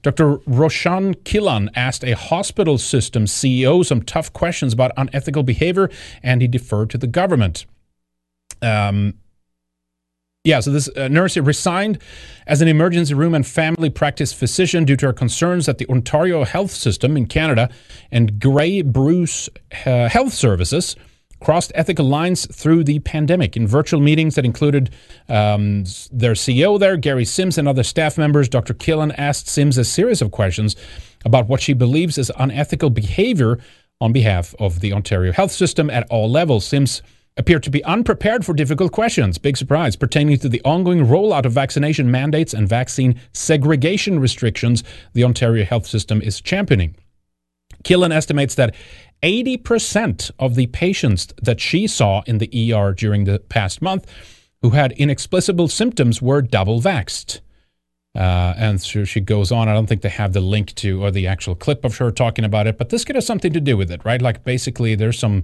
Dr. Rochagné Kilian asked a hospital system CEO some tough questions about unethical behavior, and he deferred to the government. Um, yeah, so this uh, nurse resigned as an emergency room and family practice physician due to her concerns that the Ontario health system in Canada and Grey Bruce uh, Health Services crossed ethical lines through the pandemic in virtual meetings that included um, their CEO there, Gary Sims, and other staff members. Dr. Kilian asked Sims a series of questions about what she believes is unethical behavior on behalf of the Ontario health system at all levels. Sims appeared to be unprepared for difficult questions, big surprise, pertaining to the ongoing rollout of vaccination mandates and vaccine segregation restrictions the Ontario health system is championing. Kilian estimates that 80% of the patients that she saw in the ER during the past month who had inexplicable symptoms were double vaxxed. Uh, and so she goes on. I don't think they have the link to or the actual clip of her talking about it, but this could have something to do with it, right? Like basically, there's some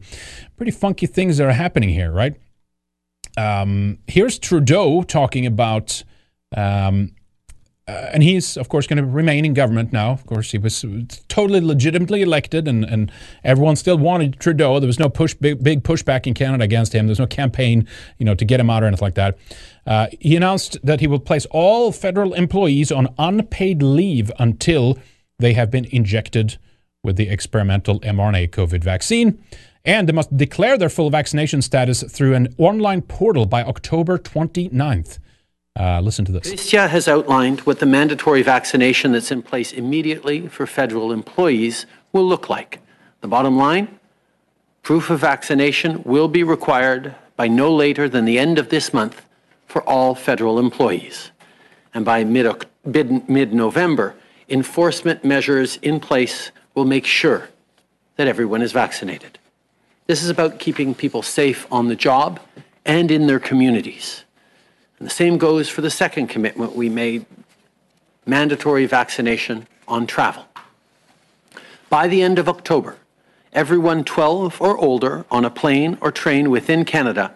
pretty funky things that are happening here, right? Um, here's Trudeau talking about um, uh, and he's of course going to remain in government now. Of course, he was totally legitimately elected, and, and everyone still wanted Trudeau. There was no push, big, big pushback in Canada against him. There's no campaign, you know, to get him out or anything like that. Uh, he announced that he will place all federal employees on unpaid leave until they have been injected with the experimental mRNA COVID vaccine. And they must declare their full vaccination status through an online portal by October 29th. Uh, listen to this. Chrystia has outlined what the mandatory vaccination that's in place immediately for federal employees will look like. The bottom line proof of vaccination will be required by no later than the end of this month for all federal employees. And by mid November, enforcement measures in place will make sure that everyone is vaccinated. This is about keeping people safe on the job and in their communities. And the same goes for the second commitment we made mandatory vaccination on travel. By the end of October, everyone 12 or older on a plane or train within Canada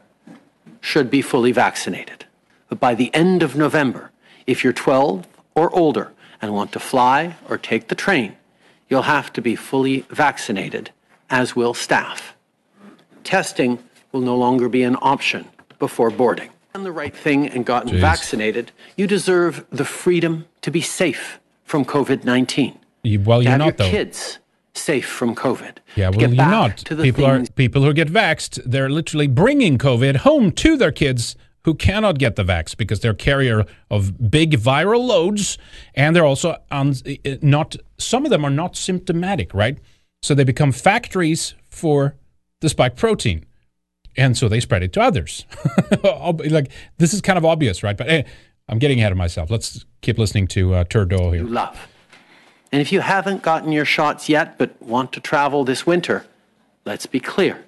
should be fully vaccinated. But by the end of November, if you're 12 or older and want to fly or take the train, you'll have to be fully vaccinated, as will staff. Testing will no longer be an option before boarding. Done the right thing and gotten Jeez. vaccinated, you deserve the freedom to be safe from COVID 19. You- well, you're have not, your though. kids safe from COVID. Yeah, well, you're not. to the People are people who get vaxxed. They're literally bringing COVID home to their kids who cannot get the vax because they're carrier of big viral loads, and they're also un, eh, eh, not. Some of them are not symptomatic, right? So they become factories for the spike protein, and so they spread it to others. like this is kind of obvious, right? But eh, I'm getting ahead of myself. Let's keep listening to uh, Turdo here. you love. And if you haven't gotten your shots yet but want to travel this winter, let's be clear.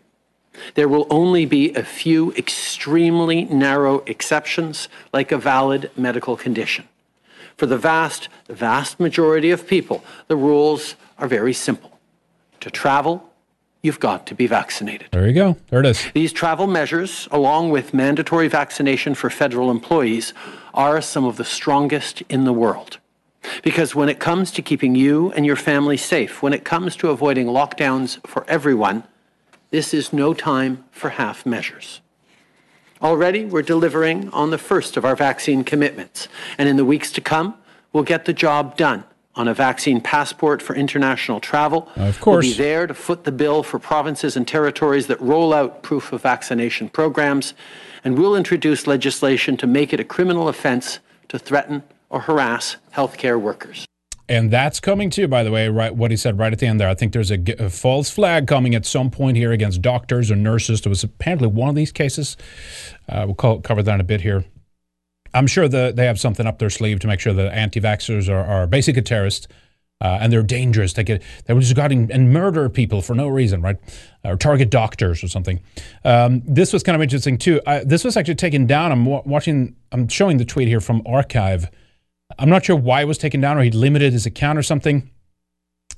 There will only be a few extremely narrow exceptions, like a valid medical condition. For the vast, vast majority of people, the rules are very simple. To travel, you've got to be vaccinated. There you go. There it is. These travel measures, along with mandatory vaccination for federal employees, are some of the strongest in the world. Because when it comes to keeping you and your family safe, when it comes to avoiding lockdowns for everyone, this is no time for half measures. Already, we're delivering on the first of our vaccine commitments, and in the weeks to come, we'll get the job done on a vaccine passport for international travel. Of We'll be there to foot the bill for provinces and territories that roll out proof of vaccination programs, and we'll introduce legislation to make it a criminal offense to threaten or harass healthcare workers. And that's coming too, by the way, right? What he said right at the end there. I think there's a false flag coming at some point here against doctors or nurses. There was apparently one of these cases. Uh, we'll call, cover that in a bit here. I'm sure the, they have something up their sleeve to make sure that anti-vaxxers are, are basically terrorists uh, and they're dangerous. They get they will just go out and, and murder people for no reason, right? Or target doctors or something. Um, this was kind of interesting too. I, this was actually taken down. I'm watching. I'm showing the tweet here from Archive. I'm not sure why it was taken down, or he limited his account or something.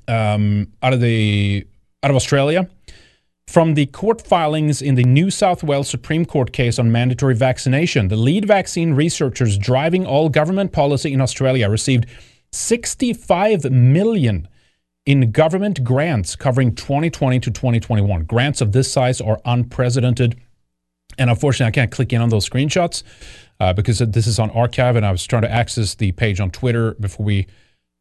Um, out of the out of Australia, from the court filings in the New South Wales Supreme Court case on mandatory vaccination, the lead vaccine researchers driving all government policy in Australia received 65 million in government grants covering 2020 to 2021. Grants of this size are unprecedented. And unfortunately, I can't click in on those screenshots uh, because this is on archive, and I was trying to access the page on Twitter before we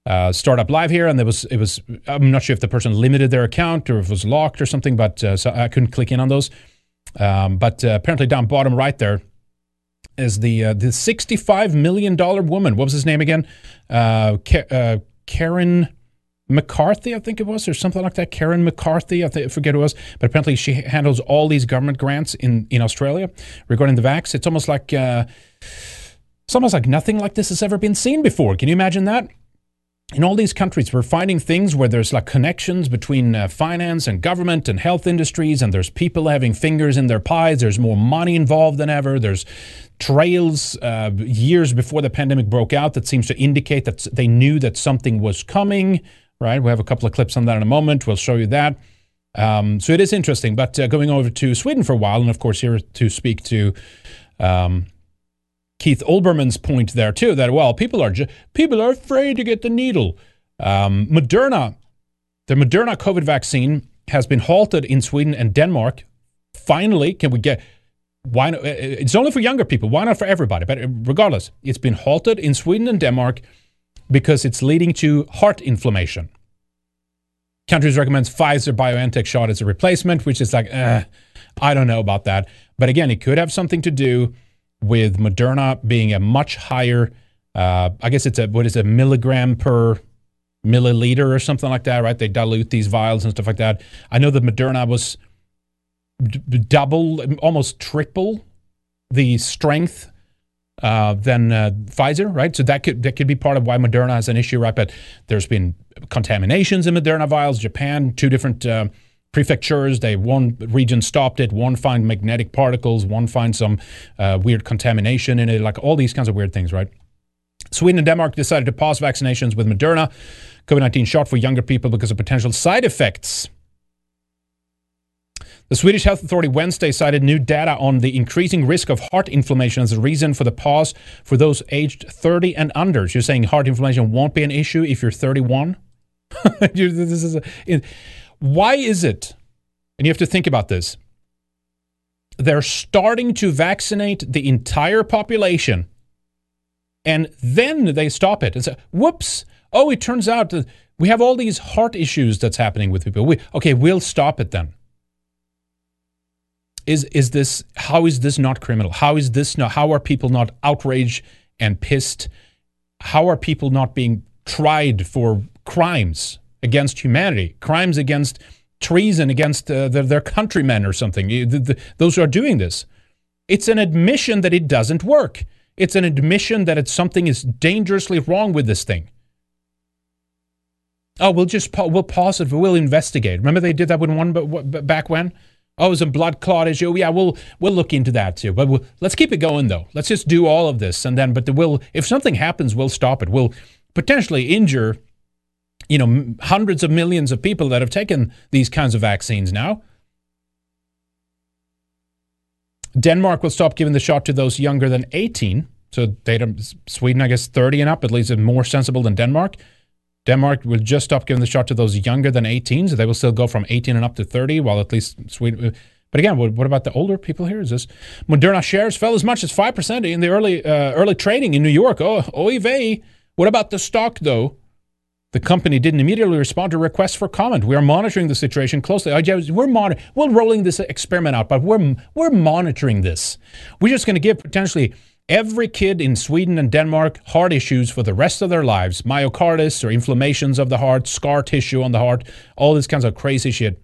uh, start up live here, and there was it was I'm not sure if the person limited their account or if it was locked or something, but uh, so I couldn't click in on those. Um, but uh, apparently, down bottom right there is the uh, the 65 million dollar woman. What was his name again? Uh, uh, Karen. McCarthy, I think it was, or something like that. Karen McCarthy, I, think, I forget who it was, but apparently she handles all these government grants in, in Australia regarding the vax. It's almost like it's almost like nothing like this has ever been seen before. Can you imagine that? In all these countries, we're finding things where there's like connections between uh, finance and government and health industries, and there's people having fingers in their pies. There's more money involved than ever. There's trails uh, years before the pandemic broke out that seems to indicate that they knew that something was coming right? We have a couple of clips on that in a moment. We'll show you that. Um, so it is interesting. But uh, going over to Sweden for a while, and of course, here to speak to um, Keith Olbermann's point there too that well, people are ju- people are afraid to get the needle. Um, Moderna, the Moderna COVID vaccine has been halted in Sweden and Denmark. Finally, can we get? Why? Not, it's only for younger people. Why not for everybody? But regardless, it's been halted in Sweden and Denmark because it's leading to heart inflammation. countries recommends Pfizer BioNTech shot as a replacement, which is like, eh, I don't know about that. But again, it could have something to do with Moderna being a much higher, uh, I guess it's a, what is it, milligram per milliliter or something like that, right? They dilute these vials and stuff like that. I know that Moderna was d- double, almost triple the strength uh, than uh, Pfizer, right? So that could that could be part of why Moderna has an issue, right? But there's been contaminations in Moderna vials. Japan, two different uh, prefectures. They one region stopped it. One find magnetic particles. One find some uh, weird contamination in it. Like all these kinds of weird things, right? Sweden and Denmark decided to pause vaccinations with Moderna COVID 19 shot for younger people because of potential side effects. The Swedish Health Authority Wednesday cited new data on the increasing risk of heart inflammation as a reason for the pause for those aged 30 and under. So you're saying heart inflammation won't be an issue if you're 31? this is a, why is it? And you have to think about this. They're starting to vaccinate the entire population, and then they stop it and say, "Whoops! Oh, it turns out that we have all these heart issues that's happening with people. We, okay, we'll stop it then." Is is this? How is this not criminal? How is this not? How are people not outraged and pissed? How are people not being tried for crimes against humanity, crimes against treason against uh, the, their countrymen or something. The, the, those who are doing this. It's an admission that it doesn't work. It's an admission that it's something is dangerously wrong with this thing. Oh, we'll just pa- we'll pause it. We'll investigate. Remember they did that with one but back when. Oh, it was a blood clot issue. Yeah, we'll we'll look into that too. But we'll, let's keep it going though. Let's just do all of this and then. But the, we'll if something happens, we'll stop it. We'll potentially injure you know, hundreds of millions of people that have taken these kinds of vaccines now. Denmark will stop giving the shot to those younger than 18. So they don't, Sweden, I guess, 30 and up, at least is more sensible than Denmark. Denmark will just stop giving the shot to those younger than 18. So they will still go from 18 and up to 30, while at least Sweden. But again, what, what about the older people here? Is this Moderna shares fell as much as 5% in the early uh, early trading in New York? Oh, oy vey. What about the stock, though? The company didn't immediately respond to requests for comment. We are monitoring the situation closely. We're, we're rolling this experiment out, but we're, we're monitoring this. We're just going to give potentially every kid in Sweden and Denmark heart issues for the rest of their lives myocarditis or inflammations of the heart, scar tissue on the heart, all this kinds of crazy shit.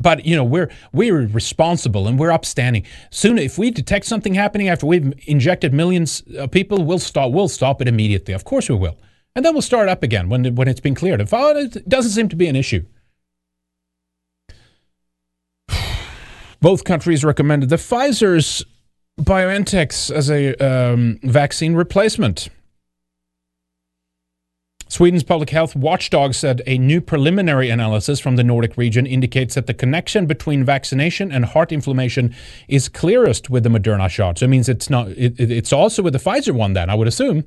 But you know we're we're responsible and we're upstanding. Soon, if we detect something happening after we've injected millions of people, we'll stop. We'll stop it immediately. Of course we will, and then we'll start up again when when it's been cleared. If oh, it doesn't seem to be an issue. Both countries recommended the Pfizer's BioNTech's as a um, vaccine replacement. Sweden's public health watchdog said a new preliminary analysis from the Nordic region indicates that the connection between vaccination and heart inflammation is clearest with the Moderna shot. So it means it's not. It, it's also with the Pfizer one. Then I would assume.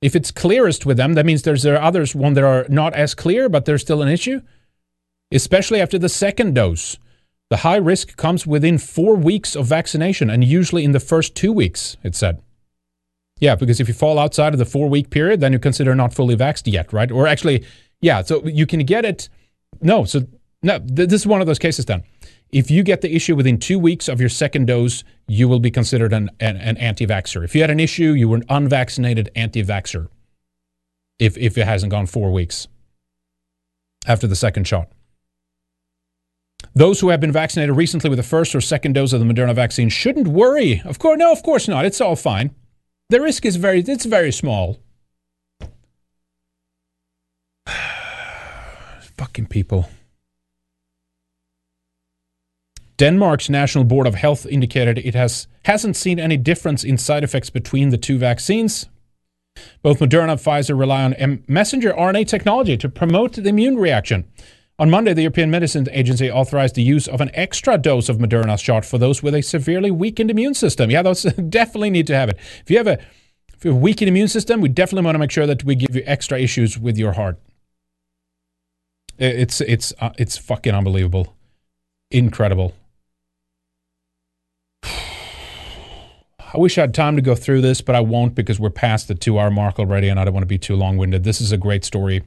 If it's clearest with them, that means there's there are others one that are not as clear, but there's still an issue, especially after the second dose. The high risk comes within four weeks of vaccination, and usually in the first two weeks. It said. Yeah, because if you fall outside of the four week period, then you consider not fully vaxxed yet, right? Or actually, yeah, so you can get it. No, so no, th- this is one of those cases then. If you get the issue within two weeks of your second dose, you will be considered an, an, an anti vaxxer. If you had an issue, you were an unvaccinated anti vaxxer if, if it hasn't gone four weeks after the second shot. Those who have been vaccinated recently with the first or second dose of the Moderna vaccine shouldn't worry. Of course, no, of course not. It's all fine. The risk is very, it's very small. Fucking people. Denmark's National Board of Health indicated it has hasn't seen any difference in side effects between the two vaccines. Both Moderna and Pfizer rely on messenger RNA technology to promote the immune reaction. On Monday, the European Medicines Agency authorized the use of an extra dose of Moderna shot for those with a severely weakened immune system. Yeah, those definitely need to have it. If you have a, if you have a weakened immune system, we definitely want to make sure that we give you extra issues with your heart. It's it's uh, it's fucking unbelievable, incredible. I wish I had time to go through this, but I won't because we're past the two-hour mark already, and I don't want to be too long-winded. This is a great story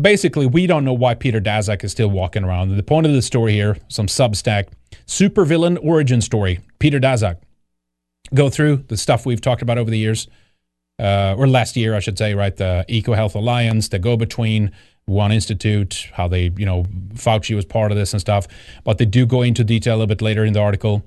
basically, we don't know why Peter Daszak is still walking around. The point of the story here, some Substack, supervillain origin story, Peter Daszak. Go through the stuff we've talked about over the years, uh, or last year, I should say, right? The EcoHealth Alliance, the go between, Wuhan Institute, how they, you know, Fauci was part of this and stuff. But they do go into detail a little bit later in the article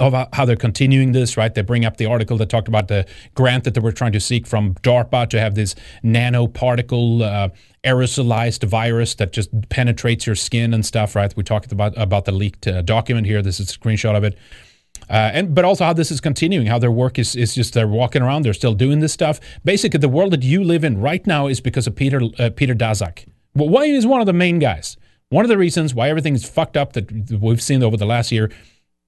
of how they're continuing this, right? They bring up the article that talked about the grant that they were trying to seek from DARPA to have this nanoparticle uh, aerosolized virus that just penetrates your skin and stuff, right? We talked about about the leaked uh, document here. This is a screenshot of it. Uh, and but also how this is continuing, how their work is is just they're walking around, they're still doing this stuff. Basically, the world that you live in right now is because of Peter uh, Peter Daszak. Well, why is one of the main guys? One of the reasons why everything is fucked up that we've seen over the last year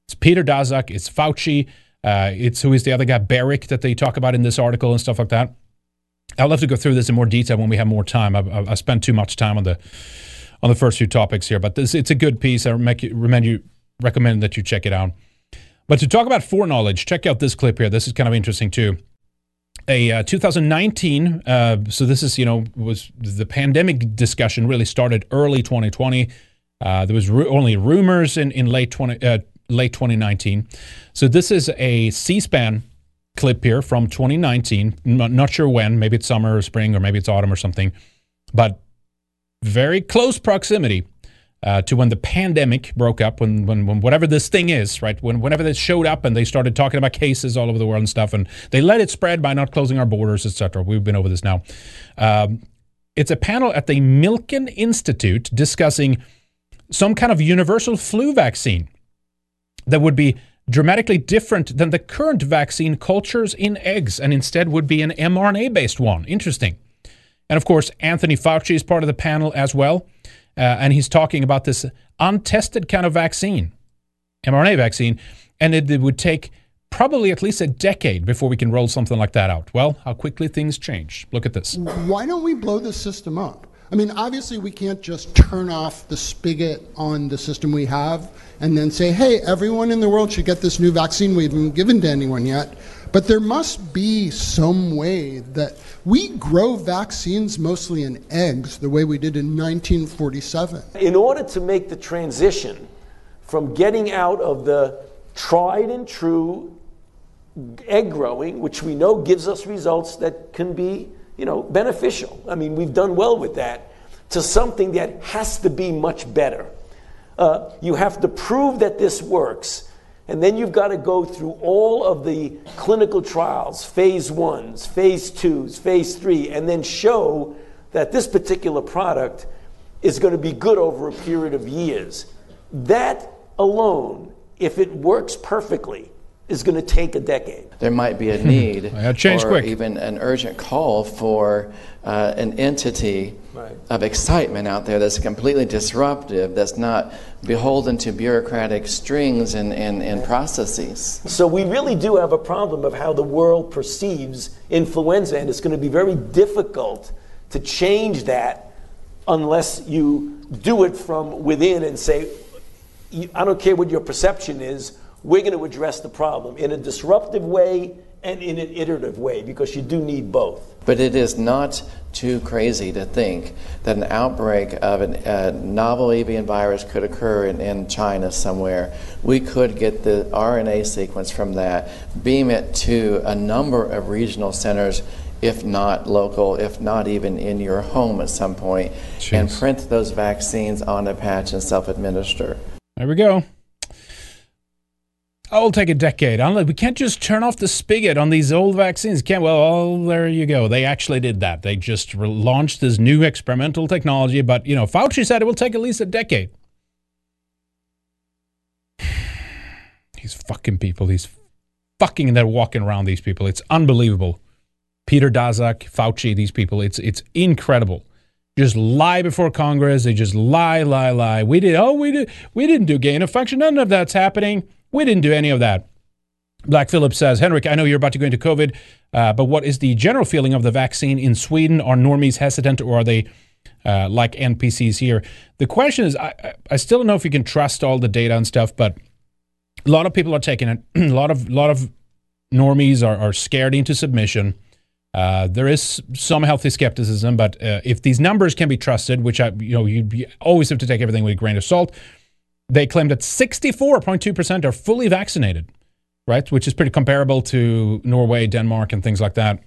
it's Peter Daszak, it's Fauci, uh, it's who is the other guy, Baric, that they talk about in this article and stuff like that. I'll have to go through this in more detail when we have more time. I, I, I spent too much time on the on the first few topics here, but this it's a good piece. I recommend you recommend that you check it out. But to talk about foreknowledge, check out this clip here. This is kind of interesting too. A uh, 2019, uh, so this is you know was the pandemic discussion really started early 2020. Uh, there was ru- only rumors in in late 20 uh, late 2019. So this is a C-SPAN clip here from 2019. Not, sure when. Maybe it's summer or spring, or maybe it's autumn or something. But very close proximity uh, to when the pandemic broke up, when, when, when whatever this thing is, right? When whenever this showed up and they started talking about cases all over the world and stuff, and they let it spread by not closing our borders, etc. We've been over this now. Um, it's a panel at the Milken Institute discussing some kind of universal flu vaccine that would be dramatically different than the current vaccine cultures in eggs and instead would be an mRNA based one. Interesting. And of course, Anthony Fauci is part of the panel as well. Uh, and he's talking about this untested kind of vaccine, mRNA vaccine, and it, it would take probably at least a decade before we can roll something like that out. Well, how quickly things change. Look at this. Why don't we blow the system up? I mean, obviously, we can't just turn off the spigot on the system we have and then say, hey, everyone in the world should get this new vaccine we haven't given to anyone yet. But there must be some way that we grow vaccines mostly in eggs, the way we did in 1947. In order to make the transition from getting out of the tried and true egg growing, which we know gives us results that can be you know, beneficial. I mean, we've done well with that. To something that has to be much better. Uh, you have to prove that this works, and then you've got to go through all of the clinical trials, phase ones, phase twos, phase three, and then show that this particular product is going to be good over a period of years. That alone, if it works perfectly, is going to take a decade. There might be a need change or quick. even an urgent call for uh, an entity Right. of excitement out there that's completely disruptive, that's not beholden to bureaucratic strings and, and, and processes. So we really do have a problem of how the world perceives influenza, and it's going to be very difficult to change that unless you do it from within and say, I don't care what your perception is, we're going to address the problem in a disruptive way and in an iterative way because you do need both. But it is not too crazy to think that an outbreak of an- a novel avian virus could occur in, in China somewhere. We could get the RNA sequence from that, beam it to a number of regional centers, if not local, if not even in your home at some point, and print those vaccines on a patch and self administer. There we go. Oh, it'll take a decade. Unless we can't just turn off the spigot on these old vaccines. Can't. Well, oh, there you go. They actually did that. They just re- launched this new experimental technology. But you know, Fauci said it will take at least a decade. These fucking people. These fucking. They're walking around. These people. It's unbelievable. Peter Daszak, Fauci. These people. It's it's incredible. Just lie before Congress. They just lie, lie, lie. We did. Oh, we did. We didn't do gain of function. None of that's happening. We didn't do any of that. Black Phillips says, Henrik, I know you're about to go into COVID, uh, but what is the general feeling of the vaccine in Sweden? Are normies hesitant or are they uh, like NPCs here? The question is, I, I- still don't know if you can trust all the data and stuff, but a lot of people are taking it. a lot of lot of normies are, are scared into submission. Uh, there is some healthy skepticism, but uh, if these numbers can be trusted, which I, you know, you, you always have to take everything with a grain of salt, they claim that 64.2% are fully vaccinated, right? Which is pretty comparable to Norway, Denmark, and things like that.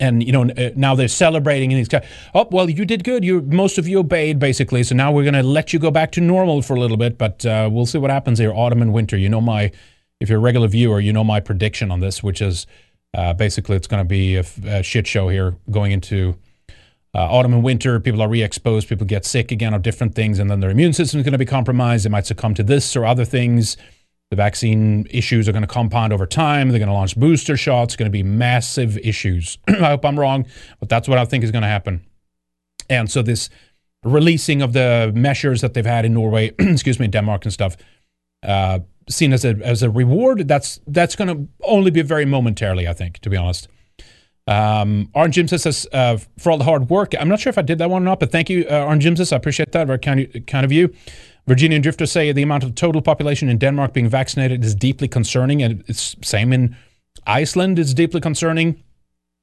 And you know uh, now they're celebrating and these. Oh well, you did good. You most of you obeyed basically. So now we're going to let you go back to normal for a little bit, but uh, we'll see what happens here. Autumn and winter. You know my, if you're a regular viewer, you know my prediction on this, which is uh, basically it's going to be a, a, shit show here going into uh, autumn and winter. People are re-exposed. People get sick again of different things, and then their immune system is going to be compromised. They might succumb to this or other things. The vaccine issues are going to compound over time. They're going to launch booster shots. Going to be massive issues. I hope I'm wrong, but that's what I think is going to happen. And so this releasing of the measures that they've had in Norway, excuse me, Denmark and stuff, uh, seen as a as a reward. That's that's going to only be very momentarily, I think, to be honest. Um, Arn Jim says uh, for all the hard work. I'm not sure if I did that one or not, but thank you, uh, Arn Jim says. I appreciate that. Very kind, kind of you. Virginian Drifter say the amount of total population in Denmark being vaccinated is deeply concerning, and it's same in Iceland. It's deeply concerning.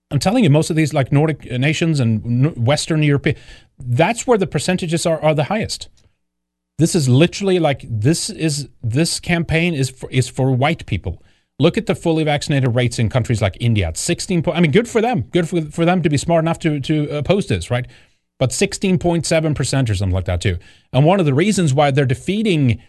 I'm telling you, most of these like Nordic nations and Western European, that's where the percentages are, are the highest. This is literally like this is this campaign is for, is for white people. Look at the fully vaccinated rates in countries like India. It's 16. I mean, good for them. Good for, for them to be smart enough to to uh, oppose this, right? but 16.7% or something like that too. And one of the reasons why they're defeating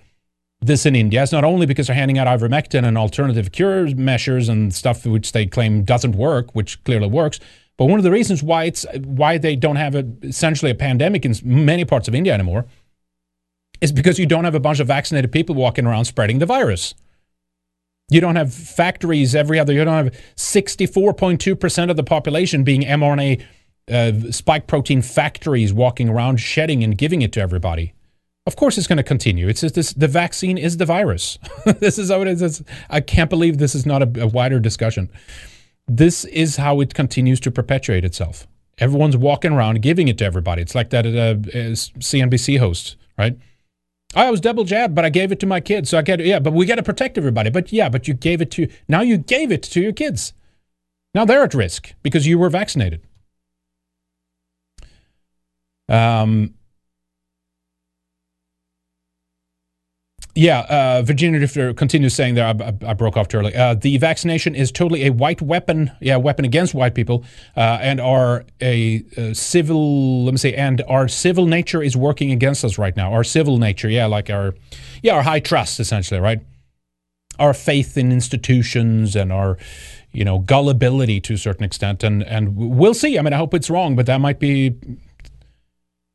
this in India is not only because they're handing out ivermectin and alternative cure measures and stuff which they claim doesn't work, which clearly works, but one of the reasons why it's why they don't have a, essentially a pandemic in many parts of India anymore is because you don't have a bunch of vaccinated people walking around spreading the virus. You don't have factories every other. You don't have 64.2% of the population being mRNA uh, spike protein factories walking around shedding and giving it to everybody. Of course, it's going to continue. It's just this, the vaccine is the virus. this is how it is. It's, I can't believe this is not a, a wider discussion. This is how it continues to perpetuate itself. Everyone's walking around giving it to everybody. It's like that uh, CNBC host, right? I was double jabbed, but I gave it to my kids. So I get yeah, but we got to protect everybody. But yeah, but you gave it to now you gave it to your kids. Now they're at risk because you were vaccinated. Um, yeah, uh, Virginia Drifter continues saying there. I, I, I broke off too early. Uh, the vaccination is totally a white weapon. Yeah, weapon against white people, uh, and our a, a, civil. Let me say, and our civil nature is working against us right now. Our civil nature, yeah, like our, yeah, our high trust, essentially, right? Our faith in institutions and our, you know, gullibility to a certain extent, and and we'll see. I mean, I hope it's wrong, but that might be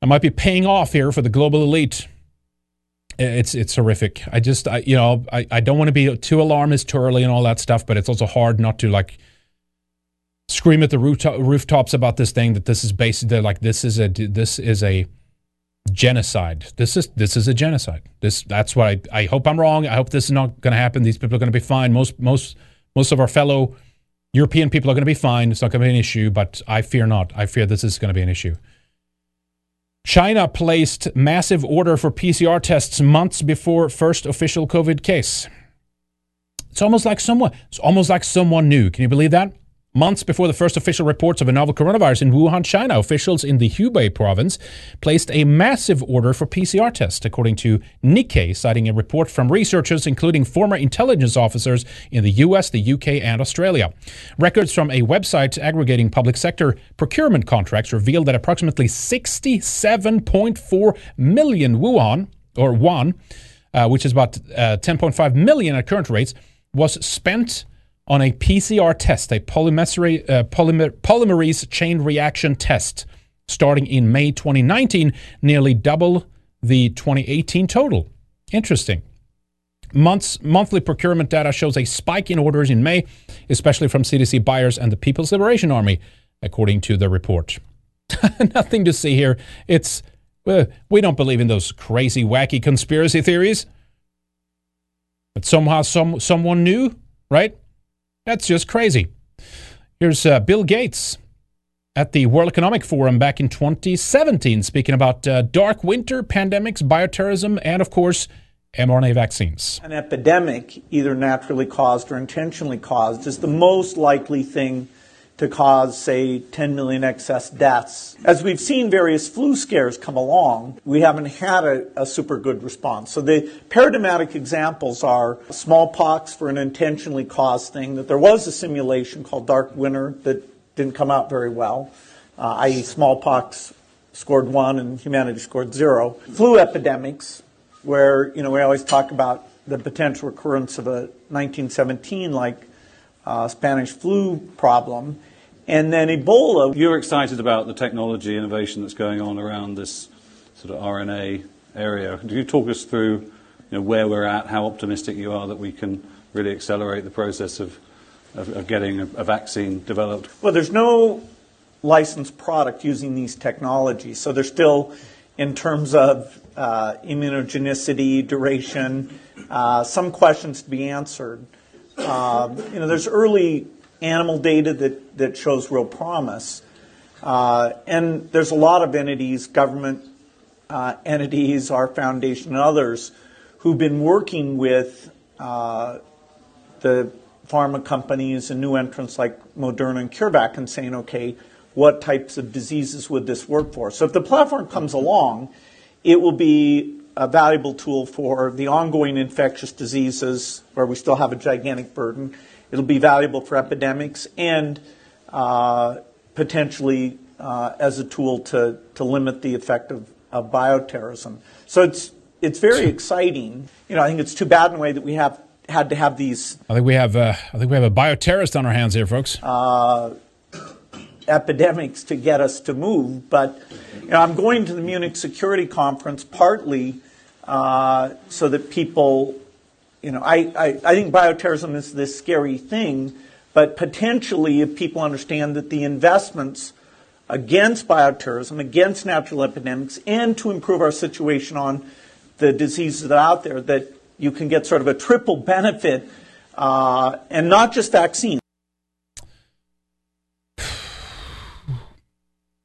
I might be paying off here for the global elite. It's it's horrific. I just I, you know I, I don't want to be too alarmist too early and all that stuff, but it's also hard not to like scream at the rooftop, rooftops about this thing that this is basically like this is a this is a genocide. This is this is a genocide. This that's what I, I hope I'm wrong. I hope this is not going to happen. These people are going to be fine. Most most most of our fellow European people are going to be fine. It's not going to be an issue, but I fear not. I fear this is going to be an issue. China placed massive order for PCR tests months before first official COVID case. It's almost like someone it's almost like someone knew. Can you believe that? Months before the first official reports of a novel coronavirus in Wuhan, China, officials in the Hubei province placed a massive order for PCR tests, according to Nikkei, citing a report from researchers, including former intelligence officers in the US, the UK, and Australia. Records from a website aggregating public sector procurement contracts revealed that approximately 67.4 million Wuhan, or yuan, uh, which is about uh, 10.5 million at current rates, was spent on a PCR test, a polymerase, uh, polymer, polymerase chain reaction test, starting in May 2019, nearly double the 2018 total. Interesting. Months, monthly procurement data shows a spike in orders in May, especially from CDC buyers and the People's Liberation Army, according to the report. Nothing to see here. It's uh, we don't believe in those crazy, wacky conspiracy theories. But somehow, some someone knew, right? That's just crazy. Here's uh, Bill Gates at the World Economic Forum back in 2017, speaking about uh, dark winter, pandemics, bioterrorism, and of course, mRNA vaccines. An epidemic, either naturally caused or intentionally caused, is the most likely thing to cause, say, 10 million excess deaths. As we've seen various flu scares come along, we haven't had a, a, super good response. So the paradigmatic examples are smallpox for an intentionally caused thing, that there was a simulation called Dark Winter that didn't come out very well, uh, i.e., smallpox scored one and humanity scored zero. Flu epidemics, where you know we always talk about the potential recurrence of a 1917 like uh, Spanish flu problem. And then Ebola. You're excited about the technology innovation that's going on around this sort of RNA area. Can you talk us through you know, where we're at, how optimistic you are that we can really accelerate the process of, of, of getting a, a vaccine developed? Well, there's no licensed product using these technologies, so they're still, in terms of uh, immunogenicity, duration, uh, some questions to be answered. Um, you know, there's early animal data that, that shows real promise. Uh, and there's a lot of entities, government uh, entities, our foundation, and others, who've been working with uh, the pharma companies and new entrants like Moderna and CureVac and saying, okay, what types of diseases would this work for? So if the platform comes along, it will be a valuable tool for the ongoing infectious diseases where we still have a gigantic burden. It'll be valuable for epidemics and uh, potentially uh, as a tool to, to limit the effect of, of bioterrorism. So it's it's very exciting. You know, I think it's too bad in a way that we have had to have these. I think we have uh, I think we have a bioterrorist on our hands here, folks. Uh, epidemics to get us to move, but you know, I'm going to the Munich Security Conference partly uh, so that people, you know, I, I, I think bioterrorism is this scary thing, but potentially if people understand that the investments against bioterrorism, against natural epidemics, and to improve our situation on the diseases that are out there, that you can get sort of a triple benefit, uh, and not just vaccines.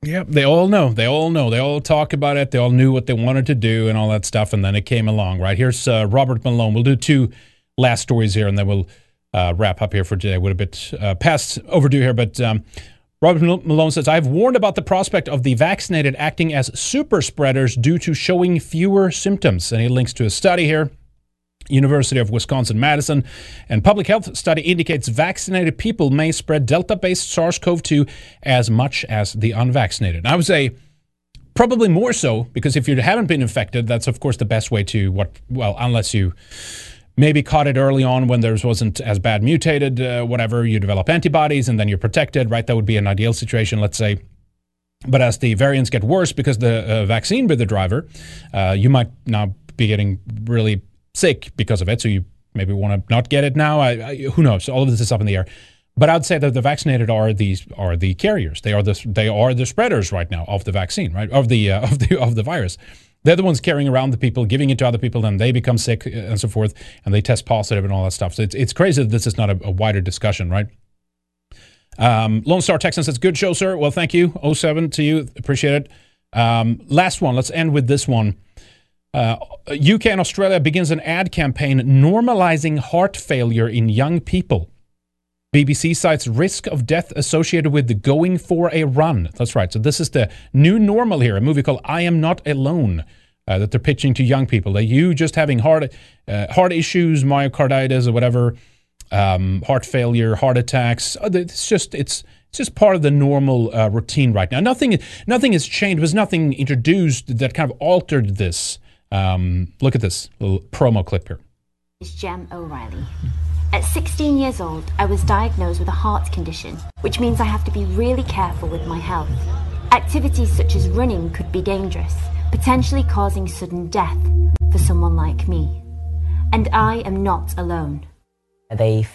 Yep, they all know. They all know. They all talk about it. They all knew what they wanted to do and all that stuff. And then it came along, right? Here's uh, Robert Malone. We'll do two last stories here and then we'll uh, wrap up here for today. We're a bit uh, past overdue here, but um, Robert Malone says, I've warned about the prospect of the vaccinated acting as super spreaders due to showing fewer symptoms. And he links to a study here University of Wisconsin Madison and public health study indicates vaccinated people may spread delta-based SARS-CoV-2 as much as the unvaccinated. I would say probably more so because if you haven't been infected, that's of course the best way to what well unless you maybe caught it early on when there wasn't as bad mutated uh, whatever you develop antibodies and then you're protected right that would be an ideal situation let's say but as the variants get worse because the uh, vaccine be the driver uh, you might now be getting really sick because of it. So you maybe want to not get it now. I, I, who knows? All of this is up in the air. But I'd say that the vaccinated are these are the carriers. They are the they are the spreaders right now of the vaccine, right of the uh, of the of the virus. They're the ones carrying around the people, giving it to other people, then they become sick uh, and so forth, and they test positive and all that stuff. So it's it's crazy that this is not a, a wider discussion, right? Um, Lone Star Texan says, "Good show, sir. Well, thank you. 07 to you. Appreciate it." Um, last one. Let's end with this one. Uh, UK and Australia begins an ad campaign normalizing heart failure in young people. BBC cites risk of death associated with going for a run. That's right. So this is the new normal here. A movie called I Am Not Alone uh, that they're pitching to young people. That you just having heart uh, heart issues, myocarditis or whatever, um, heart failure, heart attacks. Uh, it's just it's it's just part of the normal uh, routine right now. Nothing nothing has changed. There's nothing introduced that kind of altered this. Um, look at this little promo clip here. Is Jem O'Reilly. At 16 years old, I was diagnosed with a heart condition, which means I have to be really careful with my health. Activities such as running could be dangerous, potentially causing sudden death for someone like me. And I am not alone. They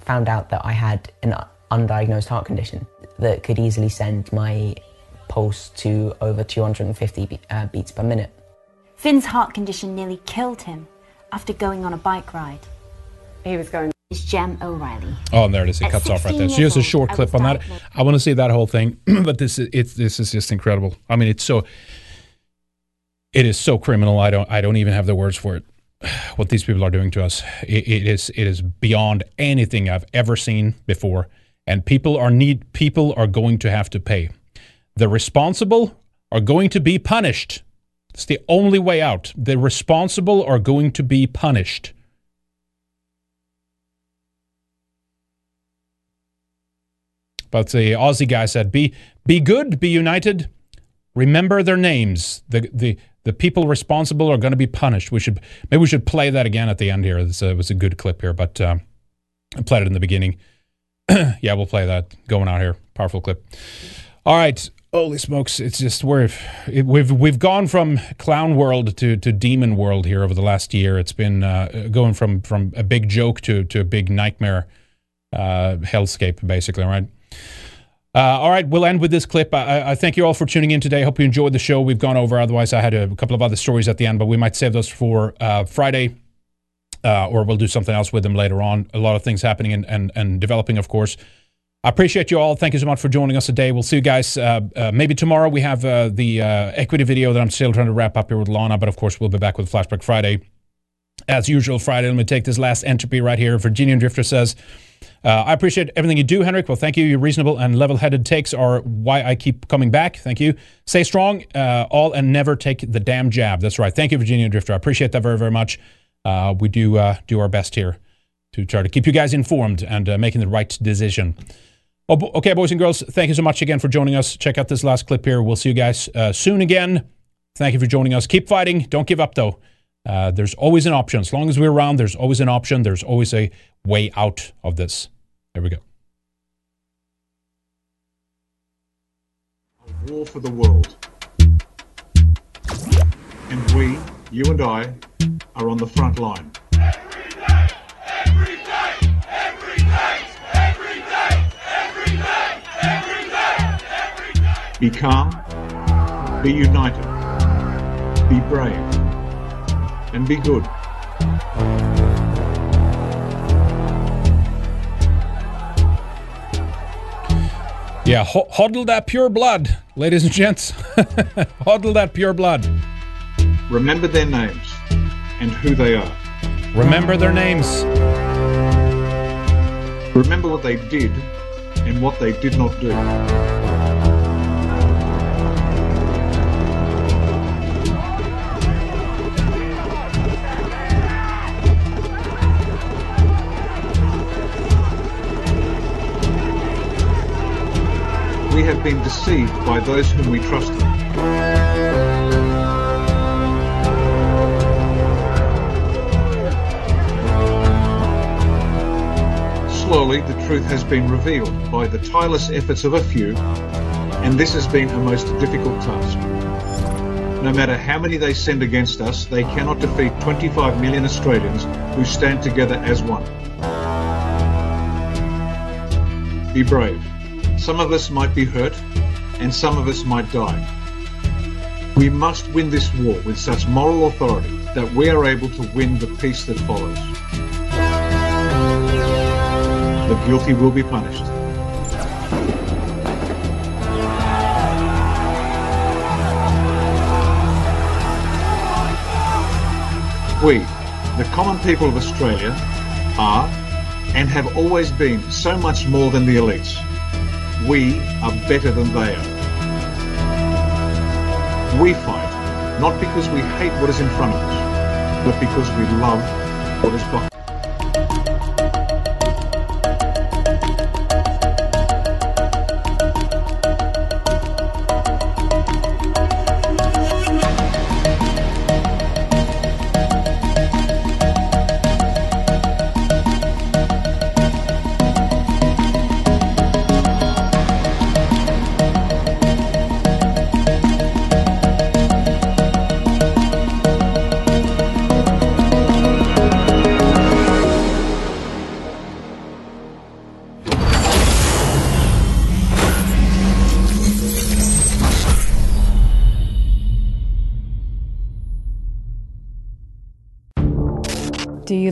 found out that I had an undiagnosed heart condition that could easily send my pulse to over 250 uh, beats per minute. Finn's heart condition nearly killed him after going on a bike ride. He was going. Is Jem O'Reilly. Oh, and there it is. It cuts off right there. She has a short old, clip on that. I want to see that whole thing, but this is it's this is just incredible. I mean, it's so it is so criminal. I don't I don't even have the words for it. What these people are doing to us, it, it is it is beyond anything I've ever seen before, and people are need people are going to have to pay. The responsible are going to be punished. It's the only way out. The responsible are going to be punished. But the Aussie guy said, "Be be good, be united. Remember their names. The the the people responsible are going to be punished. We should maybe we should play that again at the end here. This uh, was a good clip here, but um, I played it in the beginning. yeah, we'll play that going out here. Powerful clip. All right. Holy smokes! It's just we're we've we've gone from clown world to, to demon world here over the last year. It's been uh, going from from a big joke to to a big nightmare uh, hellscape, basically. Right. Uh, all right, we'll end with this clip. I, I, thank you all for tuning in today. I Hope you enjoyed the show. We've gone over. Otherwise, I had a, couple of other stories at the end, but we might save those for uh, Friday, uh, or we'll do something else with them later on. A lot of things happening and, and, and developing, of course. I appreciate you all. Thank you so much for joining us today. We'll see you guys uh, uh, maybe tomorrow. We have uh, the equity video that I'm still trying to wrap up here with Lana, but of course, we'll be back with Flashback Friday. As usual, Friday. Let me take this last entropy right here. Virginian Drifter says, uh, I appreciate everything you do, Henrik. Well, thank you. Your reasonable and level headed takes are why I keep coming back. Thank you. Stay strong, uh, all, and never take the damn jab. That's right. Thank you, Virginia Drifter. I appreciate that very, very much. Uh, we do do our best here to try to keep you guys informed and making the right decision. Okay, boys and girls, thank you so much again for joining us. Check out this last clip here. We'll see you guys uh, soon again. Thank you for joining us. Keep fighting. Don't give up, though. Uh, there's always an option. As long as we're around, there's always an option. There's always a way out of this. There we go. A war for the world. And we, you and I, are on the front line. Be calm, be united, be brave, and be good. Yeah, ho- hodl that pure blood, ladies and gents. huddle that pure blood. Remember their names and who they are. Remember their names. Remember what they did and what they did not do. We have been deceived by those whom we trusted. Slowly, the truth has been revealed by the tireless efforts of a few, and this has been a most difficult task. No matter how many they send against us, they cannot defeat 25 million Australians who stand together as one. Be brave. Some of us might be hurt, and some of us might die. We must win this war with such moral authority that we are able to win the peace that follows. The guilty will be punished. We, the common people of Australia, are and have always been so much more than the elites we are better than they are. We fight, not because we hate what is in front of us, but because we love what is behind. Do